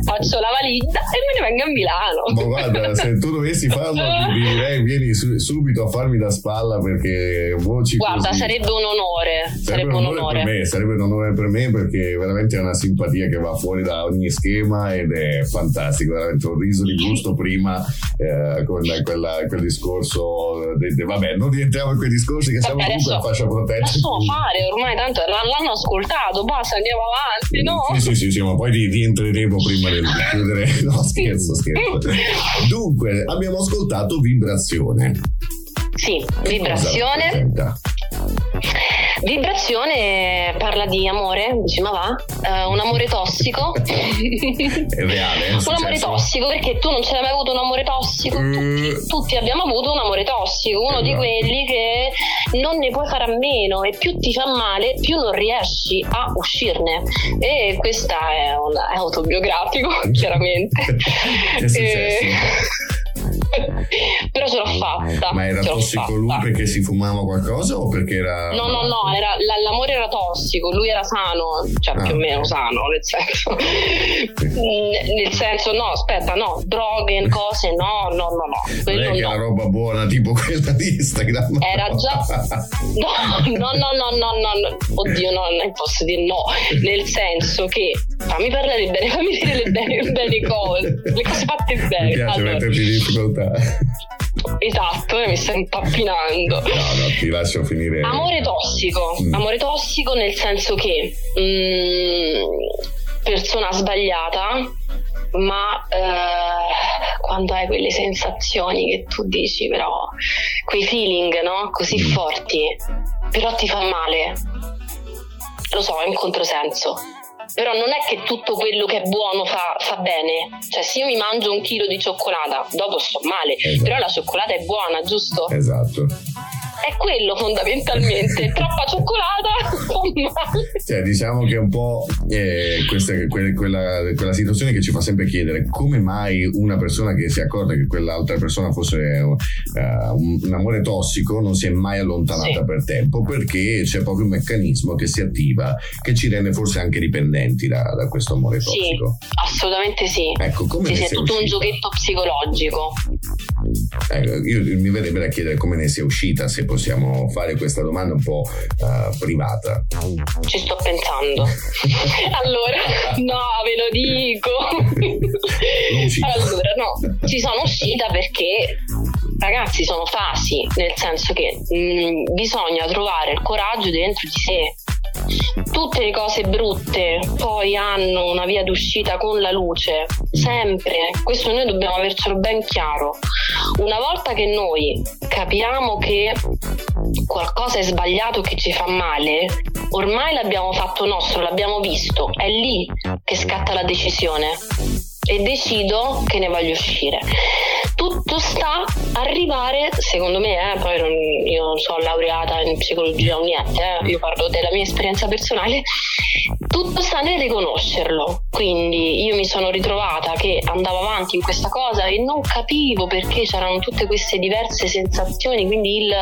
faccio la valigia e me ne vengo a Milano. Ma guarda, se tu dovessi farlo, ti direi vieni su, subito a farmi da spalla perché voci. Guarda, così. sarebbe un onore. Sarebbe, sarebbe un onore, per me, sarebbe un onore per me perché veramente è una simpatia che va fuori da ogni schema ed è fantastico. Veramente un riso di gusto prima eh, con quella, quel discorso. De, de, vabbè, non rientriamo in quei discorsi che siamo comunque a fascia protetta. Lasciamo fare, ormai tanto l'hanno ascoltato, basta, andiamo avanti, no? Sì, sì, sì, sì ma poi rientreremo prima di chiudere. No, scherzo, scherzo. Dunque, abbiamo ascoltato Vibrazione. Sì, Vibrazione. Vibrazione parla di amore, dici ma va? Uh, un amore tossico. è reale. È un amore tossico perché tu non ce l'hai mai avuto un amore tossico. Mm. Tutti, tutti, abbiamo avuto un amore tossico, uno esatto. di quelli che non ne puoi fare a meno e più ti fa male, più non riesci a uscirne. E questa è, un, è autobiografico, chiaramente. che è successo? Però ce l'ho fatta. Ma era tossico lui perché si fumava qualcosa o perché era... No, no, no, era, l'amore era tossico, lui era sano, cioè ah, più o meno sano, nel senso... nel senso, no, aspetta, no, droghe, cose, no, no, no, no. Non è no. roba buona, tipo quella di Instagram. Era già... No, no, no, no, no, no, oddio, no, non posso dire no, nel senso che fammi parlare bene, fammi dire le belle, belle cose, le cose fatte bene. Mi piace allora, metterti in difficoltà. Esatto, mi sto impappinando. No, no, ti lascio finire. Amore tossico. Mm. Amore tossico nel senso che mm, persona sbagliata ma eh, quando hai quelle sensazioni che tu dici però, quei feeling no? così mm. forti, però ti fa male, lo so, è un controsenso. Però non è che tutto quello che è buono fa, fa bene. Cioè, se io mi mangio un chilo di cioccolata, dopo sto male. Esatto. Però la cioccolata è buona, giusto? Esatto è quello fondamentalmente, troppa cioccolata Cioè, diciamo che è un po' eh, questa, que, quella, quella, situazione che ci fa sempre chiedere come mai una persona che si è accorta che quell'altra persona fosse uh, un, un, amore tossico non si è mai allontanata sì. per tempo, perché c'è proprio un meccanismo che si attiva che ci rende forse anche dipendenti da, da questo amore tossico. Sì, assolutamente sì. Ecco, come sì, è tutto uscita? un giochetto psicologico. Eh, io, mi verrebbe da chiedere come ne sia uscita, se possiamo fare questa domanda un po' uh, privata. Ci sto pensando. allora, no, ve lo dico. allora, no, ci sono uscita perché ragazzi sono fasi, nel senso che mh, mm, bisogna trovare il coraggio dentro di sé tutte le cose brutte poi hanno una via d'uscita con la luce, sempre. Questo noi dobbiamo avercelo ben chiaro. Una volta che noi capiamo che qualcosa è sbagliato che ci fa male, ormai l'abbiamo fatto nostro, l'abbiamo visto, è lì che scatta la decisione e decido che ne voglio uscire tutto sta arrivare, secondo me, eh, poi non, io non sono laureata in psicologia o niente, eh, io parlo della mia esperienza personale, tutto sta nel riconoscerlo. Quindi io mi sono ritrovata che andavo avanti in questa cosa e non capivo perché c'erano tutte queste diverse sensazioni, quindi il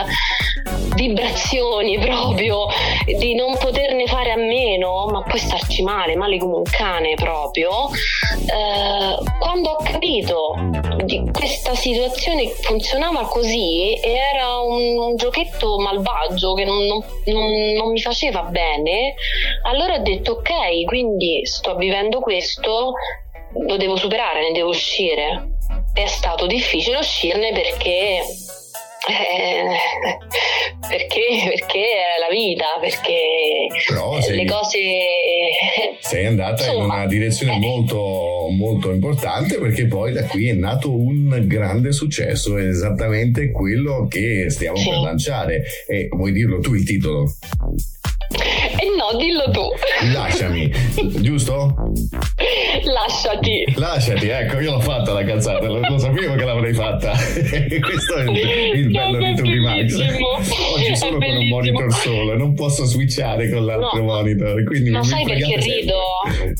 vibrazioni proprio di non poterne fare a meno, ma poi starci male, male come un cane proprio. Eh, quando ho capito di questa situazione funzionava così era un, giochetto malvagio che non, non, non mi faceva bene, allora ho detto ok, quindi sto vivendo questo, lo devo superare, ne devo uscire. È stato difficile uscirne perché eh, perché, perché è la vita, perché sei, le cose... Sei andata Insomma, in una direzione molto, molto importante perché poi da qui è nato un grande successo, è esattamente quello che stiamo sì. per lanciare. E vuoi dirlo tu il titolo? E eh no, dillo tu. Lasciami, giusto? Lasciati. Lasciati, ecco, io l'ho fatta la cazzata, lo, lo sapevo che l'avrei fatta. Questo è il, il bello di Tubi Max. Oggi sono con un monitor solo, non posso switchare con l'altro no. monitor. Quindi Ma sai perché rido?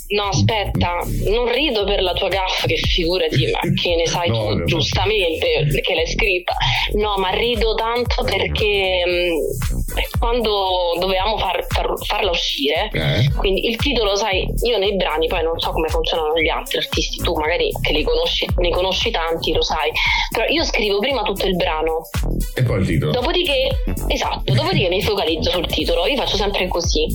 No, aspetta, non rido per la tua gaffa, che figurati, ma che ne sai no, tu, no. giustamente, perché l'hai scritta. No, ma rido tanto perché mh, mm, quando dovevamo far, far, farla uscire, eh. quindi il titolo, sai, io nei brani poi non so come funzionano gli altri artisti, tu magari che li conosci, ne conosci tanti, lo sai, però io scrivo prima tutto il brano e poi il titolo. Dopodiché, esatto, dopodiché mi focalizzo sul titolo, io faccio sempre così.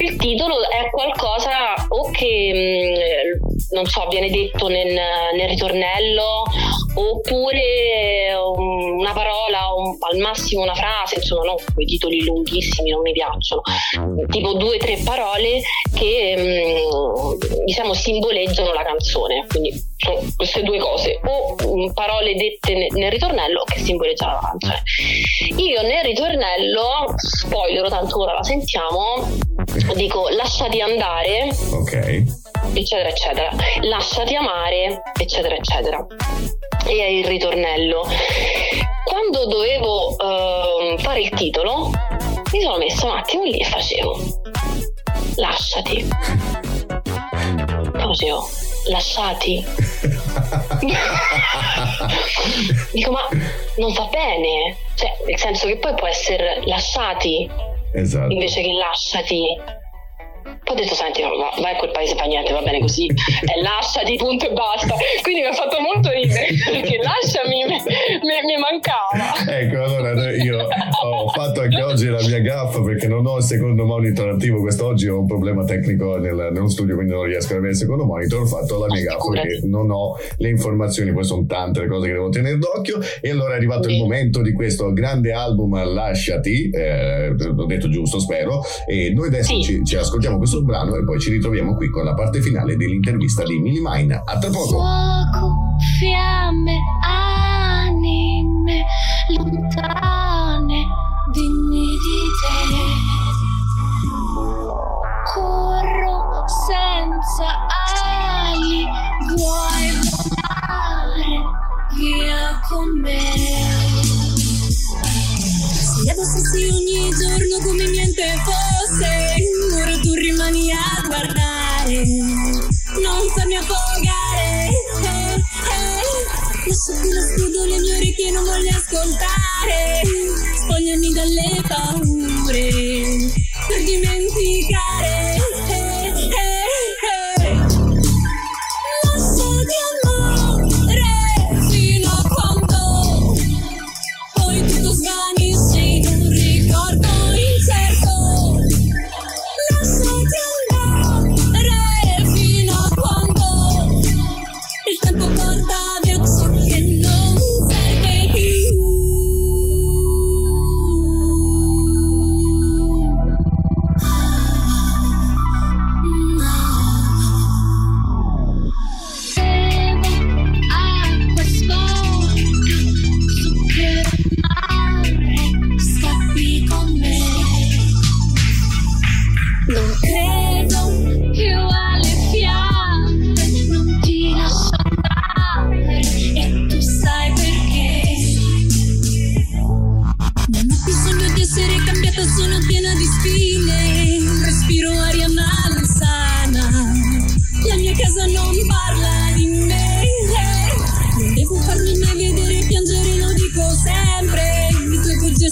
Il titolo è qualcosa o che mm, non so, viene detto nel, nel ritornello oppure una parola, un, al massimo una frase, insomma, no, quei titoli lunghissimi non mi piacciono, tipo due o tre parole che um, diciamo simboleggiano la canzone, quindi sono queste due cose, o um, parole dette nel, nel ritornello che simboleggiano la canzone. Io nel ritornello, spoiler, tanto ora la sentiamo, dico lasciati andare. Ok. eccetera eccetera. Lasciati amare eccetera eccetera. E è il ritornello. Quando dovevo uh, fare il titolo mi sono messa un attimo lì e facevo. Lasciati. Facevo. Lasciati. Dico ma non va bene. Cioè nel senso che poi può essere lasciati esatto. invece che lasciati poi ho detto, senti, va, vai a quel paese fa niente, va bene così, e lasciati, punto e basta. Quindi mi ha fatto molto ridere, perché lasciami mi, mancava. Ecco, allora io ho fatto che oggi la mia gaffa perché non ho il secondo monitor attivo. Quest'oggi ho un problema tecnico nel, nello studio, quindi non riesco ad avere il secondo monitor. Ho fatto la mia gaffa perché non ho le informazioni. Poi sono tante le cose che devo tenere d'occhio. E allora è arrivato sì. il momento di questo grande album Lasciati. Eh, l'ho detto giusto, spero. E noi adesso sì. ci, ci, ascoltiamo questo brano e poi ci ritroviamo qui con la parte finale dell'intervista di Mini Mine. A tra poco. Fuoco, fiamme, anime lontane digni di te. Corro senza ali, vuoi volare via con me. Se abbastassi ogni giorno come niente fosse, rimani a guardare, non farmi affogare. Eh, eh. Lasciati lo scudo, le mie orecchie non voglio ascoltare. Spogliami dalle paure per dimenticare.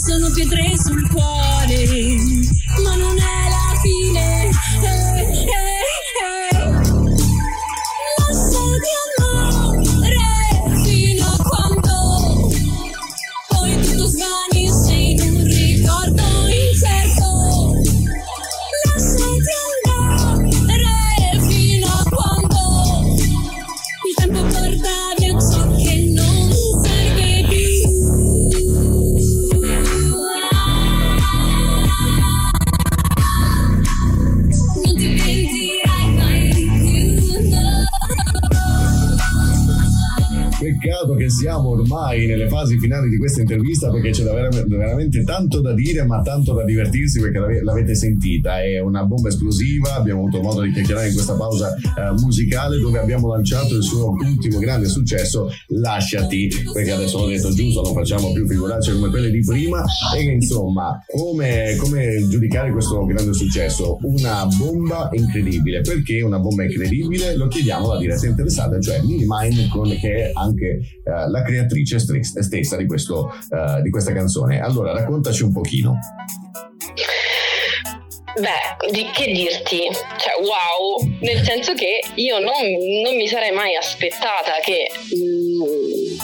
sono pietre sul cuore. Finali di questa intervista perché c'è veramente tanto da dire ma tanto da divertirsi perché l'avete sentita. È una bomba esplosiva abbiamo avuto modo di chiacchierare in questa pausa eh, musicale dove abbiamo lanciato il suo ultimo grande successo Lasciati perché adesso l'ho detto giusto non facciamo più figuracce come quelle di prima. E insomma come, come giudicare questo grande successo? Una bomba incredibile. Perché una bomba incredibile? Lo chiediamo alla diretta interessata cioè Mini Mind che è anche eh, la creatrice stessa di, questo, uh, di questa canzone. Allora, raccontaci un pochino. Beh, di che dirti? Cioè, wow! Nel senso che io non, non mi sarei mai aspettata che mm,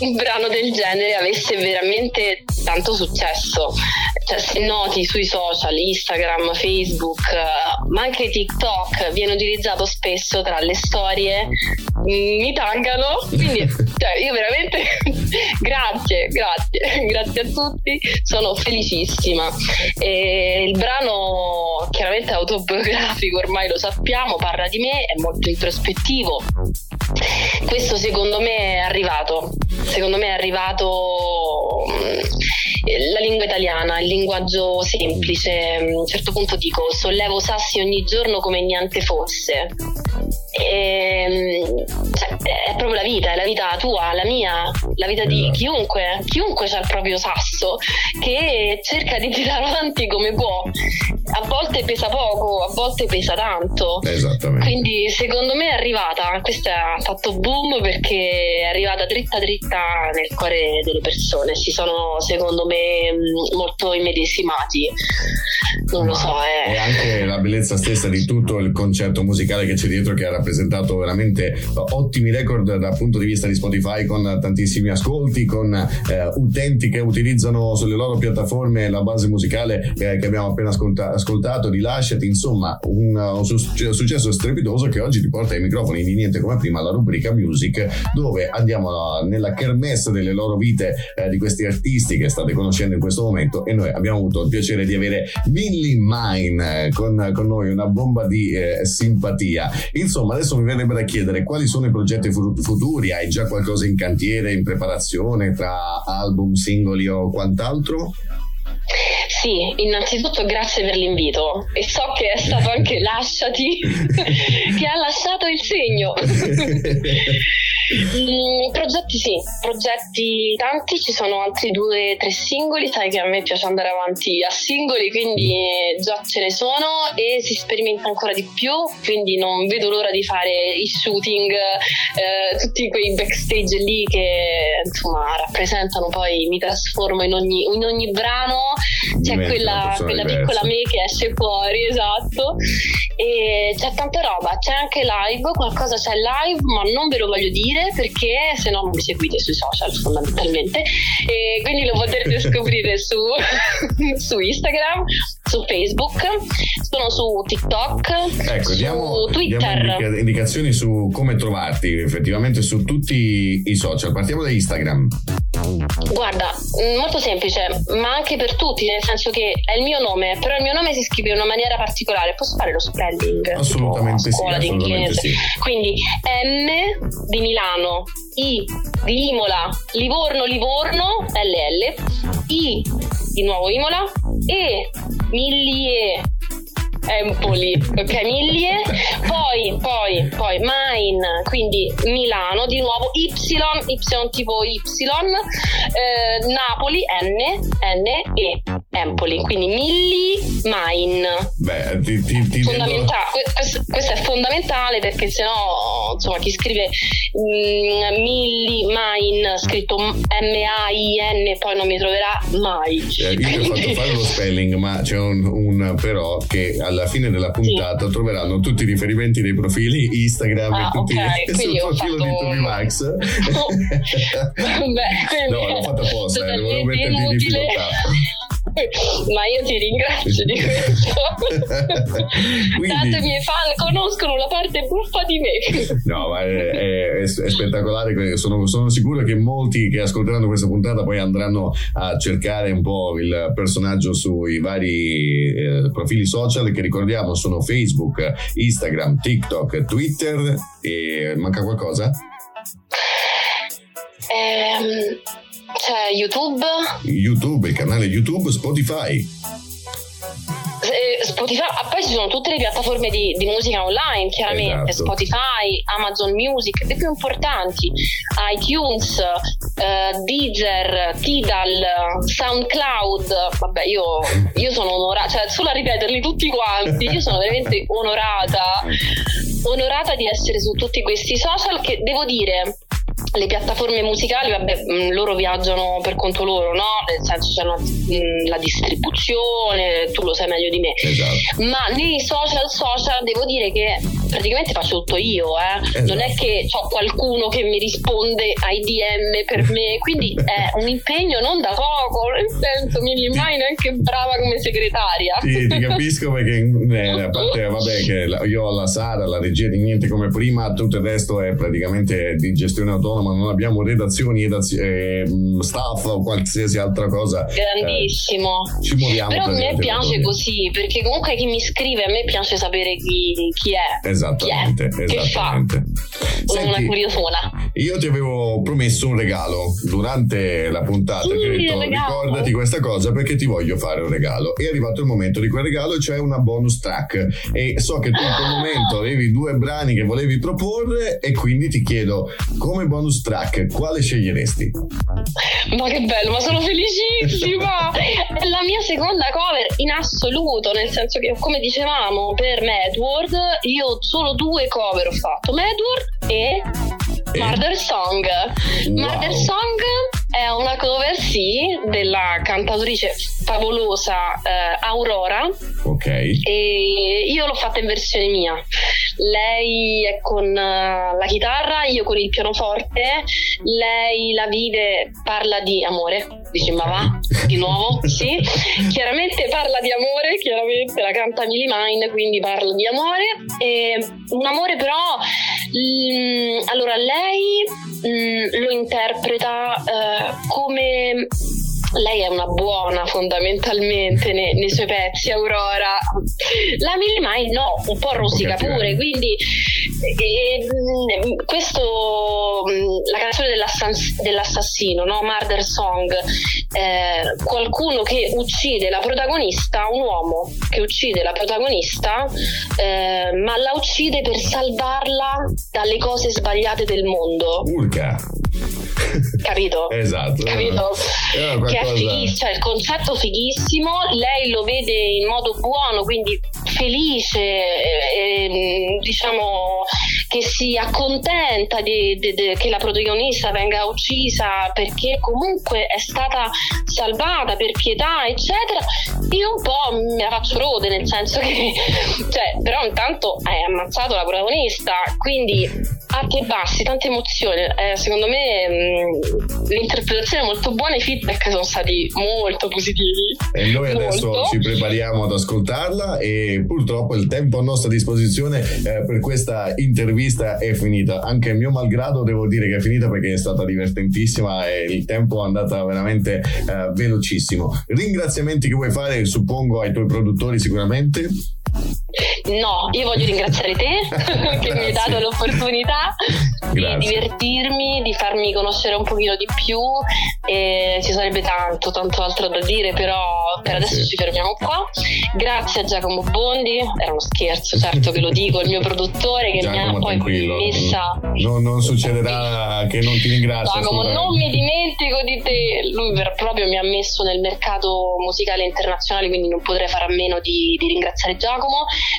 un brano del genere avesse veramente tanto successo. Cioè, se noti sui social, Instagram, Facebook, ma anche TikTok, viene utilizzato spesso tra le storie, mi taggano. Quindi, cioè, io veramente grazie, grazie, grazie a tutti, sono felicissima. E il brano chiaramente è autobiografico, ormai lo sappiamo, parla di me, è molto introspettivo. Questo secondo me è arrivato, secondo me è arrivato la lingua italiana, il linguaggio semplice, a un certo punto dico sollevo sassi ogni giorno come niente fosse. E, ehm, cioè, è proprio la vita, è la vita tua, la mia, la vita di esatto. chiunque, chiunque ha il proprio sasso che cerca di tirare avanti come può. A volte pesa poco, a volte pesa tanto. Esattamente. Quindi secondo me è arrivata, questa ha fatto boom perché è arrivata dritta dritta nel cuore delle persone. Si sono secondo me molto immedesimati. Non Ma lo so. È... E anche la bellezza stessa di tutto il concetto musicale che c'è dietro che ha presentato veramente ottimi record dal punto di vista di Spotify con tantissimi ascolti, con eh, utenti che utilizzano sulle loro piattaforme la base musicale eh, che abbiamo appena ascolta- ascoltato di Lasciati, insomma un, un, successo strepitoso che oggi ti porta ai microfoni di niente come prima la rubrica Music dove andiamo nella kermesse delle loro vite eh, di questi artisti che state conoscendo in questo momento e noi abbiamo avuto il piacere di avere Millie Mine eh, con, con noi, una bomba di eh, simpatia. Insomma, adesso mi verrebbe da chiedere quali sono i progetti futuri, hai già qualcosa in cantiere, in preparazione tra album, singoli o quant'altro? Sì, innanzitutto grazie per l'invito e so che è stato anche Lasciati che ha lasciato il segno. Mm, progetti sì, progetti tanti, ci sono altri due o tre singoli, sai che a me piace andare avanti a singoli, quindi già ce ne sono e si sperimenta ancora di più, quindi non vedo l'ora di fare i shooting, eh, tutti quei backstage lì che insomma rappresentano poi, mi trasformo in ogni, in ogni brano, c'è quella, quella piccola me che esce fuori, esatto, e c'è tanta roba, c'è anche live, qualcosa c'è live, ma non ve lo voglio dire dire perché se no non mi seguite sui social fondamentalmente e quindi lo potrete scoprire su, su Instagram su Facebook, sono su TikTok, ecco, su diamo, Twitter. Diamo indicazioni su come trovarti effettivamente su tutti i social. Partiamo da Instagram. Guarda, molto semplice, ma anche per tutti, nel senso che è il mio nome, però il mio nome si scrive in una maniera particolare. Posso fare lo spelling? Assolutamente sì. Assolutamente sì. Quindi M di Milano, I di Imola, Livorno, Livorno, LL, I di nuovo Imola, E Millie Empoli, ok, Miglie, poi, poi, poi Mine, quindi Milano, di nuovo Y, Y tipo Y, eh, Napoli, N, N e Empoli, quindi Milli, Mine. Beh, ti, ti, ti Fondamentale, questo, questo, è fondamentale perché sennò, insomma, chi scrive mm, Milli, Mine, scritto M-A-I-N, poi non mi troverà mai. Eh, io ti ho fatto fare lo spelling, ma c'è un, un però che alla alla fine della puntata sì. troveranno tutti i riferimenti dei profili Instagram ah, e tutti okay. sul profilo fatto... di Toby Max. Beh, no, l'ho fatto apposta, eh, dovevo metterti in difficoltà. Ma io ti ringrazio di questo. Quindi, Tanto i miei fan conoscono la parte buffa di me. No, ma è, è, è spettacolare. Sono, sono, sicuro che molti che ascolteranno questa puntata poi andranno a cercare un po' il personaggio sui vari eh, profili social che ricordiamo sono Facebook, Instagram, TikTok, Twitter e manca qualcosa? Ehm c'è YouTube. YouTube, il canale YouTube, Spotify. Eh, Spotify, ah, poi ci sono tutte le piattaforme di, di musica online, chiaramente, esatto. Spotify, Amazon Music, le più importanti, iTunes, eh, Deezer, Tidal, SoundCloud, vabbè io, io sono onorata, cioè solo a ripeterli tutti quanti, io sono veramente onorata, onorata di essere su tutti questi social che devo dire le piattaforme musicali, vabbè, mm, loro viaggiano per conto loro, no? Nel senso c'è una, mm, la distribuzione, tu lo sai meglio di me. Esatto. Ma nei social social devo dire che praticamente faccio tutto io, eh? Esatto. Non è che ho qualcuno che mi risponde ai DM per me, quindi è un impegno non da poco, nel senso mi rimane anche brava come segretaria. Sì, ti capisco perché eh, a parte vabbè che io ho la Sara, la regia di niente come prima, tutto il resto è praticamente di gestione autonoma autonoma, non abbiamo redazioni, eh, staff o qualsiasi altra cosa. Grandissimo. Eh, ci muoviamo. Però a me piace così, perché comunque chi mi scrive a me piace sapere chi, chi è. Esattamente, chi è, esattamente. Che fa. Senti, una curiosona. Io ti avevo promesso un regalo durante la puntata. Sì, ti detto, ricordati questa cosa perché ti voglio fare un regalo. È arrivato il momento di quel regalo, cioè una bonus track. E so che tu in quel momento avevi due brani che volevi proporre e quindi ti chiedo come bonus bonus track, quale sceglieresti? Ma che bello, ma sono felicissima! È la mia seconda cover in assoluto, nel senso che come dicevamo per Madward, io solo due cover ho fatto, Madward e Murder Song. Wow. Murder Song è una cover, sì, della cantautrice favolosa eh, Aurora. Ok. E io l'ho fatta in versione mia. Lei è con uh, la chitarra, io con il pianoforte, lei la vive, parla di amore, dice ma va, di nuovo, sì, chiaramente parla di amore, chiaramente la canta Millie Mine, quindi parla di amore, e un amore però, mh, mm, allora lei mh, mm, lo interpreta uh, come lei è una buona fondamentalmente nei, nei suoi pezzi Aurora la Millie Mai no un po' rosica pure quindi e, questo la canzone dell'ass- dell'assassino no? Murder Song eh, qualcuno che uccide la protagonista un uomo che uccide la protagonista eh, ma la uccide per salvarla dalle cose sbagliate del mondo Urca capito? esatto capito? Eh, che è fighissimo cioè il concetto fighissimo lei lo vede in modo buono quindi felice eh, diciamo che si accontenta di, di, di, che la protagonista venga uccisa perché comunque è stata salvata per pietà eccetera io un po' la faccio rode nel senso che cioè, però intanto hai ammazzato la protagonista quindi alti e bassi, tante emozioni. Eh, secondo me mh, l'interpretazione è molto buona, i feedback sono stati molto positivi. E noi molto. adesso ci prepariamo ad ascoltarla e purtroppo il tempo a nostra disposizione eh, per questa intervista è finita. Anche mio malgrado devo dire che è finita perché è stata divertentissima e il tempo è andato veramente eh, velocissimo. Ringraziamenti che vuoi fare, suppongo, ai tuoi produttori sicuramente. No, io voglio ringraziare te che mi hai dato l'opportunità Grazie. di divertirmi, di farmi conoscere un pochino di più e ci sarebbe tanto, tanto altro da dire, però per adesso sì. ci fermiamo qua. Grazie a Giacomo Bondi, era uno scherzo, certo che lo dico, il mio produttore che Giacomo, mi ha poi tranquillo. messa... No, non succederà che non ti ringrazio. Giacomo, non mi dimentico di te, lui proprio mi ha messo nel mercato musicale internazionale, quindi non potrei fare a meno di, di ringraziare Giacomo.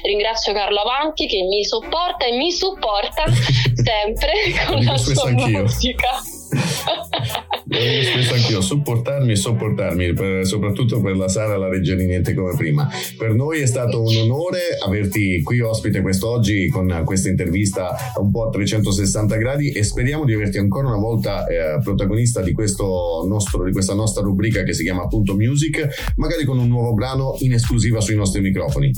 Ringrazio Carlo Avanti che mi sopporta e mi supporta sempre con la sua musica. Lo dico spesso anch'io, supportarmi e sopportarmi, per, soprattutto per la Sara la Reggiani niente come prima. Per noi è stato un onore averti qui ospite quest'oggi con questa intervista un po' a 360 gradi e speriamo di averti ancora una volta eh, protagonista di, nostro, di questa nostra rubrica che si chiama appunto Music, magari con un nuovo brano in esclusiva sui nostri microfoni.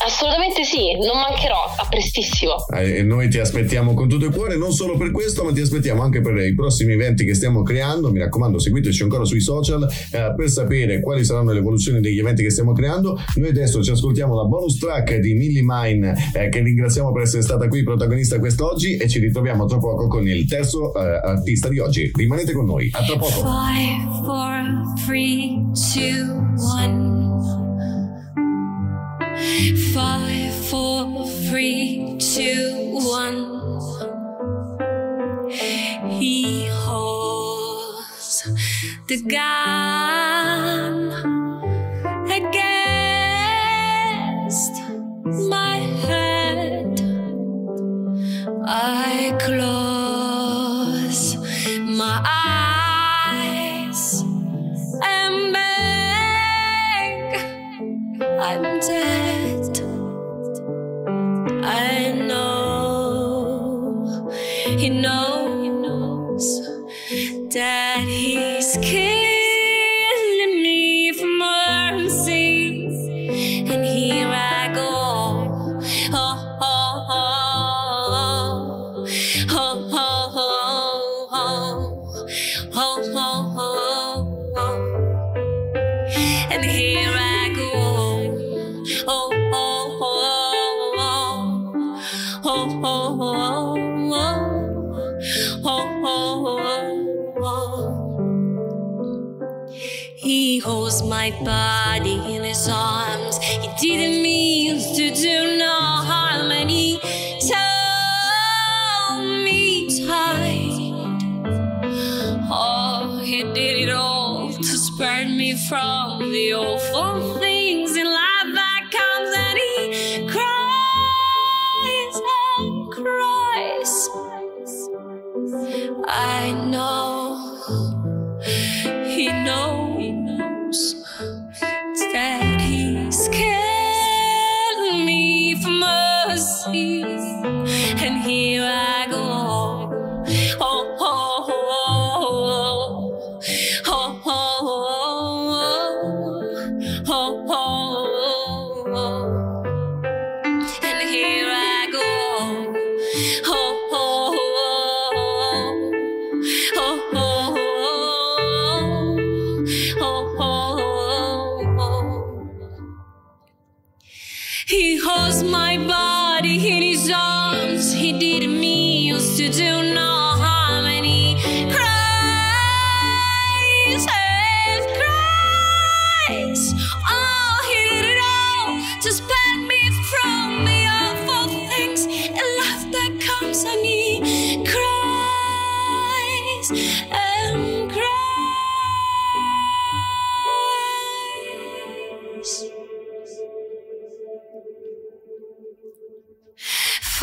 Assolutamente sì, non mancherò, a prestissimo. Eh, e noi ti aspettiamo con tutto il cuore, non solo per questo, ma ti aspettiamo anche per i prossimi eventi che stiamo creando. Mi raccomando, seguiteci ancora sui social eh, per sapere quali saranno le evoluzioni degli eventi che stiamo creando. Noi adesso ci ascoltiamo la bonus track di Millie Mine, eh, che ringraziamo per essere stata qui protagonista quest'oggi e ci ritroviamo tra poco con il terzo eh, artista di oggi. Rimanete con noi, a tra poco. Five, four, three, two, one. Five, four, three, two, one. He holds the gun against my head. I close my eyes and beg. I'm dead. My body in his arms. He didn't mean to do no harm, and he told me tight. Oh, he did it all to spare me from the awful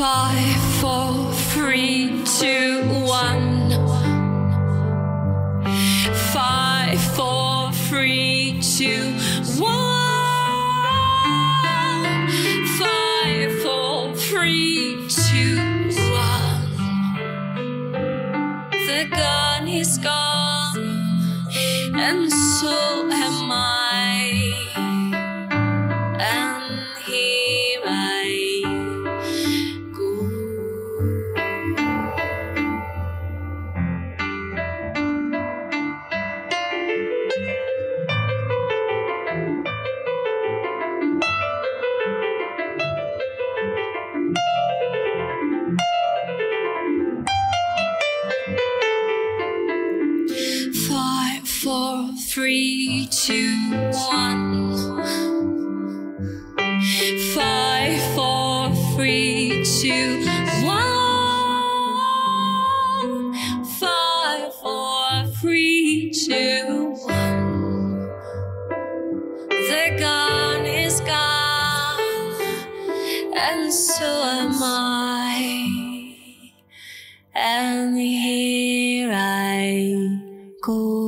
Five, four, three, two, one. Five, four, three, two, and here I go.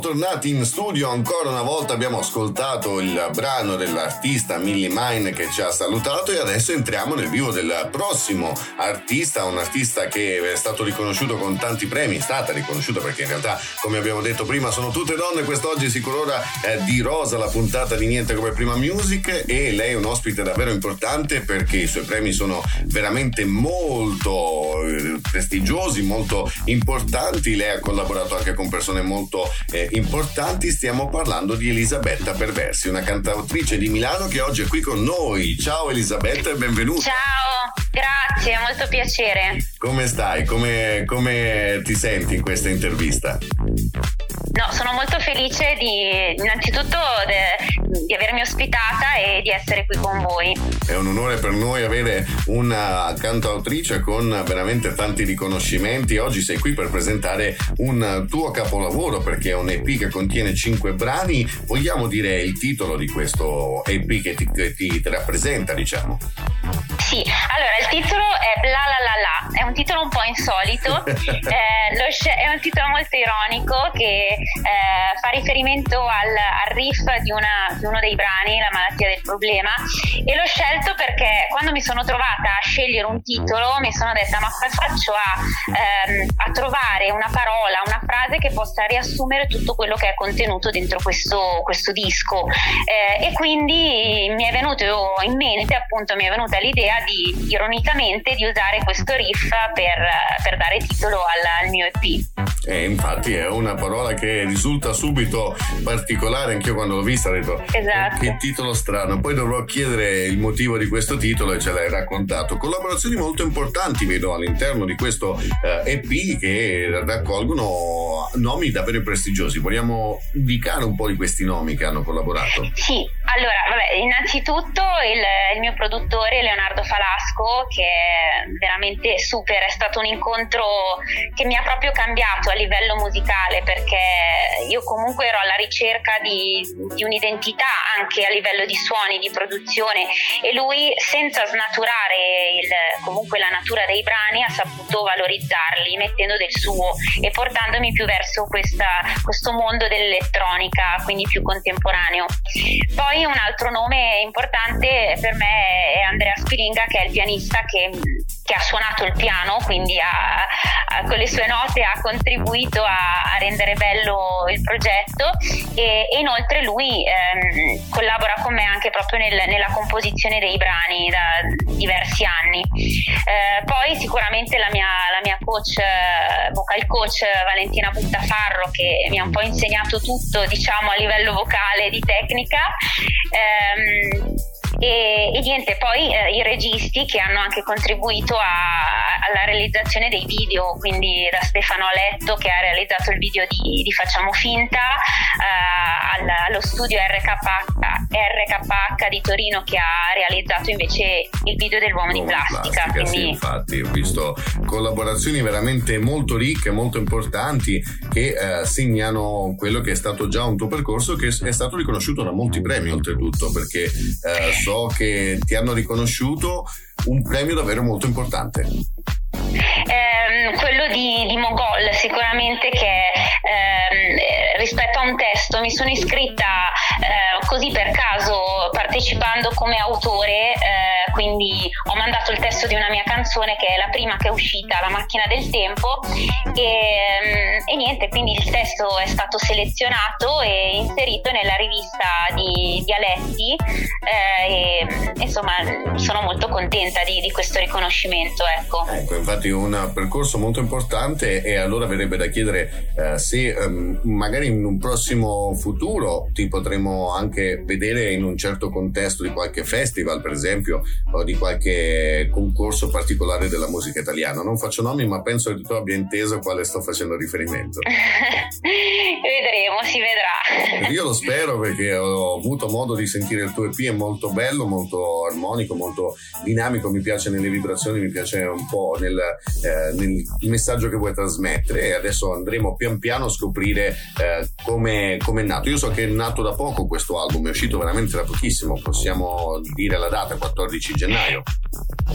Tornati in studio ancora una volta, abbiamo ascoltato il brano dell'artista Millie Mine che ci ha salutato e adesso entriamo nel vivo del prossimo artista, un artista che è stato riconosciuto con tanti premi, è stata riconosciuta perché in realtà come abbiamo detto prima sono tutte donne, quest'oggi si colora eh, di rosa la puntata di Niente come Prima Music e lei è un ospite davvero importante perché i suoi premi sono veramente molto eh, prestigiosi, molto importanti, lei ha collaborato anche con persone molto eh, importanti, stiamo parlando di Elisabetta Perversi, una cantautrice di Milano che oggi è qui con noi. Ciao Elisabetta e benvenuta. Ciao, grazie, molto piacere. Come stai? Come, come ti senti in questa intervista? No, sono molto felice di innanzitutto de, di avermi ospitata e di essere qui con voi. È un onore per noi avere una cantautrice con veramente tanti riconoscimenti. Oggi sei qui per presentare un tuo capolavoro perché è un EP che contiene cinque brani. Vogliamo dire il titolo di questo EP che ti, che ti rappresenta, diciamo? Sì, allora il titolo è Bla La La La, è un titolo un po' insolito, eh, sc- è un titolo molto ironico che eh, fa riferimento al, al riff di, una, di, uno dei brani, La malattia del problema, e l'ho scelto perché quando mi sono trovata a scegliere un titolo mi sono detta ma come faccio a, ehm, a trovare una parola, una frase che possa riassumere tutto quello che è contenuto dentro questo, questo disco? Eh, e quindi mi è venuto in mente appunto mi è venuta l'idea di ironicamente di usare questo riff per, per dare titolo al, al mio EP. E infatti è una parola che risulta subito particolare, anch'io quando l'ho vista ho detto esatto. che titolo strano, poi dovrò chiedere il motivo di questo titolo e ce l'hai raccontato. Collaborazioni molto importanti vedo all'interno di questo eh, EP che raccolgono nomi davvero prestigiosi. Vogliamo indicare un po' di questi nomi che hanno collaborato? Sì, allora, vabbè, innanzitutto il, il mio produttore Leonardo Falasco che è veramente super, è stato un incontro che mi ha proprio cambiato a livello musicale perché io comunque ero alla ricerca di, di un'identità anche a livello di suoni, di produzione e lui senza snaturare il, comunque la natura dei brani ha saputo valorizzarli mettendo del suo e portandomi più verso questa, questo mondo dell'elettronica, quindi più contemporaneo. Poi un altro nome importante per me è Andrea Spiringa che è il pianista che, che ha suonato il piano, quindi ha, ha, con le sue note ha contribuito a, a rendere bello il progetto e, e inoltre lui ehm, collabora con me anche proprio nel, nella composizione dei brani da diversi anni. Eh, poi sicuramente la mia, la mia coach, vocal coach Valentina Buttafarro che mi ha un po' insegnato tutto diciamo a livello vocale di tecnica. Ehm, e, e niente, poi eh, i registi che hanno anche contribuito a, alla realizzazione dei video, quindi da Stefano Aletto che ha realizzato il video di, di Facciamo Finta, eh, allo studio RKH, RKH, di Torino che ha realizzato invece il video dell'uomo di plastica. plastica quindi... Sì, infatti ho visto collaborazioni veramente molto ricche, molto importanti che eh, segnano quello che è stato già un tuo percorso che è stato riconosciuto da molti premi oltretutto perché eh, so che ti hanno riconosciuto un premio davvero molto importante. Eh, quello di, di, Mogol sicuramente che eh, rispetto a un testo mi sono iscritta eh, così per caso partecipando come autore eh, quindi ho mandato il testo di una mia canzone che è la prima che è uscita La macchina del tempo e, e niente quindi il testo è stato selezionato e inserito nella rivista di Dialetti eh, e insomma sono molto contenta di, di questo riconoscimento ecco. ecco infatti un percorso molto importante e allora verrebbe da chiedere eh, se um, magari in un prossimo futuro ti potremo anche vedere in un certo contesto di qualche festival per esempio o di qualche concorso particolare della musica italiana. Non faccio nomi ma penso che tu abbia inteso a quale sto facendo riferimento. Vedremo, si vedrà. Io lo spero perché ho avuto modo di sentire il tuo EP, è molto bello, molto armonico, molto dinamico, mi piace nelle vibrazioni, mi piace un po' nel, eh, nel messaggio che vuoi trasmettere e adesso andremo pian piano a scoprire eh, come è nato. Io so che è nato da poco questo album, è uscito veramente da pochissimo, possiamo dire la data, 14 gennaio.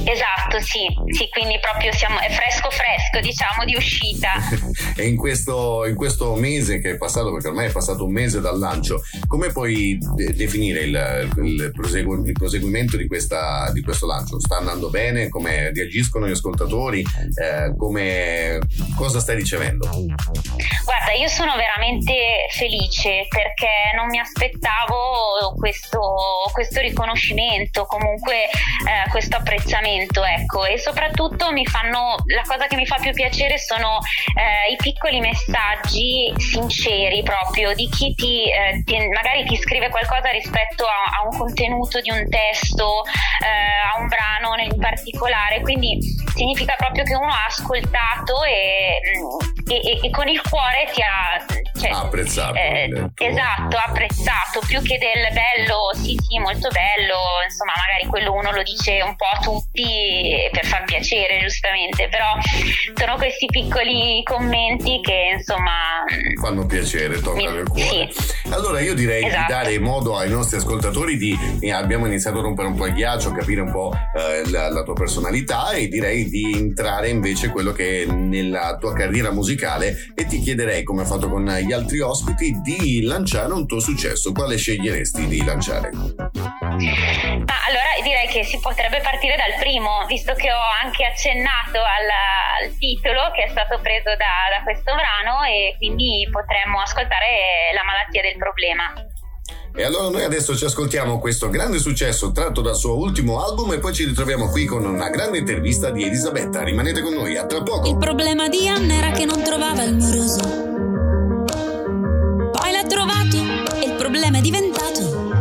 Esatto, sì, sì, quindi proprio siamo, è fresco fresco, diciamo, di uscita. e in questo, in questo, mese che è passato, perché ormai è passato un mese dal lancio, come puoi de- definire il, il, prosegu- il proseguimento di, questa, di, questo lancio? Sta andando bene? Come reagiscono gli ascoltatori? Eh, come, cosa stai ricevendo? Guarda, io sono veramente felice perché non mi aspettavo questo, questo riconoscimento, comunque eh, questo apprezzamento, ecco, e soprattutto mi fanno, la cosa che mi fa più piacere sono eh, i piccoli messaggi sinceri proprio di chi ti, eh, ti, magari ti scrive qualcosa rispetto a, a un contenuto di un testo, eh, a un brano in particolare, quindi significa proprio che uno ha ascoltato e, e, e con il cuore ti ha cioè, apprezzato. Eh, esatto, apprezzato, più che del bello, sì sì, molto bello, insomma magari quello uno lo dice un po' a tutti per far piacere giustamente, però sono questi piccoli commenti che insomma fanno piacere, toccano il cuore. Sì. Allora io direi esatto. di dare modo ai nostri ascoltatori di, eh, abbiamo iniziato a rompere un po' il ghiaccio, capire un po' eh, la, la, tua personalità e direi di entrare invece quello che è nella tua carriera musicale e ti chiederei come ha fatto con gli altri ospiti di lanciare un tuo successo. Quale sceglieresti di lanciare? Ah, allora direi che si potrebbe partire dal primo, visto che ho anche accennato al, al titolo che è stato preso da, da questo brano e quindi potremmo ascoltare La malattia del problema. E allora noi adesso ci ascoltiamo questo grande successo tratto dal suo ultimo album e poi ci ritroviamo qui con una grande intervista di Elisabetta. Rimanete con noi, a tra poco. Il problema di Anna era che non trovava il moroso trovato e il problema è diventato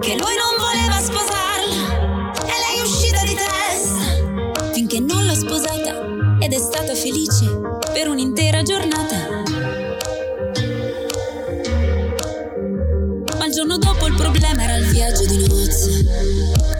che lui non voleva sposarla e lei è uscita di testa finché non l'ha sposata ed è stata felice per un'intera giornata. Il giorno dopo il problema era il viaggio di nozze.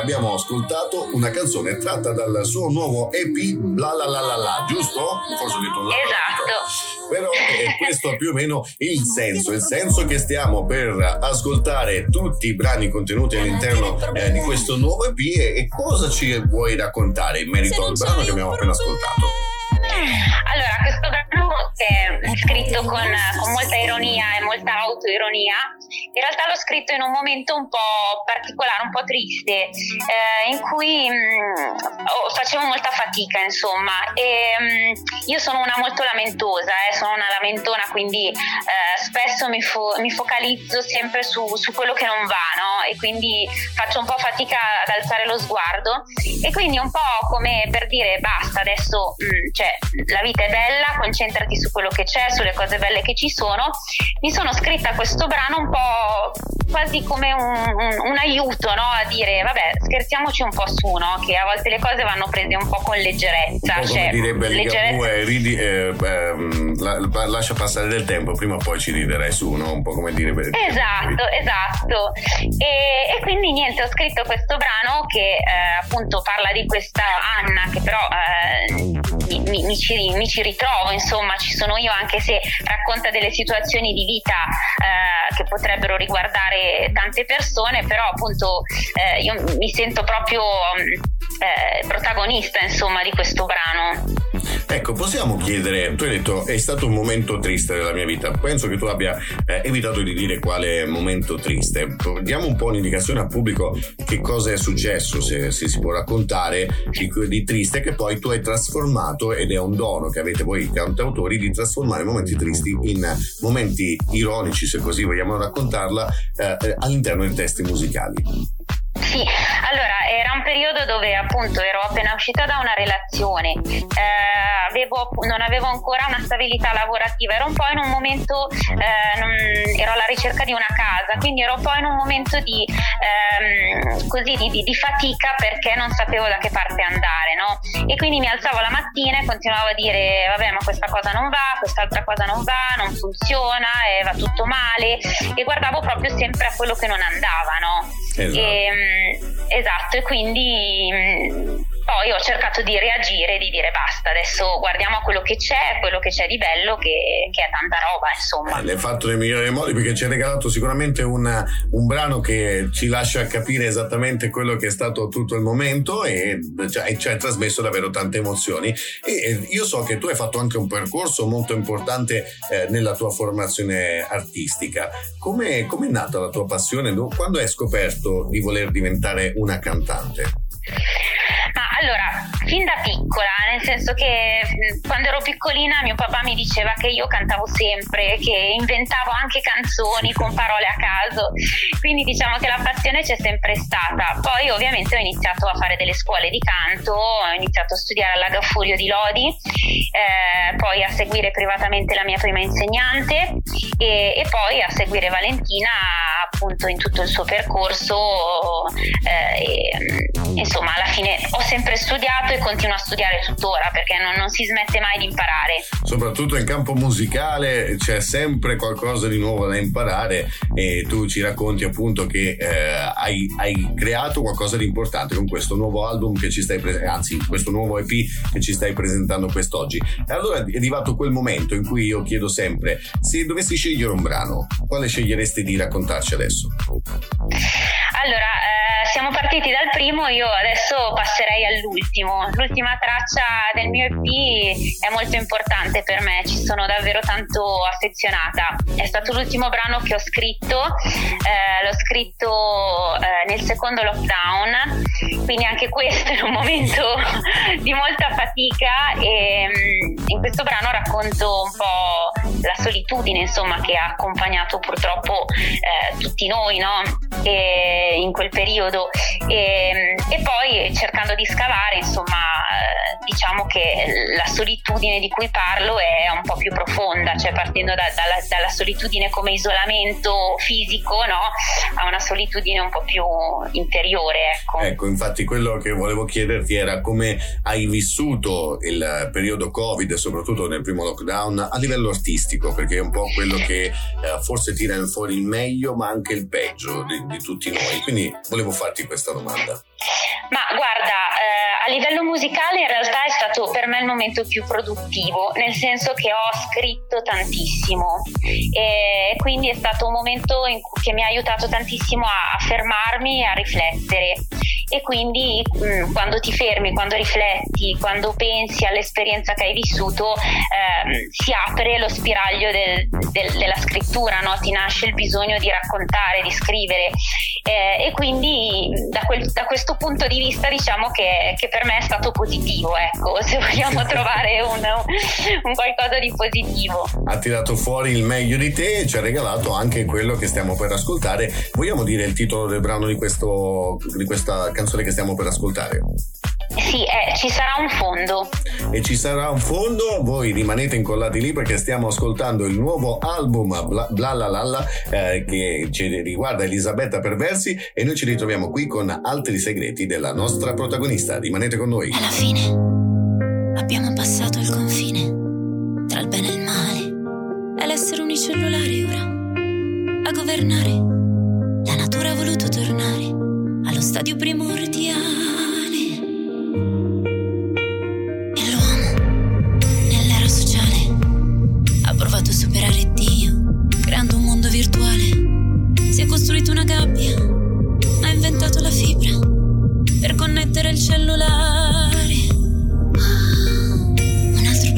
Abbiamo ascoltato una canzone tratta dal suo nuovo EP La La La La La, giusto? Forse ho detto la Esatto. Però è questo più o meno il senso, il senso che stiamo per ascoltare tutti i brani contenuti all'interno eh, di questo nuovo EP e, e cosa ci vuoi raccontare in merito al brano che abbiamo appena ascoltato? Allora, questo brano è scritto con, con, ironia e molta autoironia. In realtà l'ho scritto in un momento un po' particolare, un po' triste, eh, in cui mh, mm, oh, facevo molta fatica, insomma. E mh, mm, io sono una molto lamentosa, eh, sono una lamentona, quindi eh, spesso mi, fo- mi, focalizzo sempre su, su, quello che non va, no? E quindi faccio un po' fatica ad alzare lo sguardo. E quindi un po' come per dire basta, adesso mh, mm, cioè, la vita è bella, concentrati su quello che c'è, sulle cose belle che ci sono. Mi sono scritta questo brano un po' quasi come un, un, un aiuto no? a dire vabbè scherziamoci un po' su, no? che a volte le cose vanno prese un po' con leggerezza. Po cioè, direbbe leggerezza... Eh, ridi, eh, eh, la, lascia passare del tempo, prima o poi ci riderai su, no? un po' come dire... Esatto, esatto. E, e, quindi niente, ho scritto questo brano che eh, appunto parla di questa Anna che però eh, mi, mi, mi, ci, mi, ci, ritrovo, insomma, ci sono io anche se racconta delle situazioni di vita eh, che potrebbero riguardare tante persone, però appunto eh, io mi sento proprio eh, protagonista, insomma, di questo brano. Ecco, possiamo chiedere, tu hai detto è stato un momento triste della mia vita, penso che tu abbia eh, evitato di dire quale momento triste. Diamo un po' un'indicazione al pubblico che cosa è successo, se, se si può raccontare di, triste, che poi tu hai trasformato ed è un dono che avete voi cantautori di trasformare momenti tristi in momenti ironici, se così vogliamo raccontarla, eh, all'interno dei testi musicali. Sì, allora era un periodo dove appunto ero appena uscita da una relazione, eh, avevo, non avevo ancora una stabilità lavorativa, ero un po' in un momento, eh, non, ero alla ricerca di una casa, quindi ero un po' in un momento di, ehm, così, di, di, di fatica perché non sapevo da che parte andare, no? E quindi mi alzavo la mattina e continuavo a dire vabbè ma questa cosa non va, quest'altra cosa non va, non funziona, eh, va tutto male e guardavo proprio sempre a quello che non andava, no? Esatto. E, ehm, esatto, e quindi mm, poi ho cercato di reagire e di dire basta, adesso guardiamo a quello che c'è, quello che c'è di bello, che, che è tanta roba, insomma. Eh, l'hai fatto nei migliori modi perché ci hai regalato sicuramente una, un brano che ci lascia capire esattamente quello che è stato tutto il momento e cioè, ci hai trasmesso davvero tante emozioni. E io so che tu hai fatto anche un percorso molto importante eh, nella tua formazione artistica. Come è nata la tua passione? Quando hai scoperto di voler diventare una cantante? Ma allora, fin da piccola, nel senso che quando ero piccolina mio papà mi diceva che io cantavo sempre, che inventavo anche canzoni con parole a caso, quindi diciamo che la passione c'è sempre stata. Poi ovviamente ho iniziato a fare delle scuole di canto, ho iniziato a studiare alla Gaffurio di Lodi, eh, poi a seguire privatamente la mia prima insegnante e, e poi a seguire Valentina appunto in tutto il suo percorso. Eh, e, insomma, alla fine ho sempre studiato e continuo a studiare tuttora perché non, non, si smette mai di imparare. Soprattutto in campo musicale c'è sempre qualcosa di nuovo da imparare e tu ci racconti appunto che eh, hai, hai, creato qualcosa di importante con questo nuovo album che ci stai presentando, anzi questo nuovo EP che ci stai presentando quest'oggi. E allora è arrivato quel momento in cui io chiedo sempre, se dovessi scegliere un brano, quale sceglieresti di raccontarci adesso? Allora, eh, siamo partiti dal primo, io adesso passerei all'ultimo. L'ultima traccia del mio EP è molto importante per me, ci sono davvero tanto affezionata. È stato l'ultimo brano che ho scritto, eh, l'ho scritto eh, nel secondo lockdown, quindi anche questo è un momento di molta fatica e mm, in questo brano racconto un po' la solitudine insomma che ha accompagnato purtroppo eh, tutti noi no? in quel periodo e, e, poi cercando di scavare insomma eh, diciamo che la solitudine di cui parlo è un po' più profonda cioè partendo da, dalla, dalla, solitudine come isolamento fisico no? a una solitudine un po' più interiore ecco. ecco infatti quello che volevo chiederti era come hai vissuto il periodo covid soprattutto nel primo lockdown a livello artistico perché è un po' quello che eh, forse tira fuori il meglio ma anche il peggio di, di tutti noi. Quindi volevo farti questa domanda. Ma guarda, eh, a livello musicale in realtà è stato per me il momento più produttivo, nel senso che ho scritto tantissimo. E quindi è stato un momento cui, che mi ha aiutato tantissimo a, a fermarmi e a riflettere e quindi mh, mm, quando ti fermi, quando rifletti, quando pensi all'esperienza che hai vissuto, eh, si apre lo spiraglio del, del, della scrittura, no? ti nasce il bisogno di raccontare, di scrivere eh, e quindi da, quel, da, questo punto di vista diciamo che, che, per me è stato positivo, ecco, se vogliamo trovare un, un qualcosa di positivo. Ha tirato fuori il meglio di te e ci ha regalato anche quello che stiamo per ascoltare. Vogliamo dire il titolo del brano di, questo, di questa canzone? Canzone che stiamo per ascoltare? Sì, eh, ci sarà un fondo. E ci sarà un fondo, voi rimanete incollati lì perché stiamo ascoltando il nuovo album Bla Bla La La eh, che ci riguarda Elisabetta Perversi e noi ci ritroviamo qui con altri segreti della nostra protagonista. Rimanete con noi. Alla fine abbiamo passato il confine tra il bene e il male. È l'essere unicellulare ora a governare. La natura ha voluto tornare allo stadio primordiale. E l'uomo, nell'era sociale, ha provato a superare Dio, creando un mondo virtuale. Si è costruito una gabbia, ha inventato la fibra per connettere il cellulare. Un altro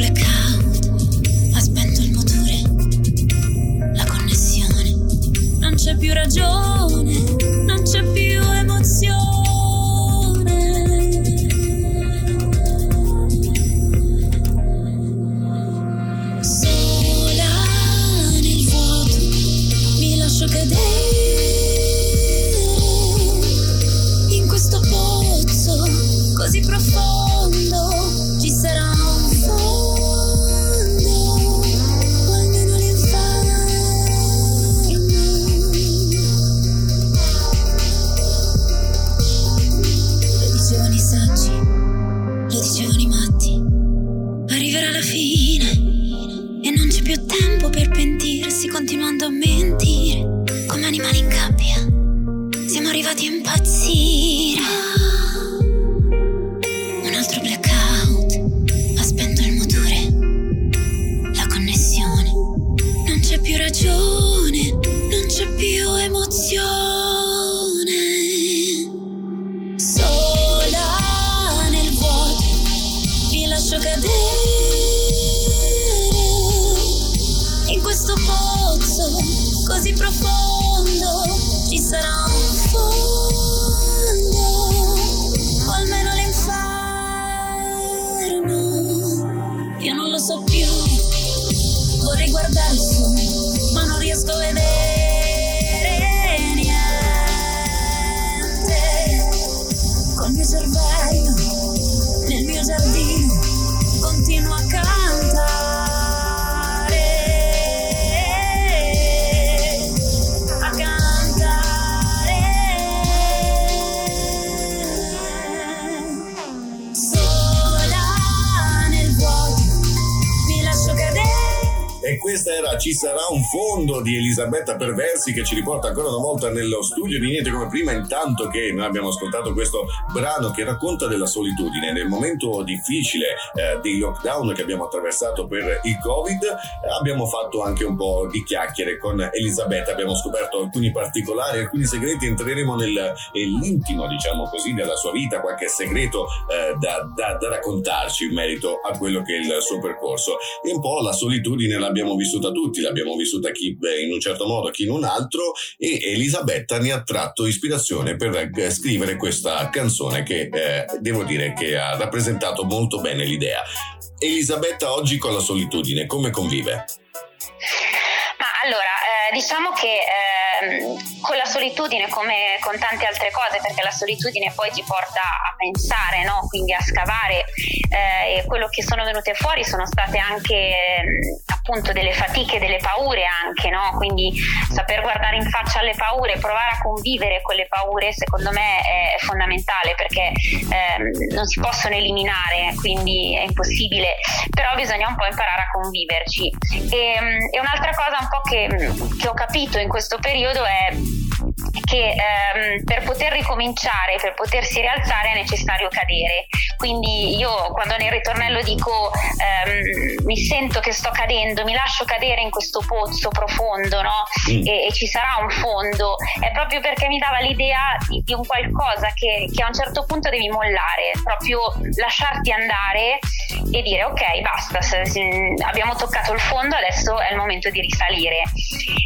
questa era Ci sarà un fondo di Elisabetta Perversi che ci riporta ancora una volta nello studio di Niente come prima, intanto che noi abbiamo ascoltato questo brano che racconta della solitudine nel momento difficile eh, dei lockdown che abbiamo attraversato per il Covid. Abbiamo fatto anche un po' di chiacchiere con Elisabetta, abbiamo scoperto alcuni particolari, alcuni segreti, entreremo nel, nell'intimo, diciamo così, della sua vita, qualche segreto eh, da, da, da raccontarci in merito a quello che è il suo percorso. E un po' la solitudine l'abbiamo vissuta tutti, l'abbiamo vissuta chi in un certo modo, chi in un altro e Elisabetta ne ha tratto ispirazione per eh, scrivere questa canzone che eh, devo dire che ha rappresentato molto bene l'idea. Elisabetta oggi con la solitudine come convive? Ma allora, eh, diciamo che eh, con la solitudine, come con tante altre cose, perché la solitudine poi ti porta a pensare, no? quindi a scavare, eh, e quello che sono venute fuori sono state anche appunto delle fatiche, delle paure anche, no? quindi saper guardare in faccia alle paure, provare a convivere con le paure, secondo me è fondamentale perché ehm, non si possono eliminare, quindi è impossibile, però bisogna un po' imparare a conviverci. E, e un'altra cosa un po' che, che ho capito in questo periodo è che ehm, per poter ricominciare, per potersi rialzare è necessario cadere. Quindi io quando nel ritornello dico ehm, mi sento che sto cadendo, mi lascio cadere in questo pozzo profondo no? mm. e, e, ci sarà un fondo, è proprio perché mi dava l'idea di, di un qualcosa che, che, a un certo punto devi mollare, proprio lasciarti andare e dire ok basta, abbiamo toccato il fondo, adesso è il momento di risalire.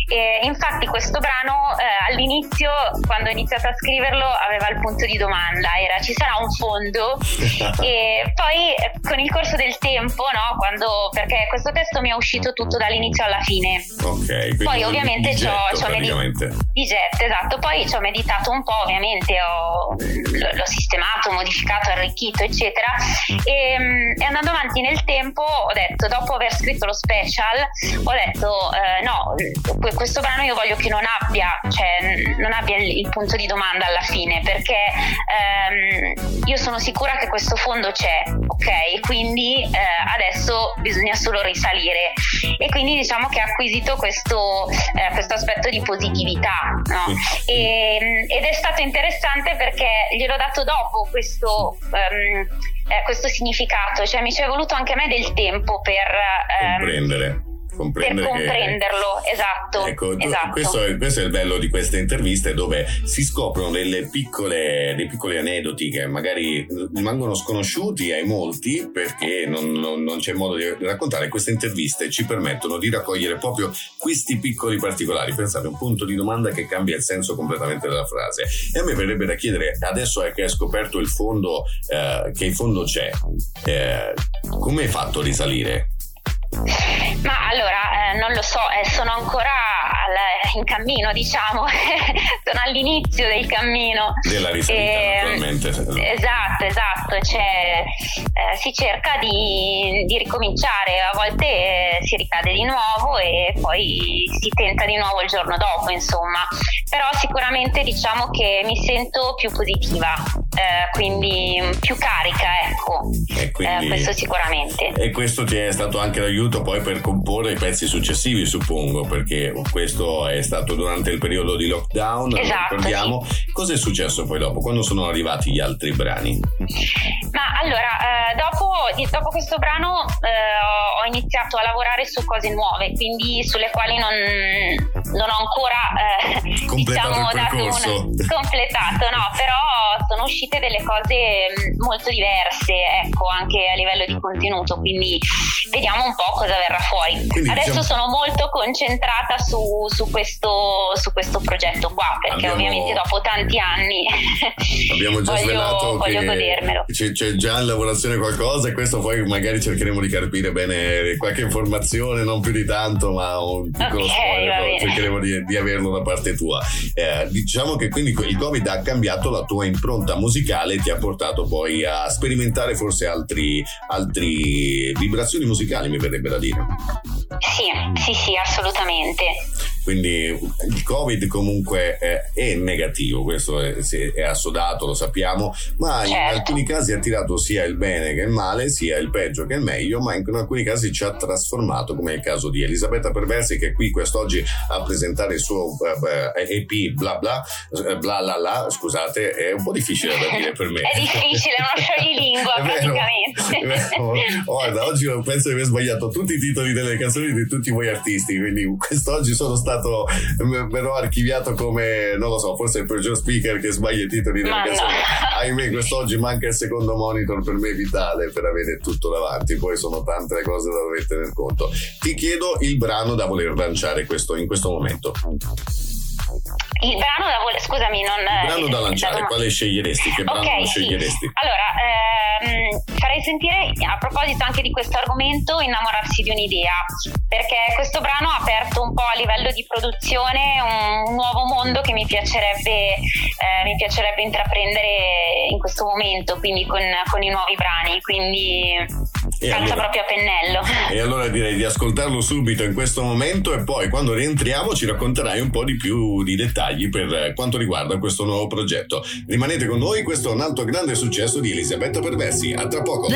E infatti questo brano eh, all'inizio, quando ho iniziato a scriverlo, aveva il punto di domanda, era ci sarà un fondo e poi con il corso del tempo, no, quando, perché questo testo mi è uscito tutto dall'inizio alla fine. Ok, poi ovviamente ci ho, meditato. Esatto, poi ci ho meditato un po', ovviamente ho, l'ho sistemato, modificato, arricchito, eccetera. E, mm, e, andando avanti nel tempo ho detto, dopo aver scritto lo special, ho detto eh, no, questo brano io voglio che non abbia, cioè, non abbia il, il punto di domanda alla fine, perché ehm, io sono sicura che questo fondo c'è, ok? Quindi eh, adesso bisogna solo risalire. E quindi diciamo che ha acquisito questo, eh, questo aspetto di positività, no? e, ed è stato interessante perché gliel'ho dato dopo questo. Um, eh, questo significato, cioè mi ci è voluto anche a me del tempo per ehm, comprendere comprendere per comprenderlo, che, esatto. Ecco, esatto. Questo, è, questo, è il bello di queste interviste dove si scoprono delle piccole, dei piccoli aneddoti che magari rimangono sconosciuti ai molti perché non, non, non, c'è modo di raccontare. Queste interviste ci permettono di raccogliere proprio questi piccoli particolari. Pensate, un punto di domanda che cambia il senso completamente della frase. E a me verrebbe da chiedere, adesso è che hai scoperto il fondo, eh, che il fondo c'è, eh, come hai fatto a risalire? Ma allora, eh, non lo so, eh, sono ancora al, in cammino, diciamo, sono all'inizio del cammino. Della risalita, e, naturalmente. Esatto, esatto, cioè, eh, si cerca di, di, ricominciare, a volte eh, si ricade di nuovo e poi si tenta di nuovo il giorno dopo, insomma. Però sicuramente diciamo che mi sento più positiva, eh, quindi più carica, ecco, quindi, questo sicuramente. E questo ti è stato anche d'aiuto poi per comporre i pezzi successivi, suppongo, perché questo è stato durante il periodo di lockdown, esatto, ricordiamo. Sì. Cosa è successo poi dopo? Quando sono arrivati gli altri brani? Ma allora, eh, dopo, dopo, questo brano eh, ho iniziato a lavorare su cose nuove, quindi sulle quali non, non ho ancora eh, diciamo, dato un completato, no, però sono uscite delle cose mm, molto diverse, ecco, anche a livello di contenuto, quindi vediamo un po' cosa verrà fuori. Quindi, Adesso diciamo... sono molto concentrata su, su, questo, su, questo, progetto qua, perché abbiamo... ovviamente dopo tanti anni abbiamo già voglio, svelato voglio godermelo. C'è, c'è, già in lavorazione qualcosa e questo poi magari cercheremo di capire bene qualche informazione, non più di tanto, ma un piccolo okay, spoiler, cercheremo di, di, averlo da parte tua. Eh, diciamo che quindi il Covid ha cambiato la tua impronta musicale e ti ha portato poi a sperimentare forse altri, altri vibrazioni musicali, mi verrebbe da dire. Sì, sì, sì, assolutamente. Quindi il Covid comunque è, è negativo, questo è, è, assodato, lo sappiamo, ma certo. in alcuni casi ha tirato sia il bene che il male, sia il peggio che il meglio, ma in alcuni casi ci ha trasformato, come è il caso di Elisabetta Perversi che è qui quest'oggi a presentare il suo uh, eh, EP bla bla, eh, bla la la, scusate, è un po' difficile da dire per me. è difficile, non scioglilingua praticamente. Guarda, oggi penso di aver sbagliato tutti i titoli delle canzoni di tutti voi artisti, quindi quest'oggi sono stato, me l'ho archiviato come, non lo so, forse il peggior speaker che sbaglia i titoli delle canzoni. No. Ahimè, quest'oggi manca il secondo monitor per me vitale per avere tutto davanti, poi sono tante le cose da dover tener conto. Ti chiedo il brano da voler lanciare questo, in questo momento. Il brano da voler, scusami, non. Il brano da lanciare, da... quale sceglieresti? Che brano okay, sceglieresti? Sì. Allora, ehm, farei sentire a proposito anche di questo argomento innamorarsi di un'idea, perché questo brano ha aperto un po' a livello di produzione un, un nuovo mondo che mi piacerebbe, eh, mi piacerebbe intraprendere in questo momento, quindi con, con i nuovi brani. Quindi e calza allora, proprio a pennello. E allora direi di ascoltarlo subito in questo momento e poi quando rientriamo ci racconterai un po' di più di dettagli per quanto riguarda questo nuovo progetto. Rimanete con noi, questo è un altro grande successo di Elisabetta Perversi. A tra poco.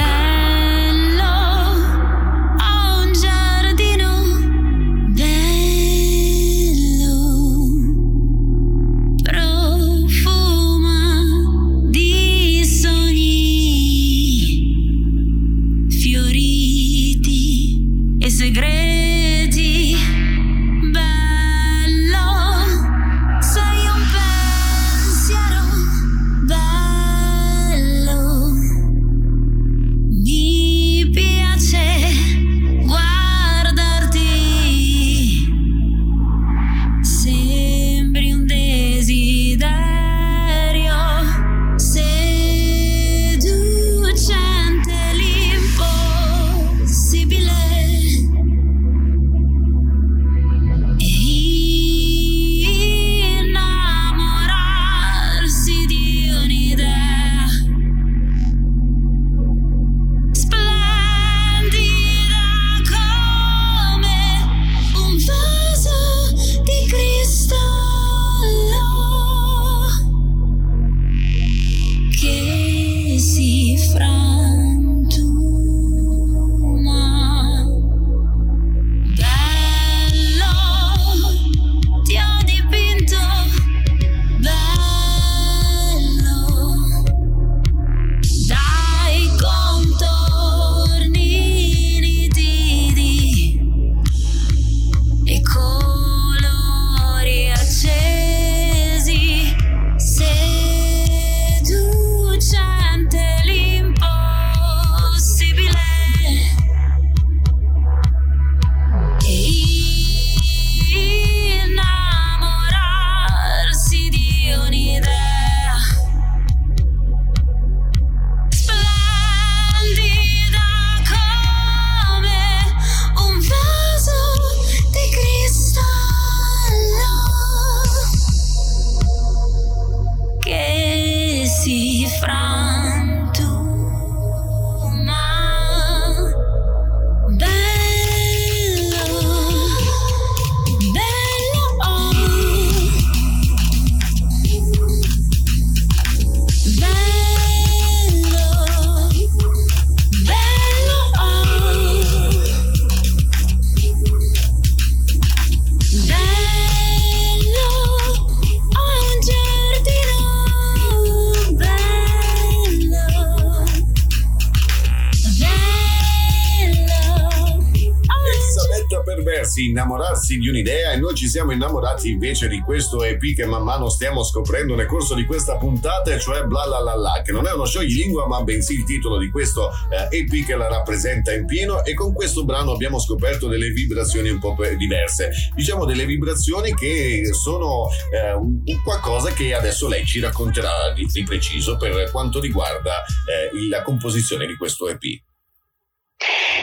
Innamorarsi di un'idea e noi ci siamo innamorati invece di questo EP che man mano stiamo scoprendo nel corso di questa puntata, cioè Bla La La La, che non è uno scioglilingua ma bensì il titolo di questo eh, EP che la rappresenta in pieno e con questo brano abbiamo scoperto delle vibrazioni un po' diverse, diciamo delle vibrazioni che sono eh, un, qualcosa che adesso lei ci racconterà di, di preciso per quanto riguarda eh, la composizione di questo EP.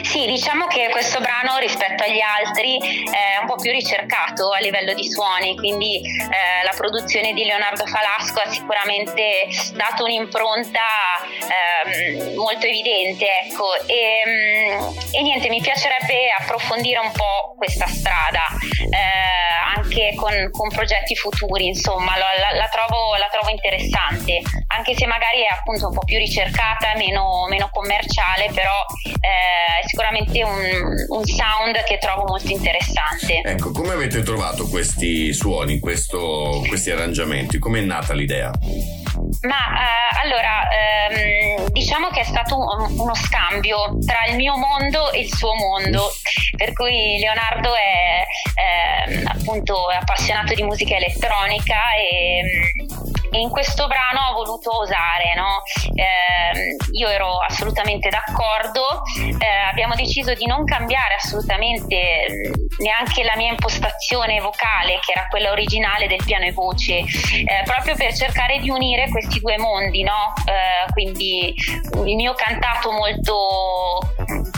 Sì, diciamo che questo brano rispetto agli altri è un po' più ricercato a livello di suoni, quindi eh, la produzione di Leonardo Falasco ha sicuramente dato un'impronta eh, molto evidente. Ecco. E, mm, e, niente, mi piacerebbe approfondire un po' questa strada, eh, anche con, con, progetti futuri, insomma, la, la, trovo, la, trovo, interessante, anche se magari è appunto un po' più ricercata, meno, meno commerciale, però eh, sicuramente un, un, sound che trovo molto interessante. Ecco, come avete trovato questi suoni, questo, questi arrangiamenti? Come è nata l'idea? Ma eh, allora, ehm, diciamo che è stato un, uno scambio tra il mio mondo e il suo mondo, per cui Leonardo è eh, appunto appassionato di musica elettronica e e in questo brano ho voluto osare, no? eh, io ero assolutamente d'accordo, eh, abbiamo deciso di non cambiare assolutamente neanche la mia impostazione vocale, che era quella originale del piano e voce, eh, proprio per cercare di unire questi due mondi, no? Eh, quindi il mio cantato molto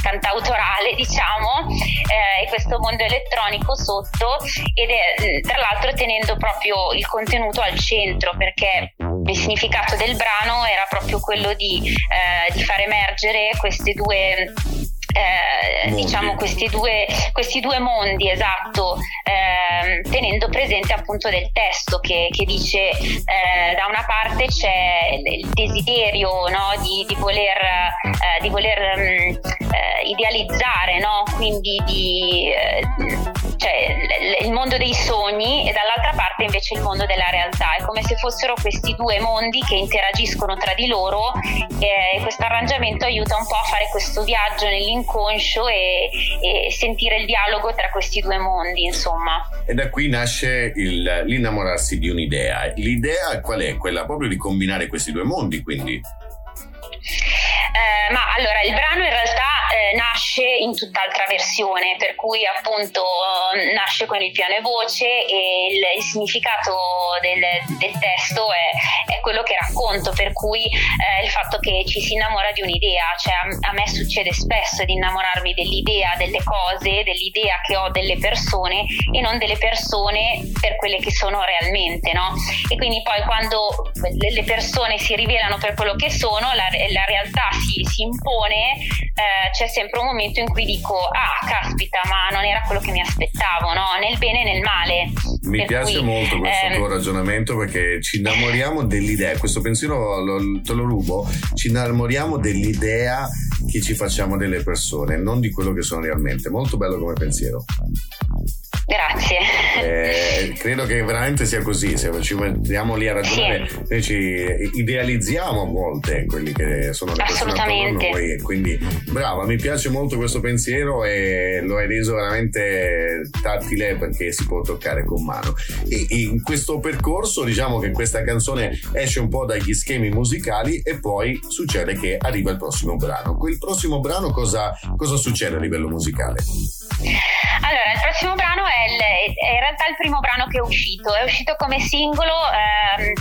cantautorale, diciamo, eh, e questo mondo elettronico sotto, ed è tra l'altro tenendo proprio il contenuto al centro, perché il significato del brano era proprio quello di, eh, di far emergere queste due eh, diciamo questi due, questi due, mondi esatto eh, tenendo presente appunto del testo che, che dice eh, da una parte c'è il desiderio no, di, di, voler, eh, di voler um, idealizzare no? quindi di cioè, il mondo dei sogni e dall'altra parte invece il mondo della realtà è come se fossero questi due mondi che interagiscono tra di loro e questo arrangiamento aiuta un po' a fare questo viaggio nell'interno inconscio e, e, sentire il dialogo tra questi due mondi, insomma. E da qui nasce il, l'innamorarsi di un'idea. L'idea qual è? Quella proprio di combinare questi due mondi, quindi. Eh, ma allora il brano in realtà eh, nasce in tutt'altra versione, per cui appunto eh, nasce con il piano e voce e il, il significato del, del testo è, è, quello che racconto, per cui eh, il fatto che ci si innamora di un'idea, cioè a, a, me succede spesso di innamorarmi dell'idea, delle cose, dell'idea che ho delle persone e non delle persone per quelle che sono realmente, no? E quindi poi quando le persone si rivelano per quello che sono, la, la realtà si, si impone, eh, c'è sempre un momento in cui dico ah caspita ma non era quello che mi aspettavo no? nel bene e nel male. Mi per piace cui, molto questo ehm... tuo ragionamento perché ci innamoriamo dell'idea questo pensiero lo, te lo rubo ci innamoriamo dell'idea che ci facciamo delle persone non di quello che sono realmente. Molto bello come pensiero Grazie. Eh, credo che veramente sia così, se ci mettiamo lì a ragionare, sì. noi ci idealizziamo a volte quelli che sono le persone attorno a noi. Quindi brava, mi piace molto questo pensiero e lo hai reso veramente tattile perché si può toccare con mano. E in questo percorso diciamo che questa canzone esce un po' dagli schemi musicali e poi succede che arriva il prossimo brano. Quel prossimo brano cosa, cosa succede a livello musicale? Allora, il prossimo brano è, il, è, in realtà il primo brano che è uscito, è uscito come singolo, ehm,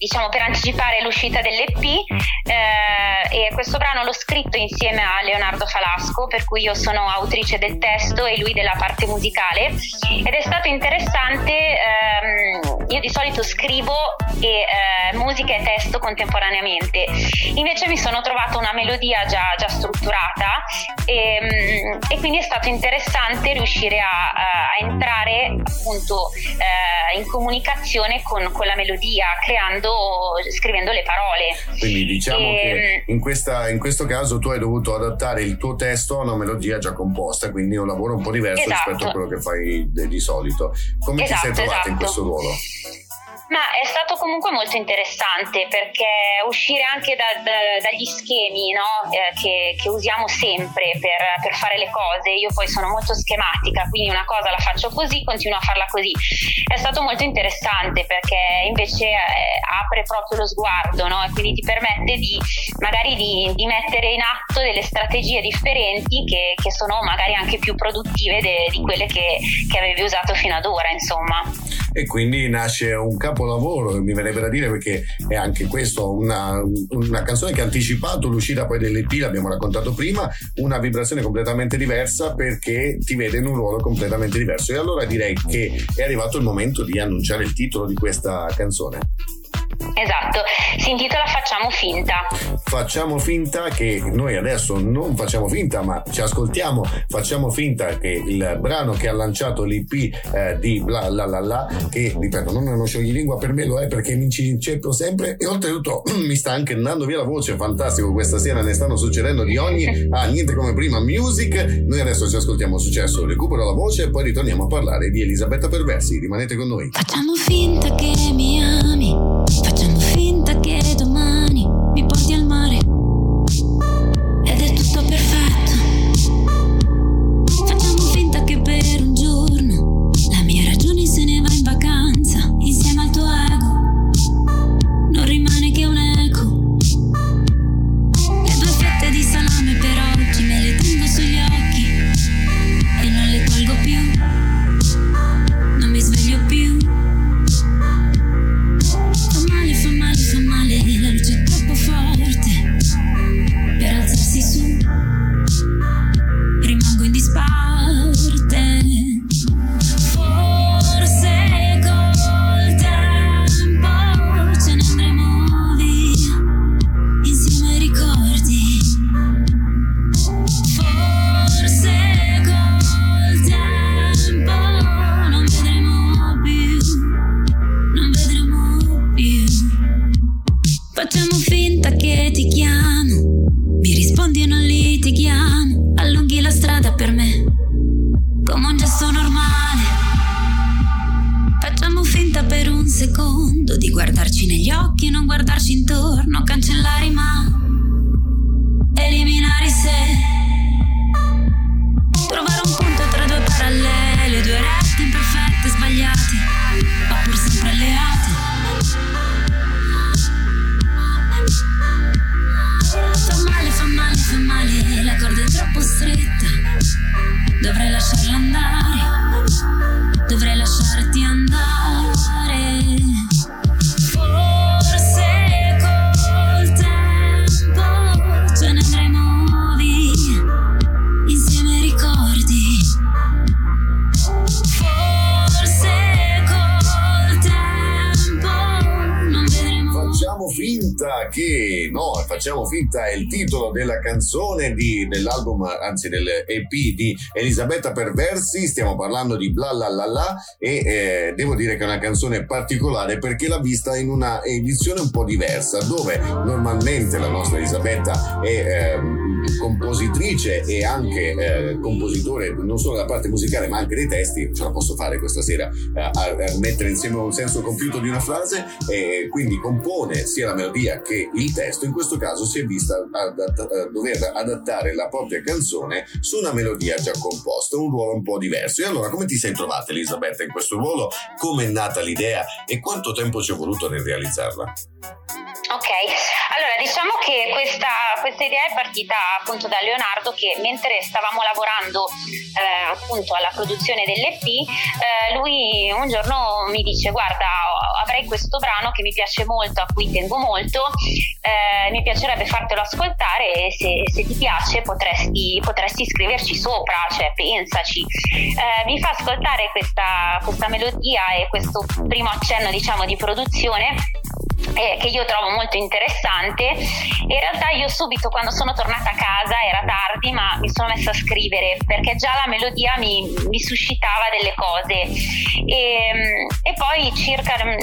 diciamo per anticipare l'uscita dell'EP eh, e questo brano l'ho scritto insieme a Leonardo Falasco, per cui io sono autrice del testo e lui della parte musicale. Ed è stato interessante, ehm, io di solito scrivo e, eh, musica e testo contemporaneamente, invece mi sono trovata una melodia già, già strutturata e, ehm, e quindi è stato interessante riuscire a, a entrare appunto eh, in comunicazione con, con, la melodia, creando, scrivendo le parole. Quindi diciamo e, che mm, in, questa, in, questo caso tu hai dovuto adattare il tuo testo a una melodia già composta, quindi è un lavoro un po' diverso esatto. rispetto a quello che fai di, di solito. Come esatto, ti sei trovata esatto. in questo ruolo? Ma è stato comunque molto interessante perché uscire anche da, da, dagli schemi no? eh, che, che, usiamo sempre per, per, fare le cose, io poi sono molto schematica, quindi una cosa la faccio così, continuo a farla così. È stato molto interessante perché invece eh, apre proprio lo sguardo no? e quindi ti permette di magari di, di mettere in atto delle strategie differenti che, che sono magari anche più produttive de, di quelle che, che avevi usato fino ad ora, insomma. E quindi nasce un capo capolavoro, mi verrebbe da dire, perché è anche questo una, una canzone che ha anticipato l'uscita poi dell'EP, l'abbiamo raccontato prima, una vibrazione completamente diversa perché ti vede in un ruolo completamente diverso. E allora direi che è arrivato il momento di annunciare il titolo di questa canzone. Esatto, si intitola Facciamo finta. facciamo finta che noi adesso non facciamo finta, ma ci ascoltiamo, facciamo finta che il brano che ha lanciato l'IP eh, di bla la la la, che ripeto, non è uno scioglilingua per me, lo è perché mi ci cerco sempre e oltretutto mi sta anche andando via la voce, fantastico, questa sera ne stanno succedendo di ogni, ah, niente come prima, music, noi adesso ci ascoltiamo successo, recupero la voce e poi ritorniamo a parlare di Elisabetta Perversi, rimanete con noi. Facciamo finta che mi ami, facciamo titolo della canzone di, dell'album, anzi dell'EP di Elisabetta Perversi. Stiamo parlando di Bla La La La e eh, devo dire che è una canzone particolare perché l'ha vista in una edizione un po' diversa, dove normalmente la nostra Elisabetta è ehm, compositrice e anche eh, compositore non solo della parte musicale ma anche dei testi. Ce la posso fare questa sera eh, a, a mettere insieme un senso compiuto di una frase e quindi compone sia la melodia che il testo. In questo caso si è vista adatta- eh, dover adattare la propria canzone su una melodia già composta, un ruolo un po' diverso. E allora come ti sei trovata Elisabetta in questo ruolo? Come è nata l'idea e quanto tempo ci è voluto nel realizzarla? Ok, allora diciamo che questa, questa idea è partita appunto da Leonardo che mentre stavamo lavorando eh, appunto alla produzione dell'EP, eh, lui un giorno mi dice guarda avrei questo brano che mi piace molto, a cui tengo molto, eh, mi piacerebbe fartelo ascoltare e se, se ti piace potresti, potresti scriverci sopra, cioè pensaci. Eh, mi fa ascoltare questa, questa melodia e questo primo accenno diciamo di produzione eh, che io trovo molto interessante. In realtà io subito quando sono tornata a casa era tardi ma mi sono messa a scrivere perché già la melodia mi, mi suscitava delle cose. E, e poi circa mm,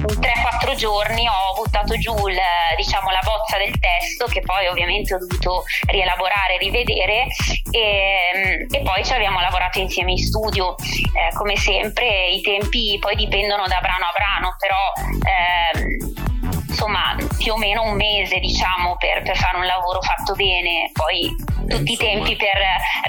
3-4 giorni ho buttato giù il, diciamo, la bozza del testo che poi ovviamente ho dovuto rielaborare, rivedere e, e poi ci abbiamo lavorato insieme in studio. Eh, come sempre i tempi poi dipendono da brano a brano però ehm, insomma più o meno un mese diciamo per, per fare un lavoro fatto bene poi tutti i tempi per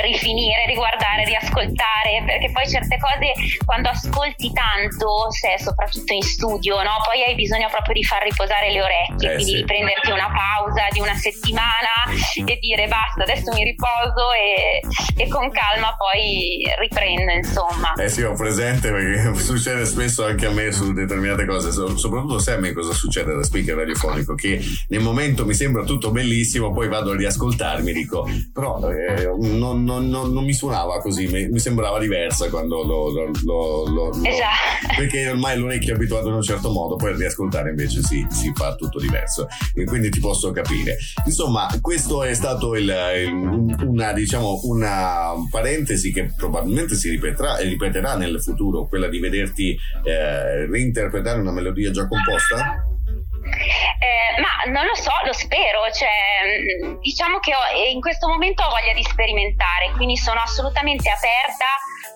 rifinire, riguardare, riascoltare perché poi certe cose quando ascolti tanto se soprattutto in studio no? poi hai bisogno proprio di far riposare le orecchie Eh, quindi sì. di prenderti una pausa di una settimana e dire basta adesso mi riposo e, e con calma poi riprendo insomma Eh sì, ho presente perché succede spesso anche a me su determinate cose, so- soprattutto se a me cosa succede da speaker che radiofonico, che nel momento mi sembra tutto bellissimo, poi vado a riascoltarmi dico, però eh, non, non, non, non, mi suonava così, mi, mi sembrava diversa quando lo, lo, lo, lo esatto. perché ormai l'orecchio è abituato in un certo modo, poi a riascoltare invece si, si fa tutto diverso. E quindi ti posso capire. Insomma, questo è stato il, il, una, diciamo, una parentesi che probabilmente si ripeterà, ripeterà nel futuro, quella di vederti eh, reinterpretare una melodia già composta? Eh, ma non lo so, lo spero, cioè, diciamo che ho, in questo momento ho voglia di sperimentare, quindi sono assolutamente aperta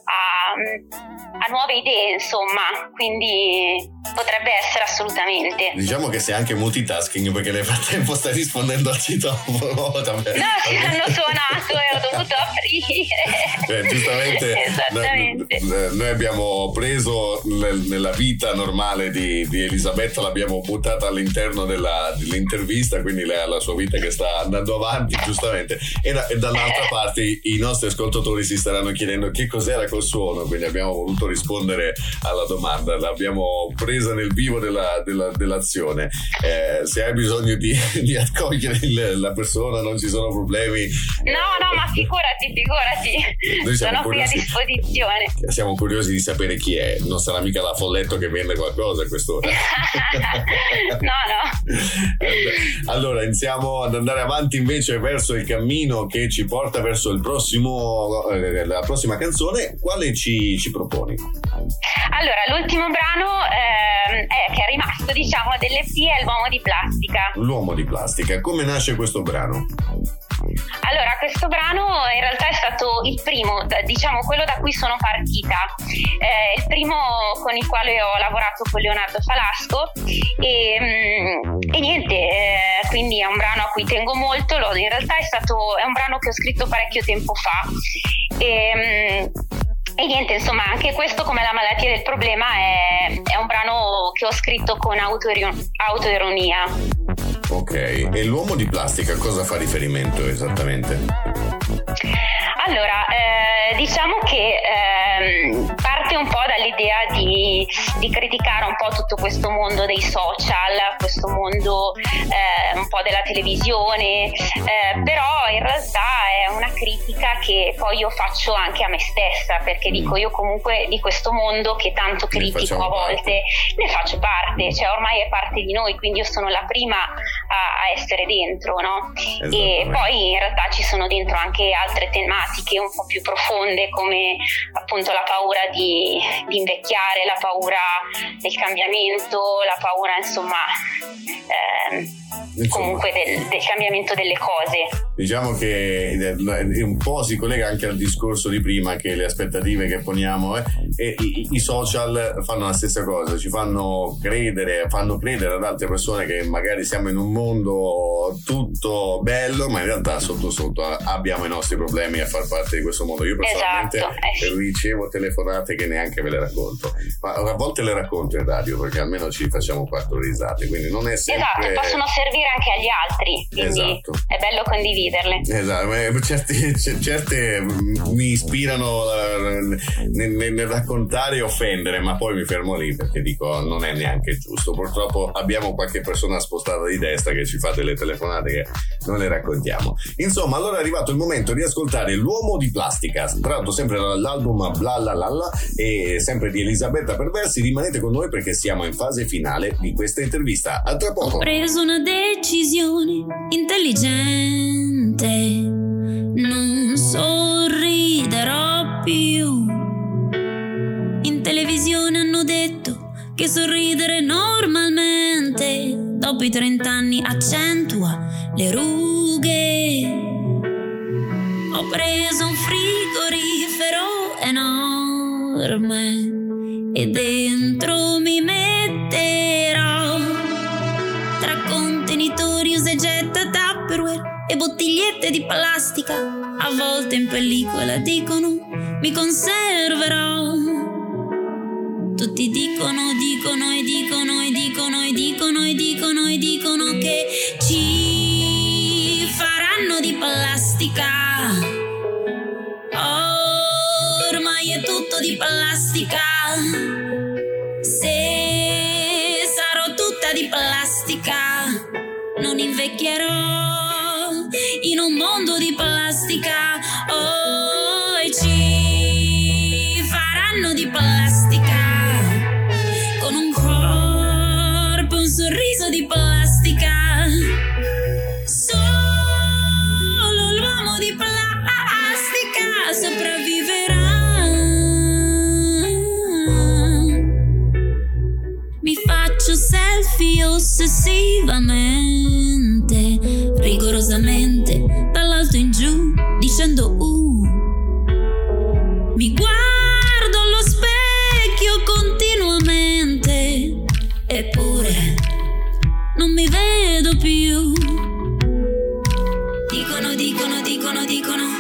a, a nuove idee, insomma, quindi potrebbe essere assolutamente. Diciamo che sei anche multitasking perché nel frattempo stai rispondendo al citofono. No, si hanno suonato e ho dovuto aprire. Cioè, giustamente, Esattamente. noi abbiamo preso nella vita normale di, di Elisabetta, l'abbiamo buttata all'interno della, dell'intervista, quindi lei ha la sua vita che sta andando avanti, giustamente. E, da, e dall'altra parte i nostri ascoltatori si staranno chiedendo che cos'era col suono, quindi abbiamo voluto rispondere alla domanda, l'abbiamo presa nel vivo della, della, dell'azione. Eh, se hai bisogno di, di accogliere il, la persona, non ci sono problemi. No, no, ma figurati, figurati. Sono qui a disposizione. Siamo curiosi di sapere chi è, non sarà mica la folletto che vende qualcosa a quest'ora. no, no. Allora, iniziamo ad andare avanti invece verso il cammino che ci porta verso il prossimo, eh, la prossima canzone quale ci, ci proponi? Allora, l'ultimo brano eh, è, che è rimasto, diciamo, dell'EP è L'uomo di plastica. L'uomo di plastica. Come nasce questo brano? Allora, questo brano in realtà è stato il primo, diciamo quello da cui sono partita, eh, il primo con il quale ho lavorato con Leonardo Falasco e, mm, e niente, eh, quindi è un brano a cui tengo molto, in realtà è, stato, è un brano che ho scritto parecchio tempo fa e, mm, e niente, insomma, anche questo come la malattia del problema è, è un brano che ho scritto con autoironia. Ok, e l'uomo di plastica cosa fa riferimento esattamente? Allora, eh, diciamo che eh, parte un po' dall'idea di, di, criticare un po' tutto questo mondo dei social, questo mondo eh, un po' della televisione, eh, però in realtà è una critica che poi io faccio anche a me stessa, perché dico io comunque di questo mondo che tanto critico a volte parte. ne faccio parte, cioè ormai è parte di noi, quindi io sono la prima a, a essere dentro, no? E poi in realtà ci sono dentro anche altre tematiche un po' più profonde come appunto la paura di, di invecchiare, la paura del cambiamento, la paura insomma... Eh, comunque del, del, cambiamento delle cose. Diciamo che un po' si collega anche al discorso di prima che le aspettative che poniamo eh, e i, i, social fanno la stessa cosa, ci fanno credere, fanno credere ad altre persone che magari siamo in un mondo tutto bello, ma in realtà sotto sotto abbiamo i nostri problemi a far parte di questo mondo. Io personalmente esatto, eh. ricevo telefonate che neanche ve le racconto, ma a volte le racconto in radio perché almeno ci facciamo quattro risate, quindi non è sempre... Esatto, possono servire anche agli altri, quindi esatto. è bello condividerle. Esatto, certe, certe mi ispirano eh, nel, nel, raccontare e offendere, ma poi mi fermo lì perché dico non è neanche giusto. Purtroppo abbiamo qualche persona spostata di destra che ci fa delle telefonate che non le raccontiamo. Insomma, allora è arrivato il momento di ascoltare L'uomo di plastica, tratto sempre dall'album Bla La La La e sempre di Elisabetta Perversi. Rimanete con noi perché siamo in fase finale di questa intervista. A tra poco. Ho preso una decisione intelligente, non sorriderò più. In televisione hanno detto che sorridere normalmente dopo i 30 anni accentua le rughe. Ho preso un frigorifero enorme e dentro mi metterò tra contenitori usa e getta Tupperware e bottigliette di plastica, a volte in pellicola dicono mi conserverò. Tutti dicono, dicono e dicono e dicono e dicono e dicono e dicono che ci faranno di plastica. È tutto di plastica. Se sarò tutta di plastica, non invecchierò in un mondo di plastica. Selfie ossessivamente, rigorosamente, dall'alto in giù, dicendo uh. Mi guardo allo specchio continuamente, eppure non mi vedo più. Dicono, dicono, dicono, dicono,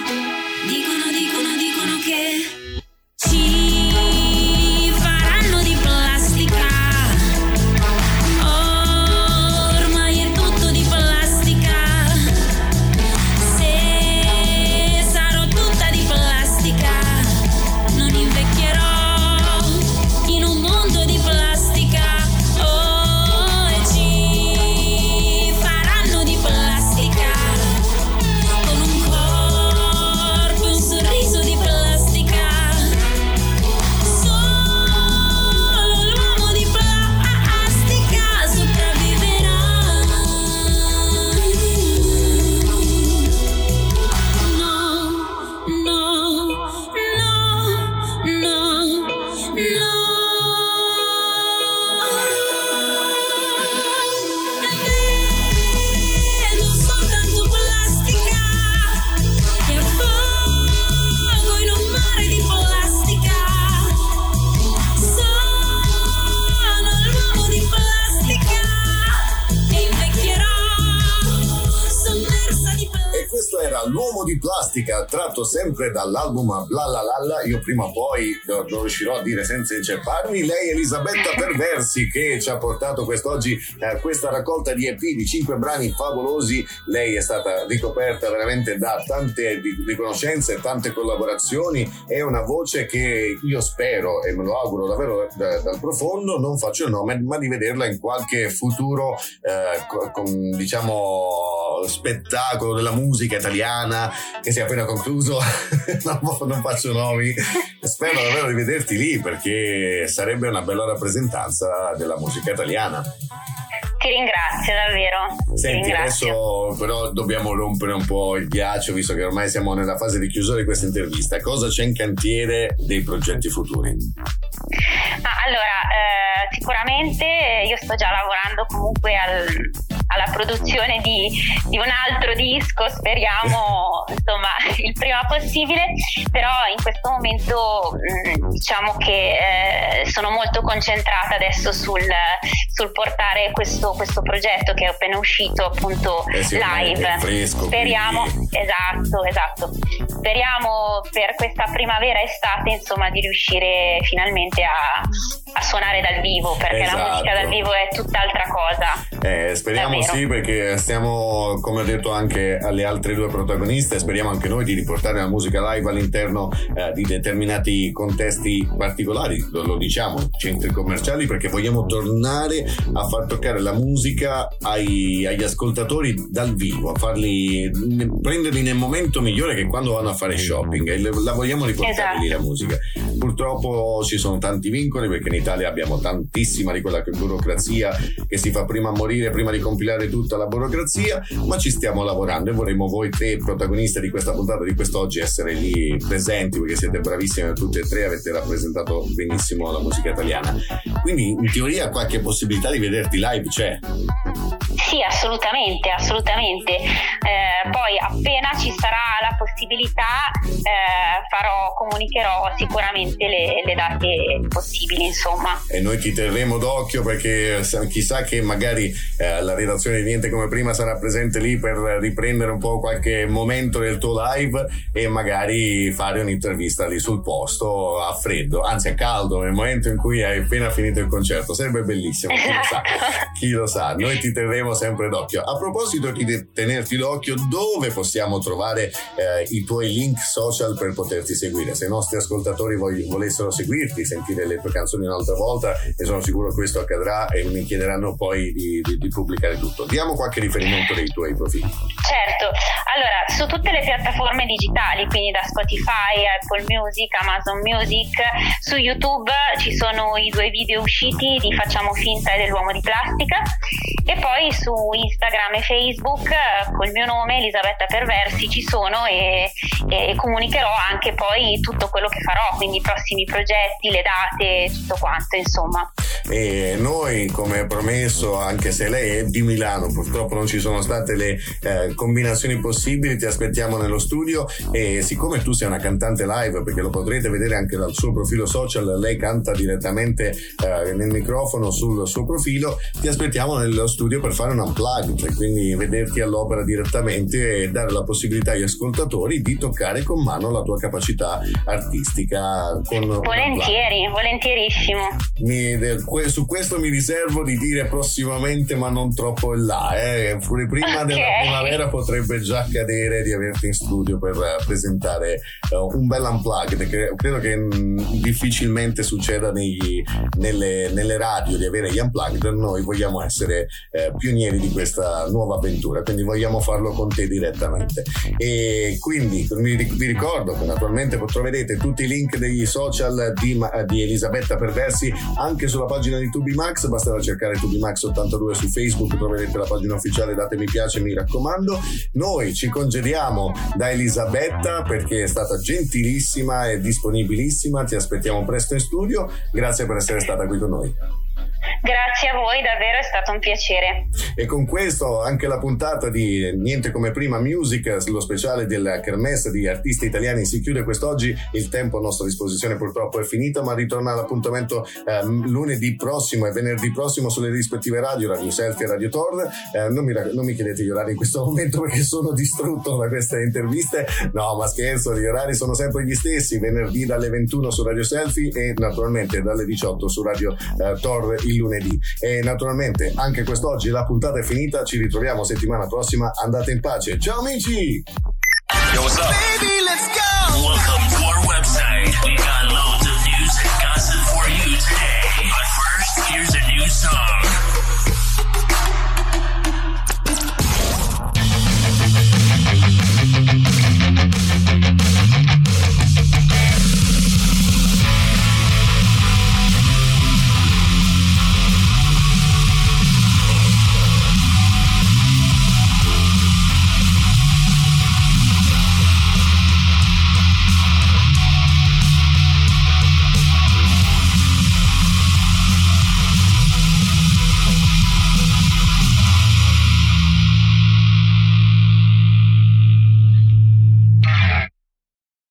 L'uomo di plastica, tratto sempre dall'album Bla La Lalla. Io prima o poi lo, riuscirò a dire senza incepparmi. Lei, Elisabetta Perversi, che ci ha portato quest'oggi eh, questa raccolta di EP di cinque brani favolosi. Lei è stata ricoperta veramente da tante riconoscenze, tante collaborazioni. È una voce che io spero e me lo auguro davvero da- dal profondo. Non faccio il nome, ma di vederla in qualche futuro, eh, co- con, diciamo, spettacolo della musica italiana che si è appena concluso. non, non faccio nomi. Spero davvero di vederti lì perché sarebbe una bella rappresentanza della musica italiana. Ti ringrazio davvero. Ti Senti, ringrazio. adesso però dobbiamo rompere un po' il ghiaccio visto che ormai siamo nella fase di chiusura di questa intervista. Cosa c'è in cantiere dei progetti futuri? Ma allora, eh, sicuramente io sto già lavorando comunque al- alla produzione di, di un altro disco, speriamo insomma il prima possibile, però in questo momento mh, diciamo che eh, sono molto concentrata adesso sul, sul portare questo, questo progetto che è appena uscito appunto Eh sì, live. fresco, speriamo, quindi- esatto, esatto. Speriamo per questa primavera estate insomma di riuscire finalmente a, a suonare dal vivo perché la Esatto. musica dal vivo è tutt'altra cosa. Eh, speriamo Davvero. sì perché stiamo, come ho detto anche alle altre due protagoniste, speriamo anche noi di riportare la musica live all'interno eh, di determinati contesti particolari, lo, lo diciamo, centri commerciali, perché vogliamo tornare a far toccare la musica ai- agli ascoltatori dal vivo, a farli prenderli nel momento migliore che quando vanno a fare shopping e la vogliamo riportare Esatto. lì la musica. Purtroppo ci sono tanti vincoli perché in Italia abbiamo tantissima di quella burocrazia che si fa prima morire, prima di compilare tutta la burocrazia, ma ci stiamo lavorando e vorremmo voi tre protagoniste di questa puntata di quest'oggi essere lì presenti perché siete bravissime tutte e tre, avete rappresentato benissimo la musica italiana. Quindi in teoria qualche possibilità di vederti live c'è. Sì, assolutamente, assolutamente. Eh, poi appena ci sarà la possibilità eh, farò, comunicherò sicuramente le, le date possibili, insomma. e noi ti terremo d'occhio perché chissà che magari eh, la redazione di Niente come prima sarà presente lì per riprendere un po' qualche momento del tuo live e magari fare un'intervista lì sul posto a freddo, anzi a caldo nel momento in cui hai appena finito il concerto. Sarebbe bellissimo, chi lo sa. Chi lo sa, noi ti terremo sempre d'occhio. A proposito di tenerti d'occhio, dove possiamo trovare eh, i tuoi link social per poterti seguire? Se i nostri ascoltatori vog- volessero seguirti, sentire le tue canzoni un'altra volta, e sono sicuro che questo accadrà e mi chiederanno poi di, di, di pubblicare tutto. Diamo qualche riferimento dei tuoi profili. Certo, allora su tutte le piattaforme digitali, quindi da Spotify, Apple Music, Amazon Music, su YouTube ci sono i due video usciti di Facciamo finta e dell'uomo di plastica e poi su Instagram e Facebook col mio nome Elisabetta Perversi ci sono e, e comunicherò anche poi tutto quello che farò, quindi i prossimi progetti, le date, tutto quanto insomma. E noi come promesso, anche se lei è di Milano, purtroppo non ci sono state le eh, combinazioni possibili, ti aspettiamo nello studio e siccome tu sei una cantante live, perché lo potrete vedere anche dal suo profilo social, lei canta direttamente eh, nel microfono sul suo profilo, ti aspettiamo nello studio per fare un unplugged, cioè quindi vederti all'opera direttamente e dare la possibilità agli ascoltatori di toccare con mano la tua capacità artistica. Con volentieri, volentierissimo. Mi, su questo mi riservo di dire prossimamente, ma non troppo in là. Eh. Prima okay. della primavera potrebbe già accadere di averti in studio per presentare uh, un bel unplugged. Che credo che mh, mm, difficilmente succeda negli, nelle, nelle, radio di avere gli unplugged. Noi vogliamo essere eh, pionieri di questa nuova avventura, quindi vogliamo farlo con te direttamente. E quindi vi, vi ricordo che naturalmente troverete tutti i link degli social di, di Elisabetta Perversi anche sulla pagina di Tubimax, basterà cercare Tubimax82 su Facebook, troverete la pagina ufficiale, date mi piace, mi raccomando. Noi ci congediamo da Elisabetta perché è stata gentilissima e disponibilissima, ti aspettiamo presto in studio, grazie per essere stata qui con noi. Grazie a voi, davvero è stato un piacere. E con questo anche la puntata di Niente come prima Music, lo speciale del Kermesse di artisti italiani si chiude quest'oggi. Il tempo a nostra disposizione purtroppo è finito, ma ritorna all'appuntamento eh, lunedì prossimo e venerdì prossimo sulle rispettive radio, Radio Selfie e Radio Tor. Eh, non, mi, non, mi, chiedete gli orari in questo momento perché sono distrutto da queste interviste. No, ma scherzo, gli orari sono sempre gli stessi, venerdì dalle 21 su Radio Selfie e naturalmente dalle 18 su Radio eh, Tor il il lunedì. E naturalmente anche quest'oggi la puntata è finita, ci ritroviamo settimana prossima, andate in pace. Ciao amici! Yo, what's up? Baby, let's go! Welcome to our website. We got loads of news and gossip for you today. But first, here's a new song.